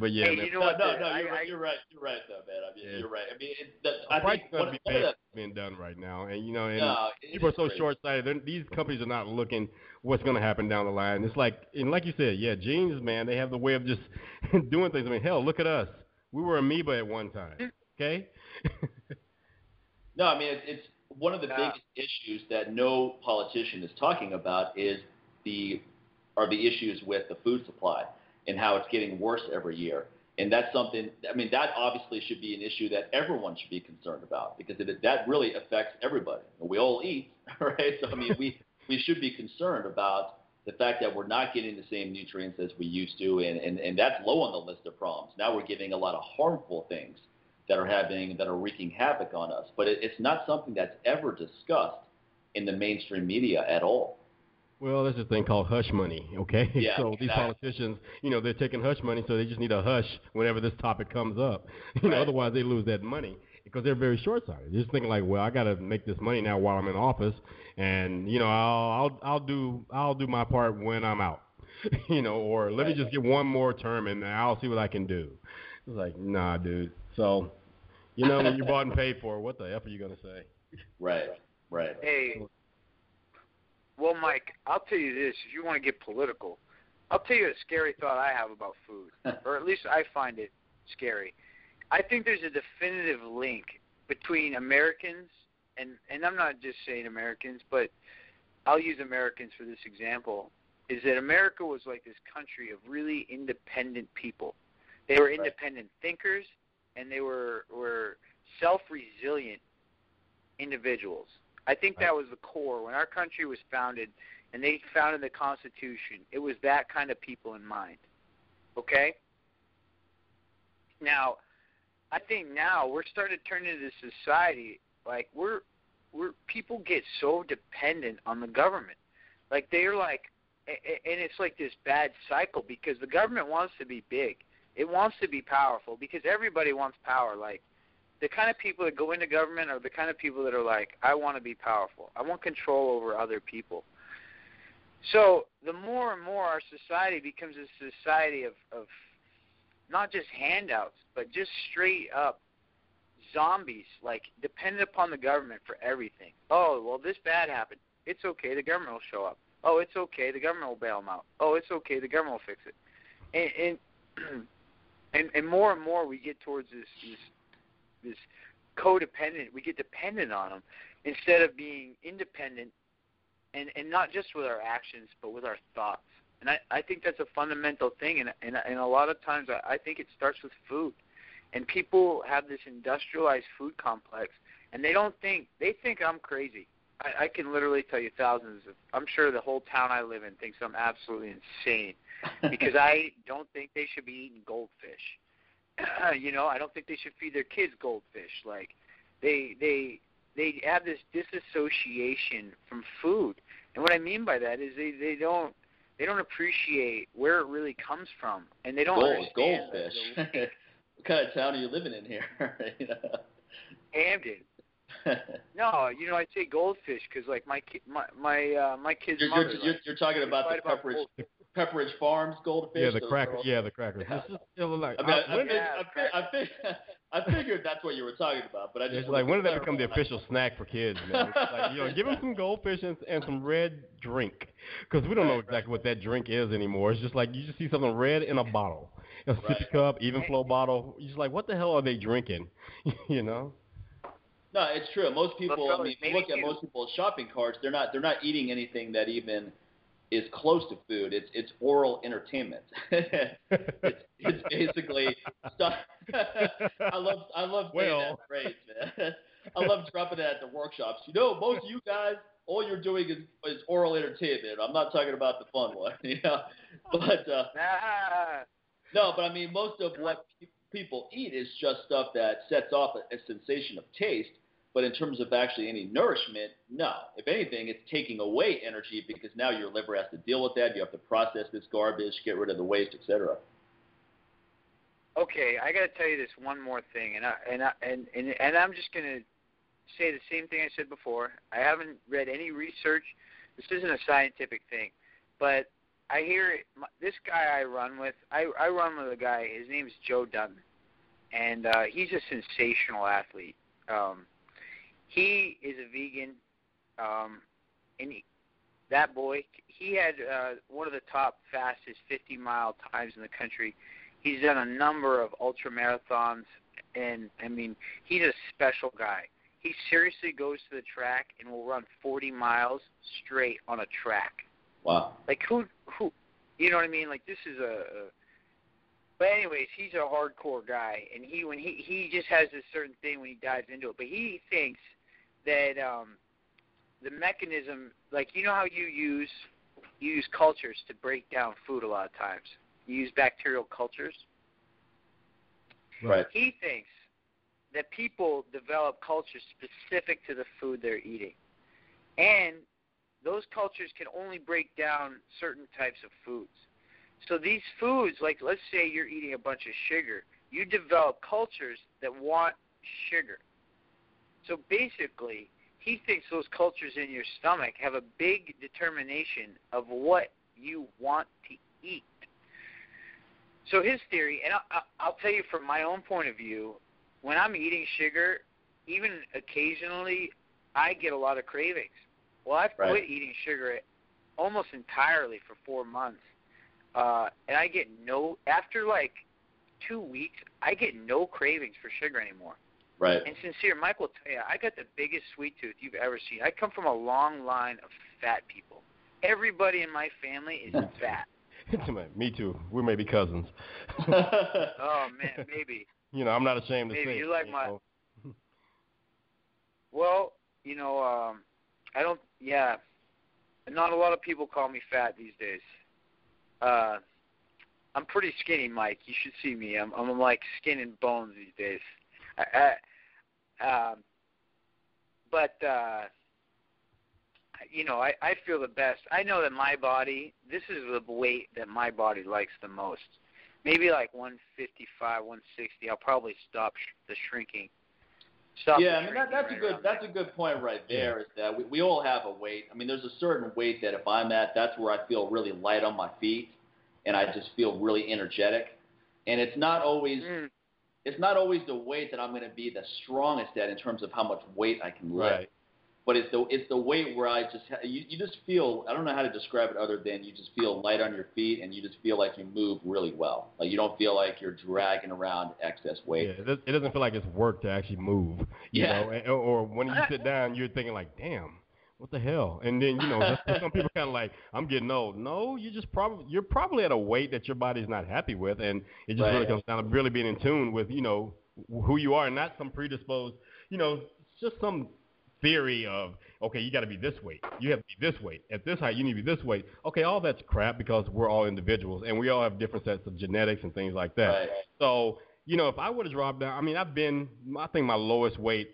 But yeah, Hey, man. you know no, what? no, the- no, I- you're, I- right, you're right. You're right, though, man. I mean, Yeah. you're right. I mean, it, the, a I price think one, gonna be one paid of the, being done right now, and you know, and no, people are so crazy. short-sighted. They're, these companies are not looking what's going to happen down the line. It's like, and like you said, yeah, genes, man, they have the way of just (laughs) doing things. I mean, hell, look at us. We were amoeba at one time. Okay. No, I mean, it's, it's one of the Yeah. biggest issues that no politician is talking about is the are the issues with the food supply and how it's getting worse every year. And that's something. I mean, that obviously should be an issue that everyone should be concerned about because it, that really affects everybody. We all eat, (laughs) right? So I mean, we we should be concerned about the fact that we're not getting the same nutrients as we used to, and, and, and that's low on the list of problems. Now we're getting a lot of harmful things that are having that are wreaking havoc on us. But it, it's not something that's ever discussed in the mainstream media at all. Well, there's a thing called hush money, okay? (laughs) Yeah, so these politicians, you know, they're taking hush money, so they just need a hush whenever this topic comes up. (laughs) You know, otherwise they lose that money because they're very short-sighted. They're just thinking like, well, I got to make this money now while I'm in office, and you know, I'll I'll I'll do I'll do my part when I'm out. (laughs) you know, or let me just get one more term and I'll see what I can do. It's like, nah, dude. So, you know, when you bought and paid for, what the f are you gonna say? Right, right. Hey, well, Mike, I'll tell you this: if you want to get political, I'll tell you a scary thought I have about food, (laughs) or at least I find it scary. I think there's a definitive link between Americans and and I'm not just saying Americans, but I'll use Americans for this example. Is that America was like this country of really independent people. They were Right. independent thinkers, and they were were self-resilient individuals. I think that was the core when our country was founded, and they founded the Constitution. It was that kind of people in mind. Okay. Now, I think now we're starting to turn into this society like we're we're people get so dependent on the government, like they're like, a- a- and it's like this bad cycle because the government wants to be big, it wants to be powerful because everybody wants power. Like the kind of people that go into government are the kind of people that are like, I want to be powerful. I want control over other people. So the more and more our society becomes a society of, of not just handouts, but just straight up zombies, like dependent upon the government for everything. Oh, well, this bad happened. It's okay. The government will show up. Oh, it's okay. The government will bail them out. Oh, it's okay. The government will fix it. And and (clears throat) and, and more and more we get towards this this this codependent. We get dependent on them instead of being independent, and and not just with our actions, but with our thoughts. And I I think that's a fundamental thing. And and and a lot of times I, I think it starts with food. And people have this industrialized food complex, and they don't think they think I'm crazy. I, I can literally tell you thousands of. I'm sure the whole town I live in thinks I'm absolutely insane because (laughs) I don't think they should be eating goldfish. (clears throat) you know, I don't think they should feed their kids goldfish. Like they they they have this disassociation from food. And what I mean by that is they they don't they don't appreciate where it really comes from, and they don't Gold, understand goldfish. (laughs) what kind of town are you living in here? (laughs) you know? Hamden. (laughs) No, you know I say goldfish because like my ki- my my uh, my kid's you're, mother. you're, you're, like, you're talking we about fight the Pepperidge, goldfish. Pepperidge Farms goldfish. Yeah, the crackers. Yeah, the crackers. Yeah. It's just it was like, I mean, I, I, when, Yeah, I, fig- I, fig- I figured that's what you were talking about, but I just it's like when did that become the clarify. official snack for kids, man? Like you know, (laughs) give them some goldfish and, and some red drink, because we don't know exactly what that drink is anymore. It's just like you just see something red in a bottle, a sippy Right. cup, even flow bottle. You're just like, what the hell are they drinking? (laughs) you know? No, it's true. Most people, I mean, if you look at most people's shopping carts, they're not they're not eating anything that even is close to food. It's it's oral entertainment. (laughs) it's it's basically stuff. (laughs) I love I love saying Well. that phrase, man. (laughs) I love dropping that at the workshops. You know, most of you guys, all you're doing is is oral entertainment. I'm not talking about the fun one, you know. But uh, no, but I mean, most of what people eat is just stuff that sets off a, a sensation of taste. But in terms of actually any nourishment, no. If anything, it's taking away energy because now your liver has to deal with that. You have to process this garbage, get rid of the waste, etc. okay, I got to tell you this one more thing, and I, and I, and and and I'm just gonna say the same thing I said before. I haven't read any research. This isn't a scientific thing, but I hear it, this guy I run with. I I run with a guy. His name's Joe Dutton, and uh, he's a sensational athlete. Um, he is a vegan, um, and he, that boy, he had uh, one of the top fastest 50 mile times in the country. He's done a number of ultra marathons, and I mean, he's a special guy. He seriously goes to the track and will run 40 miles straight on a track. Wow. Like who, who, you know what I mean? Like this is a. a but anyways, he's a hardcore guy, and he when he he just has this certain thing when he dives into it. But he thinks that um, the mechanism, like you know how you use you use cultures to break down food a lot of times. You use bacterial cultures. Right. He thinks that people develop cultures specific to the food they're eating. And those cultures can only break down certain types of foods. So these foods, like let's say you're eating a bunch of sugar, you develop cultures that want sugar. So basically, he thinks those cultures in your stomach have a big determination of what you want to eat. So his theory, and I, I, I'll tell you from my own point of view, when I'm eating sugar, even occasionally, I get a lot of cravings. Well, I've Right. quit eating sugar almost entirely for four months, uh, and I get no after like two weeks, I get no cravings for sugar anymore. Right. And sincere, Mike will tell you, I got the biggest sweet tooth you've ever seen. I come from a long line of fat people. Everybody in my family is (laughs) fat. Me too. We may be cousins. (laughs) Oh (laughs) man, maybe. you know, I'm not ashamed to Maybe say. you it, like my- know. Well, you know, um, I don't. Yeah, not a lot of people call me fat these days. Uh, I'm pretty skinny, Mike. You should see me. I'm I'm like skin and bones these days. I, I, um, but uh, you know, I I feel the best. I know that my body. This is the weight that my body likes the most. Maybe like 155, 160. I'll probably stop sh- the shrinking. Stop yeah, the I mean that, that's a good that's a good point right there. Is that we, we all have a weight. I mean, there's a certain weight that if I'm at, that's where I feel really light on my feet, and I just feel really energetic. And it's not always Mm. It's not always the weight that I'm going to be the strongest at in terms of how much weight I can lift. Right. But it's the it's the weight where I just you you just feel I don't know how to describe it other than you just feel light on your feet and you just feel like you move really well. Like you don't feel like you're dragging around excess weight. Yeah, it, does, it doesn't feel like it's work to actually move. You Yeah. know, or when you (laughs) sit down, you're thinking like, damn. What the hell? And then you know, some- people kind of like, I'm getting old. No, you just probably you're probably at a weight that your body's not happy with, and it just really comes down to really being in tune with you know who you are, and not some predisposed, you know, just some theory of okay, you got to be this weight, you have to be this weight at this height, you need to be this weight. Okay, all that's crap because we're all individuals and we all have different sets of genetics and things like that. Right. So you know, if I would have dropped down, I mean, I've been, I think my lowest weight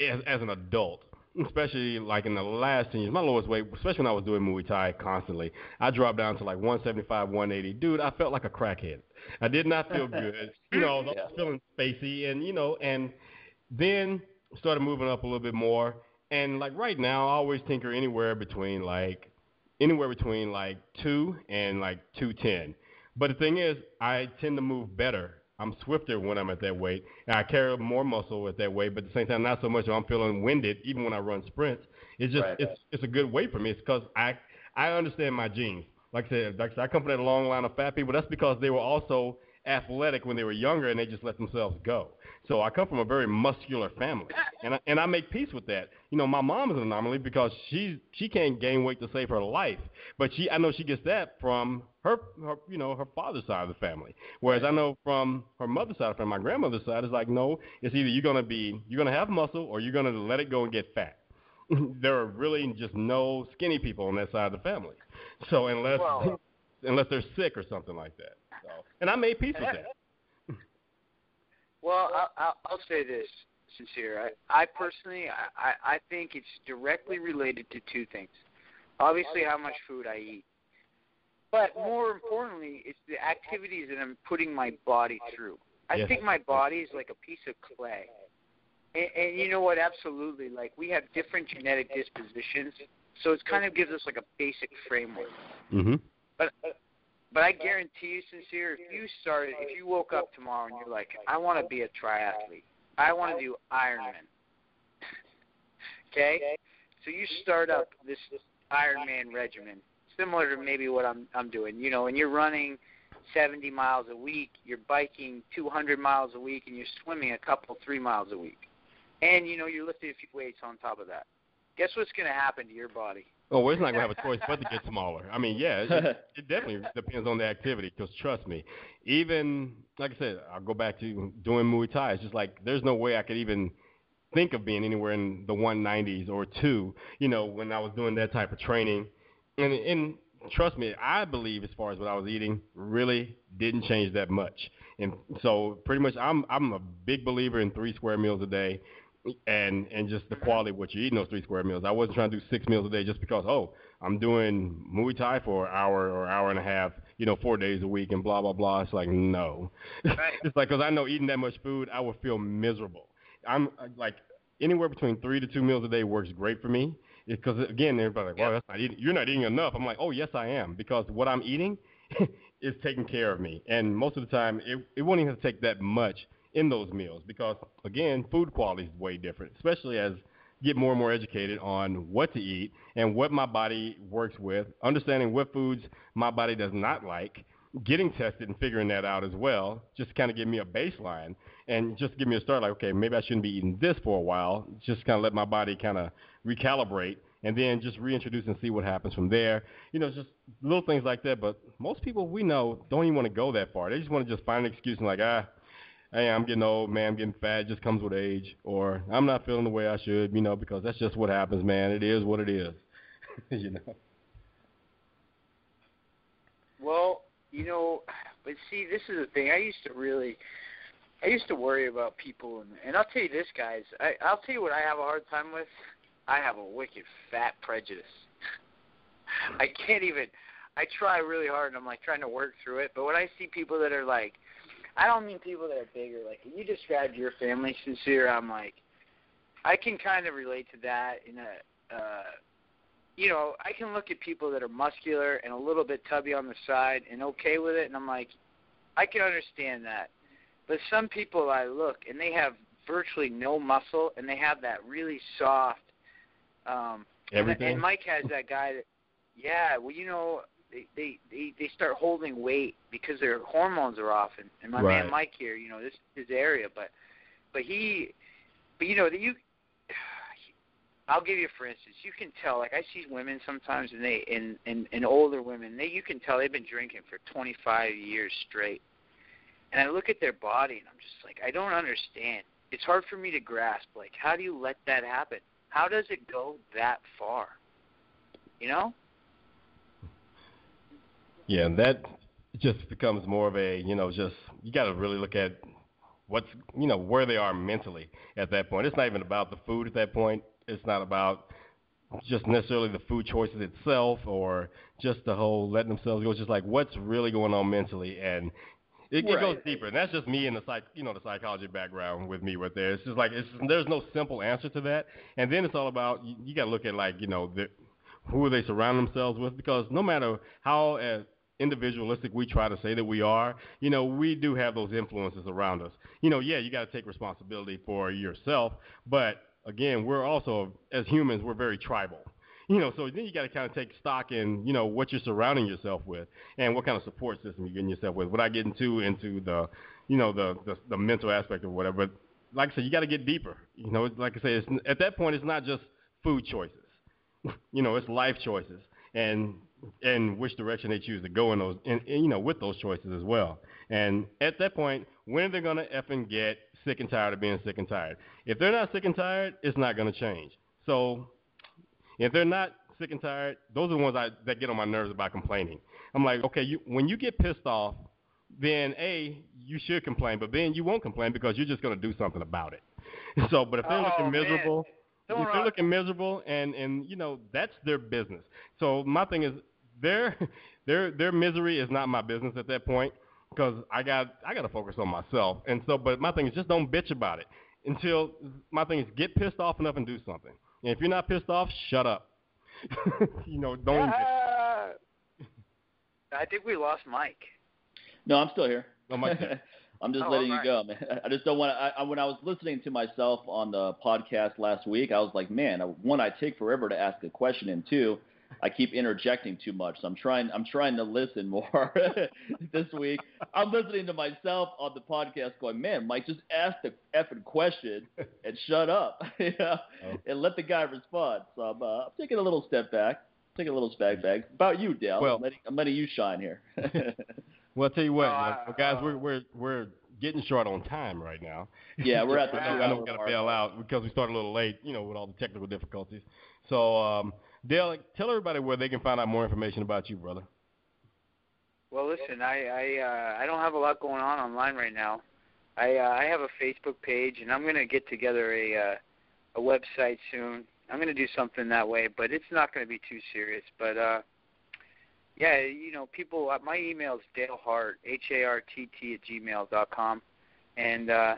as, as an adult, especially like in the last 10 years, my lowest weight, especially when I was doing Muay Thai constantly, I dropped down to like 175, 180. Dude, I felt like a crackhead. I did not feel good. (laughs) you know, I was feeling spacey and, you know, and then started moving up a little bit more. And like right now, I always tinker anywhere between like, anywhere between like two and like 210. But the thing is, I tend to move better. I'm swifter when I'm at that weight, and I carry more muscle at that weight. But at the same time, not so much. I'm feeling winded even when I run sprints. It's just Right. it's it's a good weight for me. It's because I I understand my genes. Like I said, like I, said, I come from that long line of fat people. That's because they were also athletic when they were younger, and they just let themselves go. So I come from a very muscular family, and I, and I make peace with that. You know, my mom is an anomaly because she she can't gain weight to save her life, but she I know she gets that from her, her you know her father's side of the family. Whereas I know from her mother's side, from my grandmother's side, it's like no, it's either you're gonna be you're gonna have muscle or you're gonna let it go and get fat. (laughs) there are really just no skinny people on that side of the family. So unless Well- uh, unless they're sick or something like that. So and I made peace with that. Well, I'll, I'll, I'll say this, sincere. I, I personally, I, I think it's directly related to two things. Obviously, how much food I eat, but more importantly, it's the activities that I'm putting my body through. I Yes. think my body is like a piece of clay. And, and you know what? Absolutely. Like we have different genetic dispositions, so it kind of gives us like a basic framework. Mhm. But but I guarantee you, sincere, if you started, if you woke up tomorrow and you're like, I want to be a triathlete, I want to do Ironman. (laughs) okay, so you start up this Ironman regimen, similar to maybe what I'm I'm doing, you know, and you're running 70 miles a week, you're biking 200 miles a week, and you're swimming a couple three miles a week, and you know you're lifting a few weights on top of that. Guess what's going to happen to your body? Oh, well, it's not gonna have a choice but to get smaller. I mean, yeah, it, it (laughs) definitely depends on the activity. Because trust me, even like I said, I'll go back to doing Muay Thai. It's just like there's no way I could even think of being anywhere in the 190s or two. You know, when I was doing that type of training, and and trust me, I believe as far as what I was eating really didn't change that much. And so pretty much, I'm I'm a big believer in three square meals a day and and just the quality of what you're eating those three square meals. I wasn't trying to do six meals a day just because oh I'm doing Muay Thai for an hour or hour and a half, you know, four days a week and blah blah blah. It's like no, Right. (laughs) it's like because I know eating that much food I would feel miserable. I'm like anywhere between three to two meals a day works great for me. Because again, everybody's like, well, that's not eating. You're not eating enough. I'm like, oh yes, I am because what I'm eating (laughs) is taking care of me, and most of the time it it won't even take that much in those meals because again, food quality is way different, especially as get more and more educated on what to eat and what my body works with, understanding what foods my body does not like, getting tested and figuring that out as well, just kind of give me a baseline and just give me a start like, okay, maybe I shouldn't be eating this for a while, just kind of let my body kind of recalibrate and then just reintroduce and see what happens from there. You know, just little things like that. But most people we know don't even want to go that far. They just want to just find an excuse and like, ah, hey, I'm getting old, man, I'm getting fat, it just comes with age, or I'm not feeling the way I should, you know, because that's just what happens, man. It is what it is, (laughs) you know. Well, you know, but see, this is the thing. I used to really, I used to worry about people, and and I'll tell you this, guys. I I'll tell you what I have a hard time with. I have a wicked fat prejudice. I can't even. I try really hard, and I'm like trying to work through it. But when I see people that are like, I don't mean people that are bigger. Like you described your family sincere, I'm like, I can kind of relate to that in a. Uh, you know, I can look at people that are muscular and a little bit tubby on the side and okay with it, and I'm like, I can understand that. But some people I look and they have virtually no muscle and they have that really soft um Everything. And, and Mike has that guy that yeah, well you know they they they, they start holding weight because their hormones are off and, and my Right. man Mike here, you know, this is his area, but but he but you know that you (sighs) I'll give you for instance. You can tell, like I see women sometimes, and they and and, and older women, they you can tell they've been drinking for 25 years straight. And I look at their body, and I'm just like, I don't understand. It's hard for me to grasp. Like, how do you let that happen? How does it go that far? You know? Yeah, and that just becomes more of a, you know, just you got to really look at what's, you know, where they are mentally at that point. It's not even about the food at that point. It's not about just necessarily the food choices itself or just the whole letting themselves go. It's just like what's really going on mentally, and it, it goes deeper. And that's just me in the psych, you know, the psychology background with me right there. It's just like it's there's no simple answer to that. And then it's all about you, you got to look at like you know the, who they surround themselves with because no matter how uh, individualistic we try to say that we are, you know, we do have those influences around us. You know, yeah, you got to take responsibility for yourself, but again, we're also as humans, we're very tribal. You know, so then you got to kind of take stock in, you know, what you're surrounding yourself with and what kind of support system you're getting yourself with. Without getting too into into the, you know, the the, the mental aspect or whatever. But like I said, you got to get deeper. You know, like I said, at that point, it's not just food choices. (laughs) you know, it's life choices and and which direction they choose to go in those, and, and you know, with those choices as well. And at that point, when are they gonna effing get sick and tired of being sick and tired? If they're not sick and tired, it's not gonna change. So if they're not sick and tired, those are the ones I, that get on my nerves about complaining. I'm like, okay, you, when you get pissed off, then a you should complain, but then you won't complain because you're just gonna do something about it. (laughs) So, but if they're Oh, looking man. miserable, Don't if they're looking miserable and and you know that's their business. So my thing is their (laughs) their their misery is not my business at that point because I got I got to focus on myself. And so, but my thing is just don't bitch about it until my thing is get pissed off enough and do something. And if you're not pissed off, shut up. (laughs) you know, don't. even bitch. Ah. (laughs) I think we lost Mike. No, I'm still here. Oh, Mike's here. I'm just Oh, letting alright. you go, man. I just don't want to. I, I, when I was listening to myself on the podcast last week, I was like, man, uh, one, I take forever to ask a question, and two, I keep interjecting too much. So I'm trying. I'm trying to listen more (laughs) this week. I'm listening to myself on the podcast, going, man, Mike, just ask the effing question (laughs) and shut up, (laughs) you know, Oh. and let the guy respond. So I'm, uh, I'm taking a little step back. Taking a little step back. About you, Dale. Well- I'm, letting, I'm letting you shine here. Well, I'll tell you what, No, you know, I- well, guys, uh, we're we're we're getting short on time right now. yeah, we're at the I know, two I know we hour got to bail out because we started a little late, you know, with all the technical difficulties. So, um, Dale, tell everybody where they can find out more information about you, brother. Well, listen, I I uh, I don't have a lot going on online right now. I uh, I have a Facebook page, and I'm gonna get together a uh, a website soon. I'm gonna do something that way, but it's not gonna be too serious. But uh, yeah, you know, people. Uh, my email is Dale Hartt, H A R T T at gmail dot com, and uh,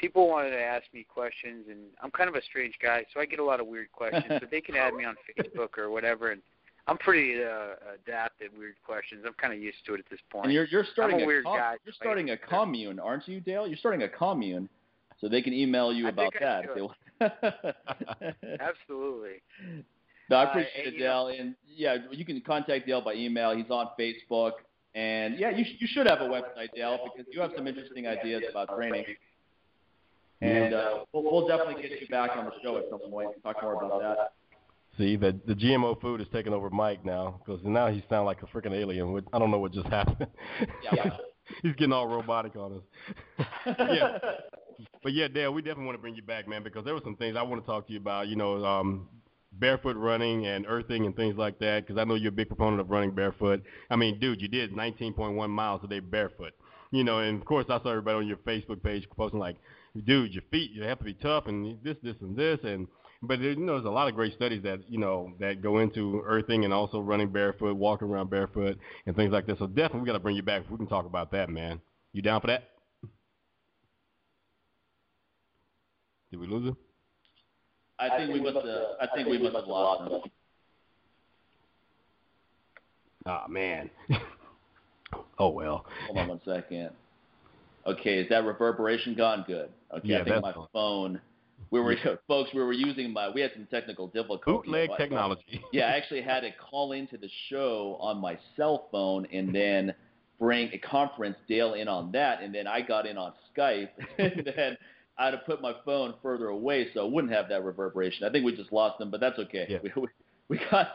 people wanted to ask me questions, and I'm kind of a strange guy, so I get a lot of weird questions. so they can add me on (laughs) Facebook or whatever, and I'm pretty uh, adept at weird questions. I'm kind of used to it at this point. And you're you're starting a weird com- guy. You're starting a commune, aren't you, Dale? You're starting a commune, so they can email you I about that if they (laughs) want. (laughs) Absolutely. no, I Uh, appreciate and it, Dale. And yeah, you can contact Dale by email. He's on Facebook, and yeah, you sh- you should have a website, Dale, because you have some interesting ideas about training. And uh, we'll, we'll definitely get you back on the show at some point and talk more about that. See, the the GMO food is taking over Mike now because now he sounds like a freaking alien. I don't know what just happened. Yeah. (laughs) He's getting all robotic on us. (laughs) yeah. But yeah, Dale, we definitely want to bring you back, man, because there were some things I want to talk to you about. You know, um, barefoot running and earthing and things like that. Because I know you're a big proponent of running barefoot. I mean, dude, you did 19.1 miles a day barefoot. You know, and of course I saw everybody on your Facebook page posting like, dude, your feet, you have to be tough and this, this, and this, and but there, you know, there's a lot of great studies that you know that go into earthing and also running barefoot, walking around barefoot, and things like that. So definitely we got to bring you back. We can talk about that, man. You down for that? Did we lose him? I think we must have. I think we must have lost him. Oh man. (laughs) oh well. Hold on one second. Okay, is that reverberation gone? Good. Okay, Yeah, I think my phone. We were (laughs) folks. We were using my. We had some technical difficulties. Bootleg I- technology. (laughs) Yeah, I actually had to call into the show on my cell phone and (laughs) then bring a conference Dale in on that, and then I got in on Skype, and then I had to put my phone further away so it wouldn't have that reverberation. I think we just lost them, but that's okay. Yeah. We, we, we got.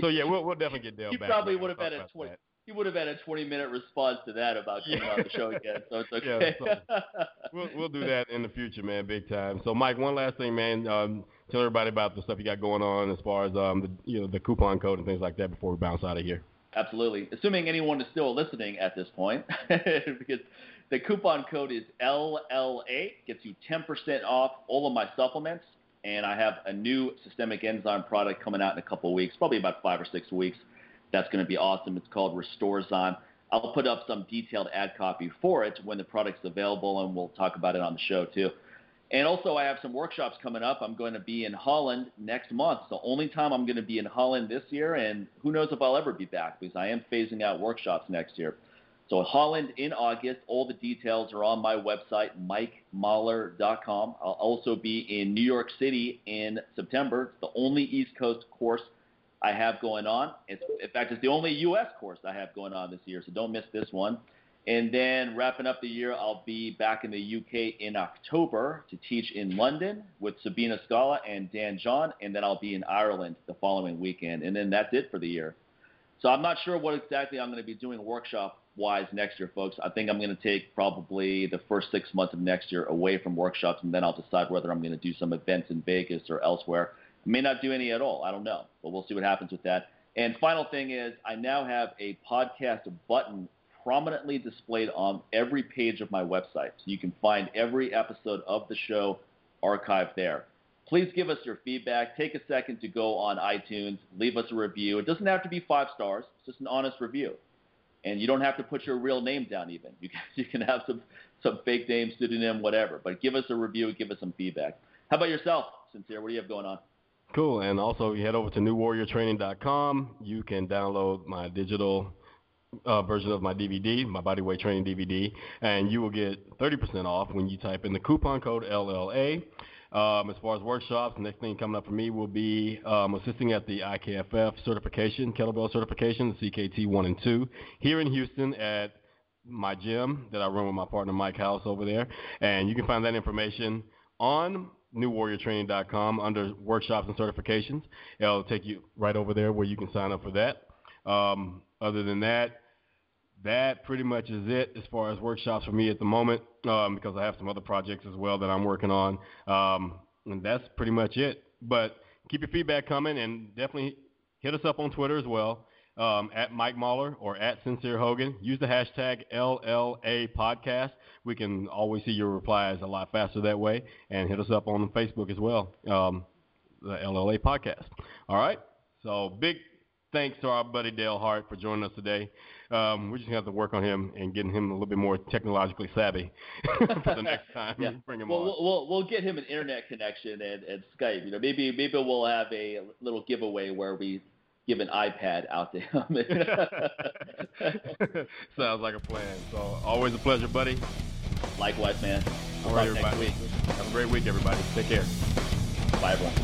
So yeah, we'll, we'll definitely get Dale He back. probably would have had a 20 that. He would have had a 20 minute response to that about coming on the show again, so it's (laughs) Yeah, okay. (laughs) We'll we'll do that in the future, man, big time. So Mike, one last thing, man. Um, tell everybody about the stuff you got going on as far as um the you know the coupon code and things like that before we bounce out of here. Absolutely. Assuming anyone is still listening at this point, (laughs) because the coupon code is LLA, gets you 10% off all of my supplements, and I have a new systemic enzyme product coming out in a couple of weeks, probably about five or six weeks. That's going to be awesome. It's called Restorezyme. I'll put up some detailed ad copy for it when the product's available, and we'll talk about it on the show too. And also, I have some workshops coming up. I'm going to be in Holland next month. It's the only time I'm going to be in Holland this year, and who knows if I'll ever be back because I am phasing out workshops next year. So, Holland in August. All the details are on my website, mikemahler.com. I'll also be in New York City in September. It's the only East Coast course I have going on. It's, in fact, it's the only U.S. course I have going on this year, so don't miss this one. And then wrapping up the year, I'll be back in the UK in October to teach in London with Sabina Scala and Dan John, and then I'll be in Ireland the following weekend. And then that's it for the year. So I'm not sure what exactly I'm going to be doing workshop wise next year, folks. I think I'm going to take probably the first six months of next year away from workshops, and then I'll decide whether I'm going to do some events in Vegas or elsewhere. May not do any at all. I don't know, but we'll see what happens with that. And final thing is, I now have a podcast button prominently displayed on every page of my website. So you can find every episode of the show archived there. Please give us your feedback. Take a second to go on iTunes, leave us a review. It doesn't have to be five stars, it's just an honest review. And you don't have to put your real name down even. You can, (laughs) you can have some, some fake name, pseudonym, whatever. But give us a review, give us some feedback. How about yourself, Sincere? What do you have going on? Cool. And also, you head over to newwarriortraining.com. You can download my digital uh, version of my DVD, my bodyweight training DVD, and you will get 30% off when you type in the coupon code LLA. Um, as far as workshops, the next thing coming up for me will be um, assisting at the IKFF certification, kettlebell certification, the CKT 1 and 2, here in Houston at my gym that I run with my partner Mike House over there. And you can find that information on newwarriortraining.com under workshops and certifications. It'll take you right over there where you can sign up for that. Um, other than that, that pretty much is it as far as workshops for me at the moment um, because I have some other projects as well that I'm working on. Um, and that's pretty much it. But keep your feedback coming and definitely hit us up on Twitter as well um, at Mike Mahler or at Sincere Hogan. Use the hashtag LLA podcast. We can always see your replies a lot faster that way. And hit us up on Facebook as well, um, the LLA podcast. All right. So big thanks to our buddy Dale Hartt for joining us today. Um, we're just gonna have to work on him and getting him a little bit more technologically savvy (laughs) for the next (laughs) time. Yeah. Bring him Well, on. we'll, we'll we'll get him an internet connection and, and Skype. You know, maybe maybe we'll have a little giveaway where we give an iPad out to him. (laughs) (laughs) Sounds like a plan. So always a pleasure, buddy. Likewise, man. All right, next everybody. week. Have a great week, everybody. Take care. Bye, everyone.